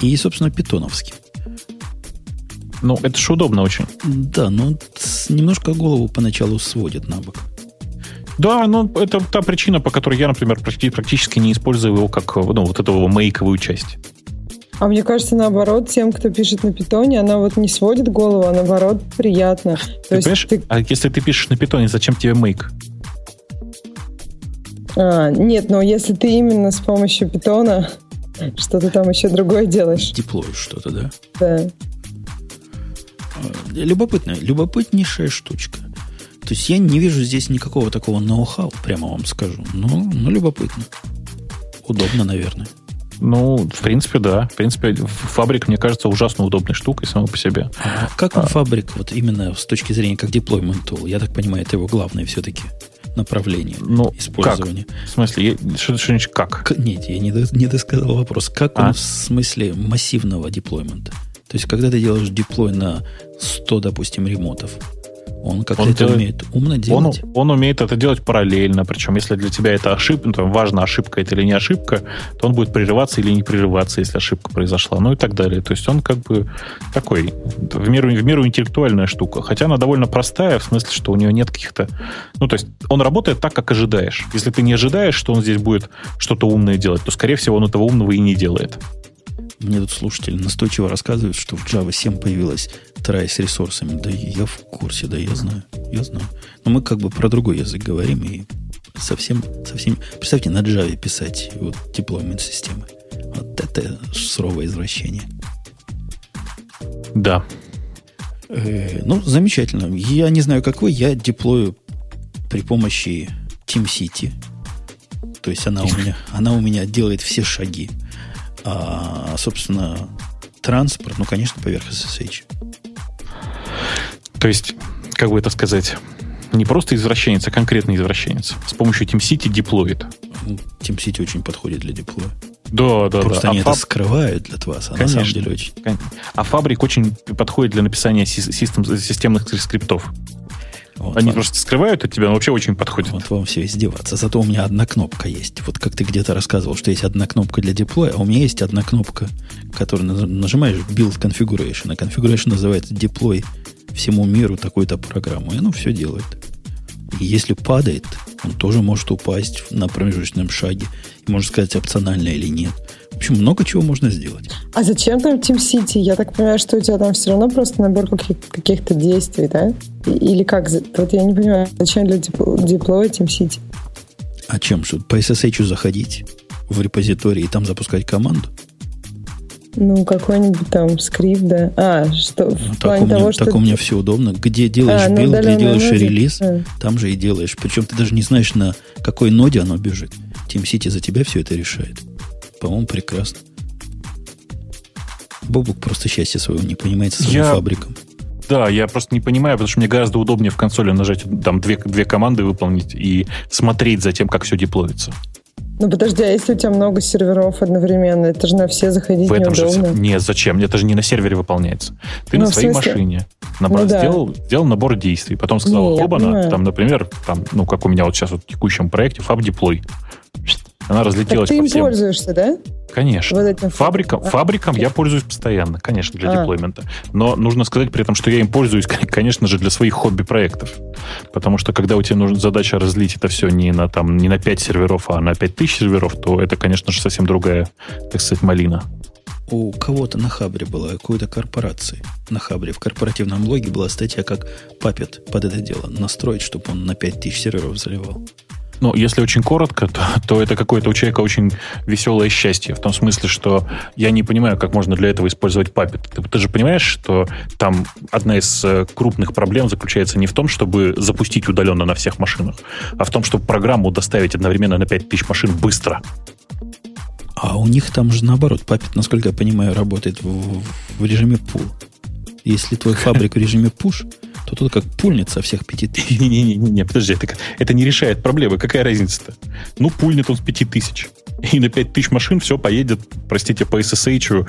и, собственно, питоновским. Ну, это же удобно очень. Да, но немножко голову поначалу сводит на бок. Да, ну это та причина, по которой я, например, практически не использую его как ну, вот эту мейковую часть. А мне кажется, наоборот, тем, кто пишет на питоне, она вот не сводит голову, а наоборот приятно. Ты То понимаешь, ты... а если ты пишешь на питоне, зачем тебе make? А, нет, но если ты именно с помощью питона что-то там еще другое делаешь. Деплоишь что-то, да? Да. Любопытная, любопытнейшая штучка. То есть я не вижу здесь никакого такого ноу-хау, прямо вам скажу. Но, но любопытно. Удобно, наверное. Ну, в принципе, да. В принципе, фабрик, мне кажется, ужасно удобной штукой само по себе. А как он а. фабрик, вот именно с точки зрения как deployment tool? Я так понимаю, это его главное все-таки направление ну, использования. Как? В смысле, что, что как? К, нет, я не, до, не досказал вопрос. Как а? он в смысле массивного деплоймента? То есть, когда ты делаешь деплой на 100, допустим, ремонтов, он как-то Он это делает- умеет умно Он, делать. он умеет это делать параллельно, причем если для тебя это ошибка, ну, там, важно, ошибка это или не ошибка, то он будет прерываться или не прерываться, если ошибка произошла, ну и так далее. То есть он как бы такой, в меру, в меру интеллектуальная штука. Хотя она довольно простая, в смысле, что у нее нет каких-то... Ну, то есть он работает так, как ожидаешь. Если ты не ожидаешь, что он здесь будет что-то умное делать, то, скорее всего, он этого умного и не делает. Мне тут слушатели настойчиво рассказывают, что в Java 7 появилась трай с ресурсами. Да я в курсе, да я знаю, я знаю. Но мы как бы про другой язык говорим и совсем, совсем... Представьте, на Java писать вот deployment системы. Вот это суровое извращение. Да. Э, ну, замечательно. Я не знаю, как вы, я деплою при помощи TeamCity. То есть она у меня, она у меня делает все шаги. А, собственно, транспорт, ну, конечно, поверх SSH. То есть, как бы это сказать, не просто извращенец, а конкретный извращенец. С помощью TeamCity деплоит. TeamCity очень подходит для деплоя. Да, да, Просто да. они а, это фаб- скрывают для вас, а на Конечно. самом деле очень... а фабрик очень подходит для написания си- систем- системных скриптов. Вот Они вам- просто скрывают от тебя, но вообще очень подходит. Вот вам все издеваться. Зато у меня одна кнопка есть. Вот как ты где-то рассказывал, что есть одна кнопка для деплоя, а у меня есть одна кнопка, которую наж- нажимаешь Build Configuration. А Configuration называется деплой всему миру такую-то программу. И оно все делает. И если падает, он тоже может упасть на промежуточном шаге. И можно сказать, опционально или нет. В общем, много чего можно сделать. А зачем там TeamCity? Я так понимаю, что у тебя там все равно просто набор каких- каких-то действий, да? Или как? Вот я не понимаю, зачем для депл- деплоя TeamCity? А чем? Что по SSH заходить в репозиторий и там запускать команду? Ну, какой-нибудь там скрипт, да. А, что, в Ну, так, плане у меня, того, что... так у меня все удобно. Где делаешь А, ну, build, где делаешь нода. релиз, А. там же и делаешь. Причем ты даже не знаешь, на какой ноде оно бежит. TeamCity за тебя все это решает. По-моему, прекрасно. Бобук просто счастье своего не понимает со своим Я- фабриком. Да, я просто не понимаю, потому что мне гораздо удобнее в консоли нажать там две, две команды выполнить и смотреть за тем, как все деплоится. Ну, подожди, а если у тебя много серверов одновременно, это же на все заходить В этом же неудобно. все. Нет, зачем? Это же не на сервере выполняется. Ты Ну, на своей смысле? машине набор, Ну да. сделал, сделал набор действий. Потом сказал, оба там, например, там, ну, как у меня вот сейчас вот в текущем проекте, фаб деплой. Она Так разлетелась ты по им всем. пользуешься, да? Конечно. Вот этим Фабрикам, А. фабрикам я пользуюсь постоянно, конечно, для А. деплоймента. Но нужно сказать при этом, что я им пользуюсь, конечно же, для своих хобби-проектов. Потому что когда у тебя нужна задача разлить это все не на, там, не на 5 серверов, а на 5000 серверов, то это, конечно же, совсем другая, так сказать, малина. У кого-то на Хабре была, какой-то корпорации. На Хабре в корпоративном блоге была статья, как Папет под это дело настроить, чтобы он на 5000 серверов заливал. Ну, если очень коротко, то, то это какое-то у человека очень веселое счастье. В том смысле, что я не понимаю, как можно для этого использовать Puppet. Ты, ты же понимаешь, что там одна из э, крупных проблем заключается не в том, чтобы запустить удаленно на всех машинах, а в том, чтобы программу доставить одновременно на 5000 машин быстро. А у них там же наоборот, Папет, насколько я понимаю, работает в, в режиме пул. Если твой <laughs> фабрик в режиме пуш, то тут как пульнет со всех пяти тысяч. <laughs> Не-не-не, подожди, это, это не решает проблемы. Какая разница-то? Ну, пульнет он с 5000. И на 5000 машин все поедет, простите, по SSH,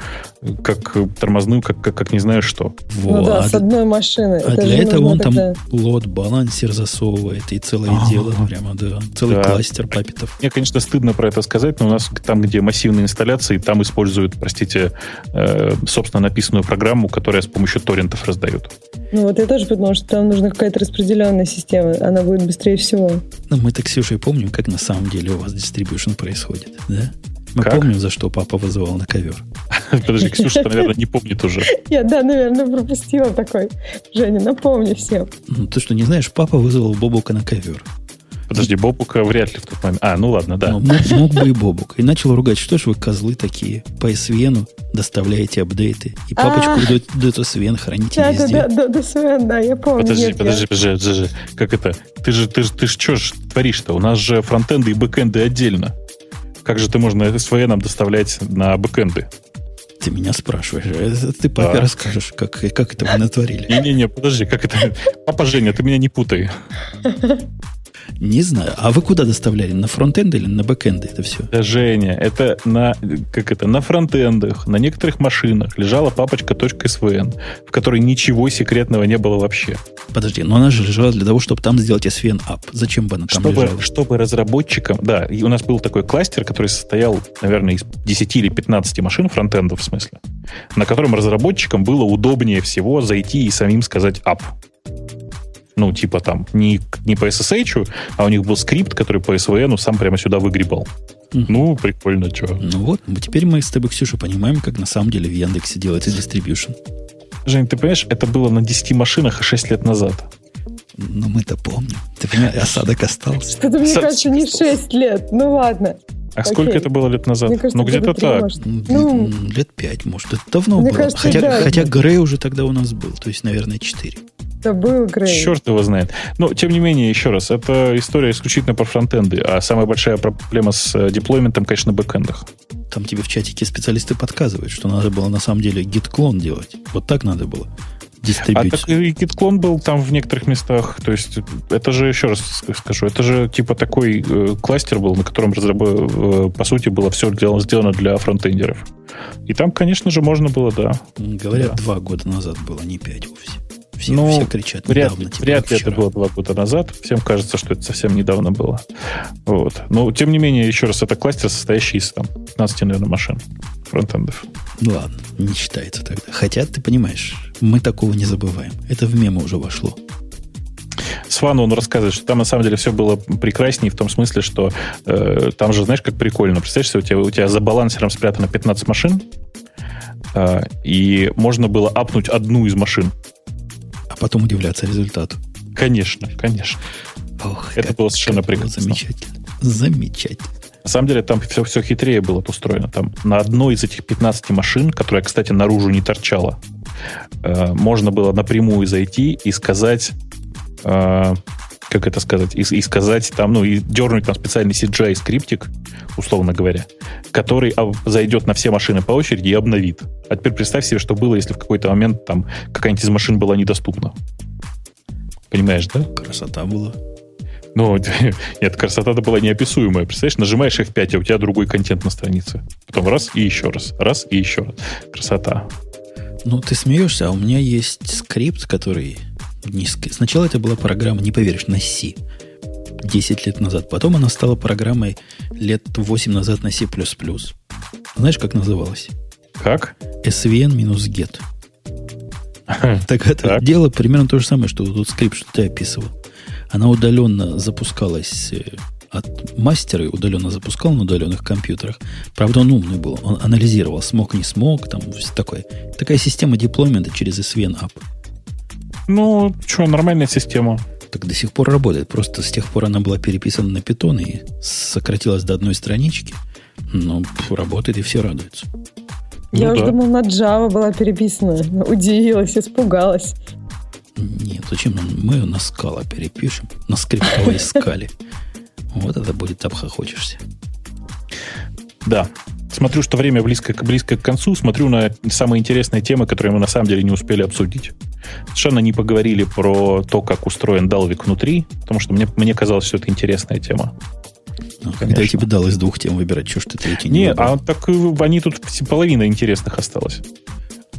как тормозную, как, как, как не знаю что. Во, ну да, а с одной машины. А Это для этого он там тогда- лот-балансер засовывает и целое Ага. дело прямо, да. Целый Да. кластер папетов. Мне, конечно, стыдно про это сказать, но у нас там, где массивные инсталляции, там используют, простите, э, собственно написанную программу, которая с помощью торрентов раздают. Ну вот я тоже подумала, что там нужна какая-то распределенная система. Она будет быстрее всего. Ну, мы так с Ксюшей помним, как на самом деле у вас дистрибьюшн происходит, да? Мы Как? помним, за что папа вызывал на ковер. <laughs> Подожди, Ксюша, наверное, не помнит уже. <laughs> Я, да, наверное, пропустила такой. Женя, напомни всем. Ну, ты что, не знаешь, папа вызвал Бобука на ковер. Подожди, Бобука вряд ли в тот момент. А, ну ладно, да. Ну, мог, мог бы и Бобук. И начал ругать, что ж вы козлы такие, по SVN доставляете апдейты. И папочку А. до, до SVN храните Да, да, везде. да, да, да, Свен, да, я помню. Подожди, Нет, я- подожди, подожди, подожди. Как это? Ты же, ты же, ты же что ж творишь-то? У нас же фронтенды и бэкенды отдельно. Как же ты можно SVN нам доставлять на бэкенды? Ты меня спрашиваешь. Это ты папе Да. расскажешь, как, как это вы натворили. Не-не-не, подожди, как это? Папа Женя, ты меня не путай. <laughs> Не знаю. А вы куда доставляли? На фронтенд или на бэкенды это все? Да, Женя, это на, как это, на фронтендах, на некоторых машинах лежала папочка .svn, в которой ничего секретного не было вообще. Подожди, но она же лежала для того, чтобы там сделать SVN app. Зачем бы она там чтобы, лежала? Чтобы разработчикам... Да, и у нас был такой кластер, который состоял, наверное, из 10 или 15 машин фронтендов, в смысле, на котором разработчикам было удобнее всего зайти и самим сказать app. Ну, типа там, не, не по SSH, а у них был скрипт, который по SVN сам прямо сюда выгребал. Ну, прикольно, что. Ну вот, теперь мы с тобой, Ксюша, понимаем, как на самом деле в Яндексе делается дистрибьюшн. Жень, ты понимаешь, это было на 10 машинах и 6 лет назад. Но мы-то помним. Ты понимаешь, осадок остался. Что-то, мне кажется, не 6 лет. Ну ладно. А Окей. сколько это было лет назад? Мне кажется, ну, где-то так. Ну, м, лет пять, может. Это давно Мне было. кажется, хотя, да. хотя Грей уже тогда у нас был. То есть, наверное, четыре. Это был Грей. Черт его знает. Но, тем не менее, еще раз, это история исключительно про фронтенды. А самая большая проблема с э, деплойментом, конечно, на бэкэндах. Там тебе в чатике специалисты подсказывают, что надо было на самом деле гид-клон делать. Вот так надо было. А так и гид-клон был там в некоторых местах. То есть это же, еще раз ск- скажу, это же типа такой э, кластер был, на котором, разрабо- э, по сути, было все сделано, сделано для фронтендеров. И там, конечно же, можно было, да. Говорят, Да. два года назад было, не пять вовсе. Все, Ну, все кричат Вряд, недавно. типа, вряд ли это было два года назад. Всем кажется, что это совсем недавно было. Вот. Но, тем не менее, еще раз, это кластер, состоящий из там, 15, наверное, машин фронтендов. Ну ладно, не считается тогда. Хотя, ты понимаешь, мы такого не забываем. Это в мемы уже вошло. Свану он рассказывает, что там на самом деле все было прекраснее в том смысле, что э, там же, знаешь, как прикольно. Представляешь, что у тебя, у тебя за балансером спрятано 15 машин, э, и можно было апнуть одну из машин. А потом удивляться результату. Конечно, конечно. Ох, Это как- было совершенно было прекрасно. Замечательно. Замечательно. На самом деле там все, все хитрее было устроено. Там на одной из этих 15 машин, которая, кстати, наружу не торчала, э, можно было напрямую зайти и сказать, э, как это сказать, и, и сказать там, ну, и дернуть там специальный CGI скриптик, условно говоря, который зайдет на все машины по очереди и обновит. А теперь представь себе, что было, если в какой-то момент там какая-нибудь из машин была недоступна. Понимаешь, да? Красота была. Ну, <laughs> нет, красота-то была неописуемая. Представляешь, нажимаешь F5, а у тебя другой контент на странице. Потом раз и еще раз, раз и еще раз. Красота. Ну, ты смеешься, а у меня есть скрипт, который... Ск- Сначала это была программа, не поверишь, на C. 10 лет назад. Потом она стала программой лет 8 назад на C++. Знаешь, как называлась? Как? svn-get. <laughs> Так это дело примерно то же самое, что тот скрипт, что ты описывал. Она удаленно запускалась э, от мастера, удаленно запускал на удаленных компьютерах. Правда, он умный был. Он анализировал, смог, не смог. Там такое. Такая система деплоймента через SVN App. Ну, что, нормальная система. Так до сих пор работает. Просто с тех пор она была переписана на питон и сократилась до одной странички. Но пф, работает, и все радуются. Я ну уже да. думал, на Java была переписана. Удивилась, испугалась. Нет, зачем нам? Мы ее на скала перепишем. На скриптовой <laughs> скале. Вот это будет обхохочешься. Да. Смотрю, что время близко, к- близко к концу. Смотрю на самые интересные темы, которые мы на самом деле не успели обсудить. Совершенно не поговорили про то, как устроен Dalvik внутри, потому что мне, мне казалось, что это интересная тема. Ну, когда Конечно. тебе дал из двух тем выбирать, что ж ты третий не Не, выбрал? а так э, они тут половина интересных осталось.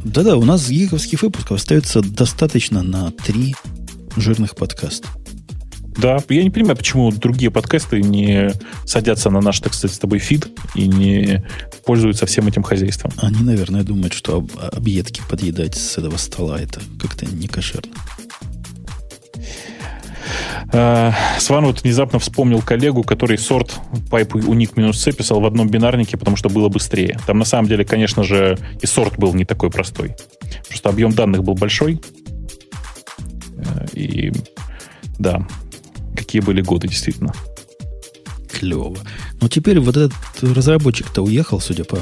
Да-да, у нас гиковских выпусков остается достаточно на три жирных подкаста. Да, я не понимаю, почему другие подкасты не садятся на наш, так сказать, с тобой фид и не пользуются всем этим хозяйством. Они, наверное, думают, что об- объедки подъедать с этого стола это как-то не кошерно. Э, Сван вот внезапно вспомнил коллегу, который сорт pipe unik минус c писал в одном бинарнике, потому что было быстрее. Там на самом деле, конечно же, и сорт был не такой простой. Просто объем данных был большой. Э, И да, какие были годы, действительно. Клево. Но теперь вот этот разработчик-то уехал, судя по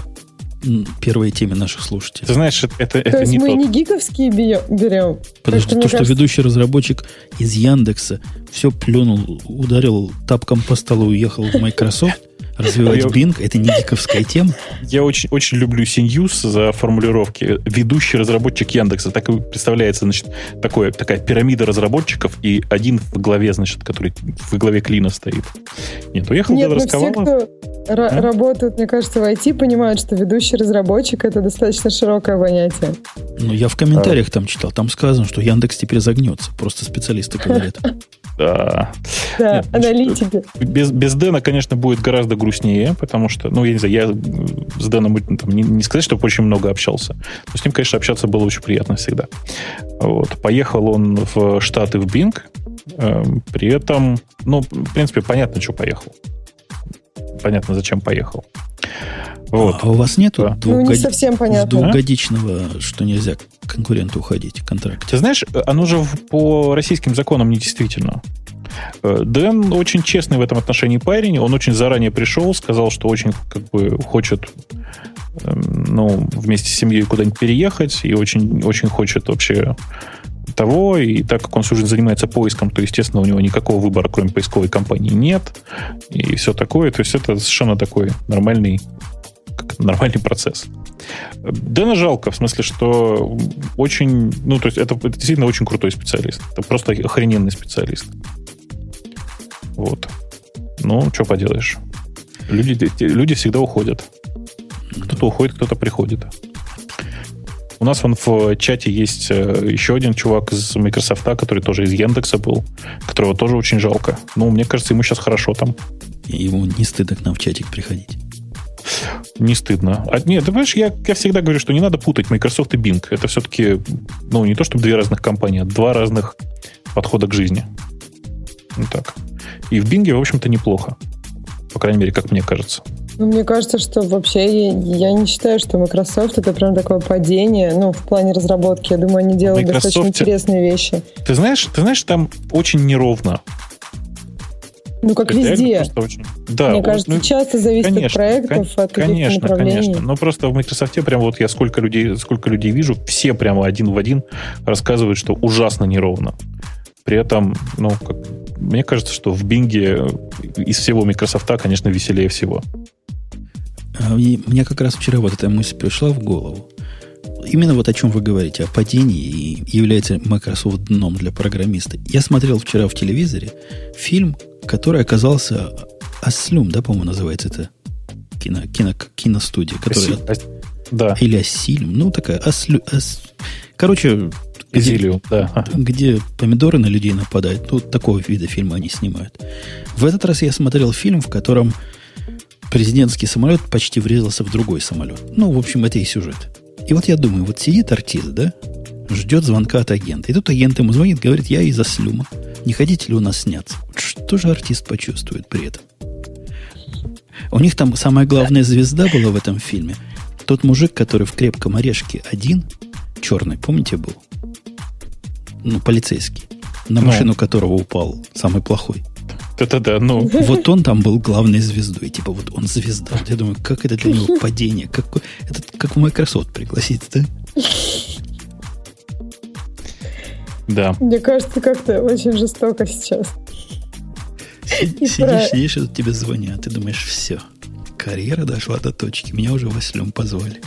первой теме наших слушателей. Ты знаешь, это, это, То это есть не мы тот. не гиковские берем. Подожди, что, то, мне что кажется- ведущий разработчик из Яндекса все плюнул, ударил тапком по столу и уехал в Microsoft, развивать Bing, это не гиковская тема. Я очень, очень люблю Синьюз за формулировки. Ведущий разработчик Яндекса. Так и представляется, значит, такое, такая пирамида разработчиков и один в главе, значит, который в главе клина стоит. Нет, уехал Нет, но все, кто А? работают, мне кажется, в IT, понимают, что ведущий разработчик это достаточно широкое понятие. Ну, я в комментариях там читал, там сказано, что Яндекс теперь загнется. Просто специалисты говорят. Да. Да, Нет, аналитики. Без, без Дэна, конечно, будет гораздо грустнее, потому что, ну, я не знаю, я с Дэном там, не, не сказать, что очень много общался, но с ним, конечно, общаться было очень приятно всегда. Вот. Поехал он в Штаты, в Бинг, эм, при этом, ну, в принципе, понятно, что поехал. Понятно, зачем поехал. Вот. А у вас нету Да. Ну, не двухгод- совсем понятно. двухгодичного, что нельзя конкуренту уходить в контракте? Ты знаешь, оно же по российским законам не действительно. Э, Дэн очень честный в этом отношении парень. Он очень заранее пришел, сказал, что очень как бы хочет эм, ну, вместе с семьей куда-нибудь переехать и очень, очень хочет вообще того, и так как он всю жизнь занимается поиском, то, естественно, у него никакого выбора, кроме поисковой компании, нет, и все такое. То есть это совершенно такой нормальный, как нормальный процесс. Дэна жалко, в смысле, что очень, ну, то есть это, это действительно очень крутой специалист. Это просто охрененный специалист. Вот. Ну, что поделаешь. Люди, люди всегда уходят. Кто-то уходит, кто-то приходит. У нас вон в чате есть э, еще один чувак из Microsoft, который тоже из Яндекса был, которого тоже очень жалко. Ну, мне кажется, ему сейчас хорошо там. Ему не стыдно к нам в чатик приходить. Не стыдно. А, нет, ты понимаешь, я, я всегда говорю, что не надо путать Microsoft и Bing. Это все-таки, ну, не то чтобы две разных компании, а два разных подхода к жизни. Ну так. И в Bing, в общем-то, неплохо. По крайней мере, как мне кажется. Ну, мне кажется, что вообще я, не считаю, что Microsoft это прям такое падение, ну, в плане разработки. Я думаю, они делают достаточно Microsoft- интересные вещи. Ты знаешь, ты знаешь, там очень неровно. Ну, как Это везде. просто очень- Да, Мне вот, кажется, ну, часто зависит от конечно, проектов, кон- от каких-то Конечно, направлений. конечно. Но просто в Microsoft прям вот я сколько людей, сколько людей вижу, все прямо один в один рассказывают, что ужасно неровно. При этом, ну, как, мне кажется, что в Бинге из всего Microsoft, конечно, веселее всего. А и Мне как раз вчера вот эта мысль пришла в голову. Именно вот о чем вы говорите, о падении и является Microsoft дном для программиста. Я смотрел вчера в телевизоре фильм, который оказался Аслюм, да, по-моему, называется это кино, кино, киностудия, которая ас- Да, или Асилюм, ну такая Аслю, Ас- короче, где, Изилиум, да. Где помидоры на людей нападают. Ну, такого вида фильма они снимают. В этот раз я смотрел фильм, в котором президентский самолет почти врезался в другой самолет. Ну, в общем, это и сюжет. И вот я думаю, вот сидит артист, да, ждет звонка от агента. И тут агент ему звонит, говорит, я из Аслюма. Не хотите ли у нас сняться? Что же артист почувствует при этом? У них там самая главная звезда была в этом фильме. Тот мужик, который в крепком орешке один, черный, помните, был? Ну, полицейский. На Ну. машину которого упал самый плохой. Да-да-да, ну, Вот он там был главной звездой. Типа вот он звезда. Вот я думаю, как это для него <laughs> падение. Как, это как в Microsoft пригласить, да? Да. Мне кажется, как-то очень жестоко сейчас. Сидишь, про- сидишь, и тут тебе звонят. Ты думаешь, все. Карьера дошла до точки. Меня уже в Аслюм позвали.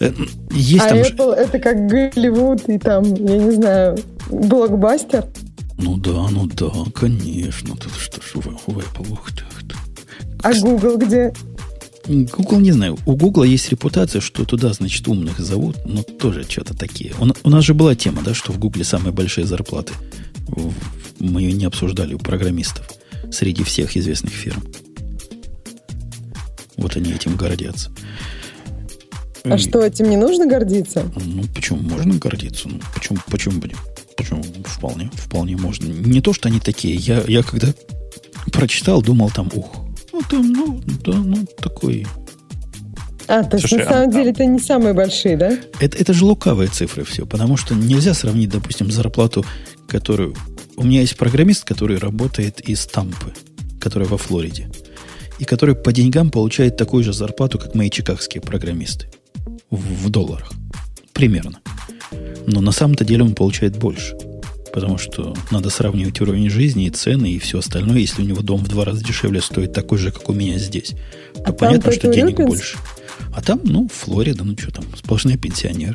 Э, Есть а там... же- Apple это как Голливуд и там, я не знаю, блокбастер. Ну да, ну да, конечно. Тут что ж, в, в Apple, ух ты, ух ты. А Google где? Google, не знаю. У Google есть репутация, что туда, значит, умных зовут, но тоже что-то такие. У, у нас же была тема, да, что в Google самые большие зарплаты. Мы ее не обсуждали у программистов среди всех известных фирм. Вот они этим гордятся. А И- что, этим не нужно гордиться? Ну, почему? Можно гордиться. Ну, почему, почему бы не? Почему? Вполне, вполне можно. Не то, что они такие. Я, я когда прочитал, думал там, ух, ну, там, ну, да, ну, такой А, то есть Слушай, на самом а- деле это не самые большие, да? Это, это же лукавые цифры все, потому что нельзя сравнить, допустим, зарплату, которую... У меня есть программист, который работает из Тампы, который во Флориде, и который по деньгам получает такую же зарплату, как мои чикагские программисты. В, в долларах. Примерно. Но на самом-то деле он получает больше. Потому что надо сравнивать уровень жизни и цены и все остальное. Если у него дом в два раза дешевле стоит такой же, как у меня здесь, то А понятно, там что денег Петр больше. А там, ну, Флорида, ну что там, сплошные пенсионеры.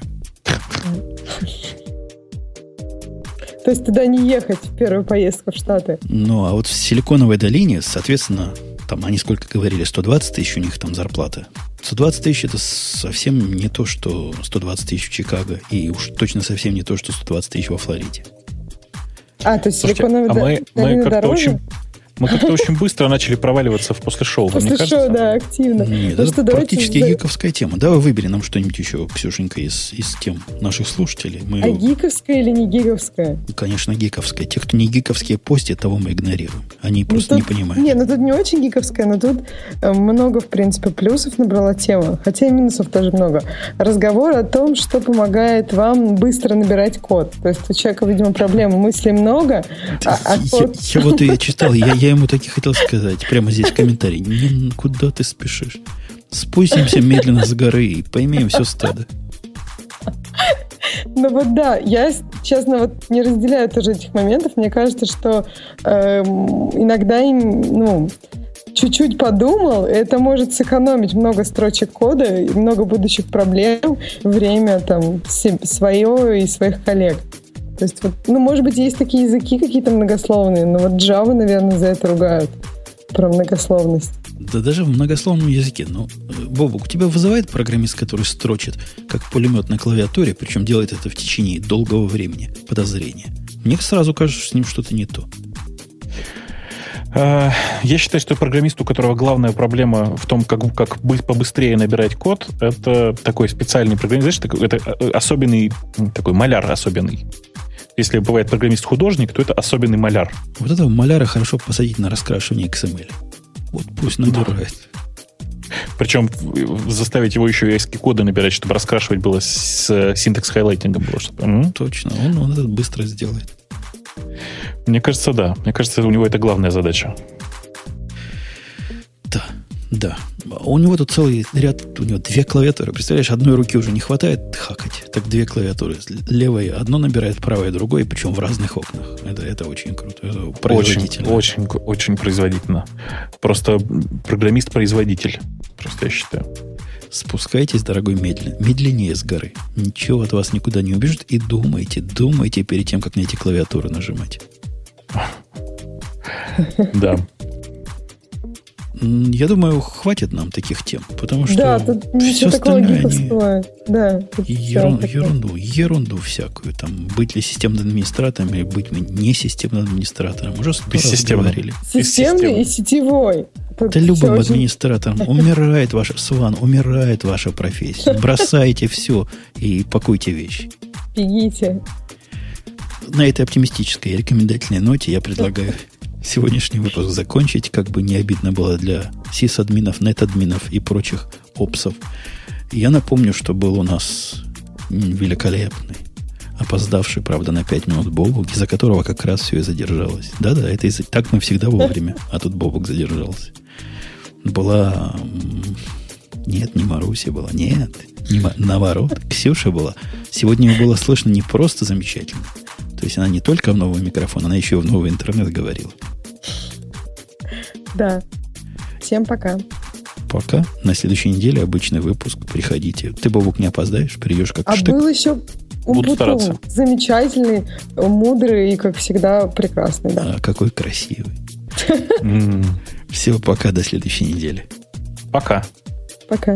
То есть туда не ехать в первую поездку в Штаты. Ну, а вот в Силиконовой долине, соответственно, там они сколько говорили, 120 тысяч у них там зарплата. 120 тысяч это совсем не то, что 120 тысяч в Чикаго, и уж точно совсем не то, что 120 тысяч во Флориде. А, то есть Слушайте, Силиконовая а мы, мы как-то очень, мы как-то очень быстро начали проваливаться в после шоу. После шоу, да, активно. Нет, Ну это давайте практически за- гиковская тема. Давай выбери нам что-нибудь еще, Ксюшенька, из, из тем наших слушателей. Мы, А гиковская или не гиковская? конечно, гиковская. Те, кто не гиковские постят, того мы игнорируем. Они Ну, просто тут- не понимают. Не, ну тут не очень гиковская, но тут э, много, в принципе, плюсов набрала тема, хотя и минусов тоже много. Разговор о том, что помогает вам быстро набирать код. То есть у человека, видимо, проблема мыслей много, а, а я, код... я вот ее читал, я, я ему так и хотел сказать, прямо здесь в комментарии. Не, куда ты спешишь? Спустимся медленно с горы и поймем все стадо. Ну вот да, я, честно, вот не разделяю тоже этих моментов. Мне кажется, что эм, иногда, им, ну, чуть-чуть подумал, это может сэкономить много строчек кода много будущих проблем, время там се- свое и своих коллег. То есть, вот, ну, может быть, есть такие языки какие-то многословные, но вот Java, наверное, за это ругают. Про многословность. Да даже в многословном языке. Ну, Бобук, у тебя вызывает программист, который строчит, как пулемет на клавиатуре, причем делает это в течение долгого времени, подозрение. Мне сразу кажется, что с ним что-то не то. Э, Я считаю, что программист, у которого главная проблема в том, как, как бы- побыстрее набирать код, это такой специальный программист, знаешь, такой- это э, особенный, такой маляр особенный. Если бывает программист-художник, то это особенный маляр. Вот этого маляра хорошо посадить на раскрашивание XML. Вот пусть набирает. Причем в- заставить его еще и коды набирать, чтобы раскрашивать было с э, syntax highlighting ом. Было, чтобы. Точно, он, он это быстро сделает. Мне кажется, да. Мне кажется, у него это главная задача. Да, да. У него тут целый ряд, у него две клавиатуры. Представляешь, одной руки уже не хватает хакать. Так две клавиатуры. Левая одно набирает, правая другое, причем в разных окнах. Это, это очень круто. Это Очень, производительно. очень, очень производительно. Просто программист-производитель. Просто я считаю. Спускайтесь, дорогой, медленно. Медленнее с горы. Ничего от вас никуда не убежит. И думайте, думайте перед тем, как на эти клавиатуры нажимать. Да. Я думаю, хватит нам таких тем, потому что да, тут все остальное они. Да, тут ерун- ерунду, ерунду всякую. Там быть ли системным администратором или быть не системным администратором. Уже сто раз Бессистемным. говорили. Системный и сетевой. Тут Да любым очень- администратором <laughs> умирает ваша, Сван, умирает ваша профессия. Бросайте все и пакуйте вещи. Бегите. На этой оптимистической и рекомендательной ноте я предлагаю сегодняшний выпуск закончить, как бы не обидно было для сис-админов, нет-админов и прочих опсов. Я напомню, что был у нас великолепный, опоздавший, правда, на 5 минут Бобук, из-за которого как раз все и задержалось. Да-да, это из так мы всегда вовремя, а тут Бобук задержался. Была... Нет, не Маруся была, нет, не наоборот, Ксюша была. Сегодня ее было слышно не просто замечательно, то есть она не только в новый микрофон, она еще и в новый интернет говорила. Да. Всем пока. Пока. На следующей неделе обычный выпуск. Приходите. Ты, Бобук, не опоздаешь? Придешь как А штык. был еще Буду стараться. Замечательный, мудрый и, как всегда, прекрасный. Да. А, какой красивый. <laughs> Все, пока. До следующей недели. Пока. Пока.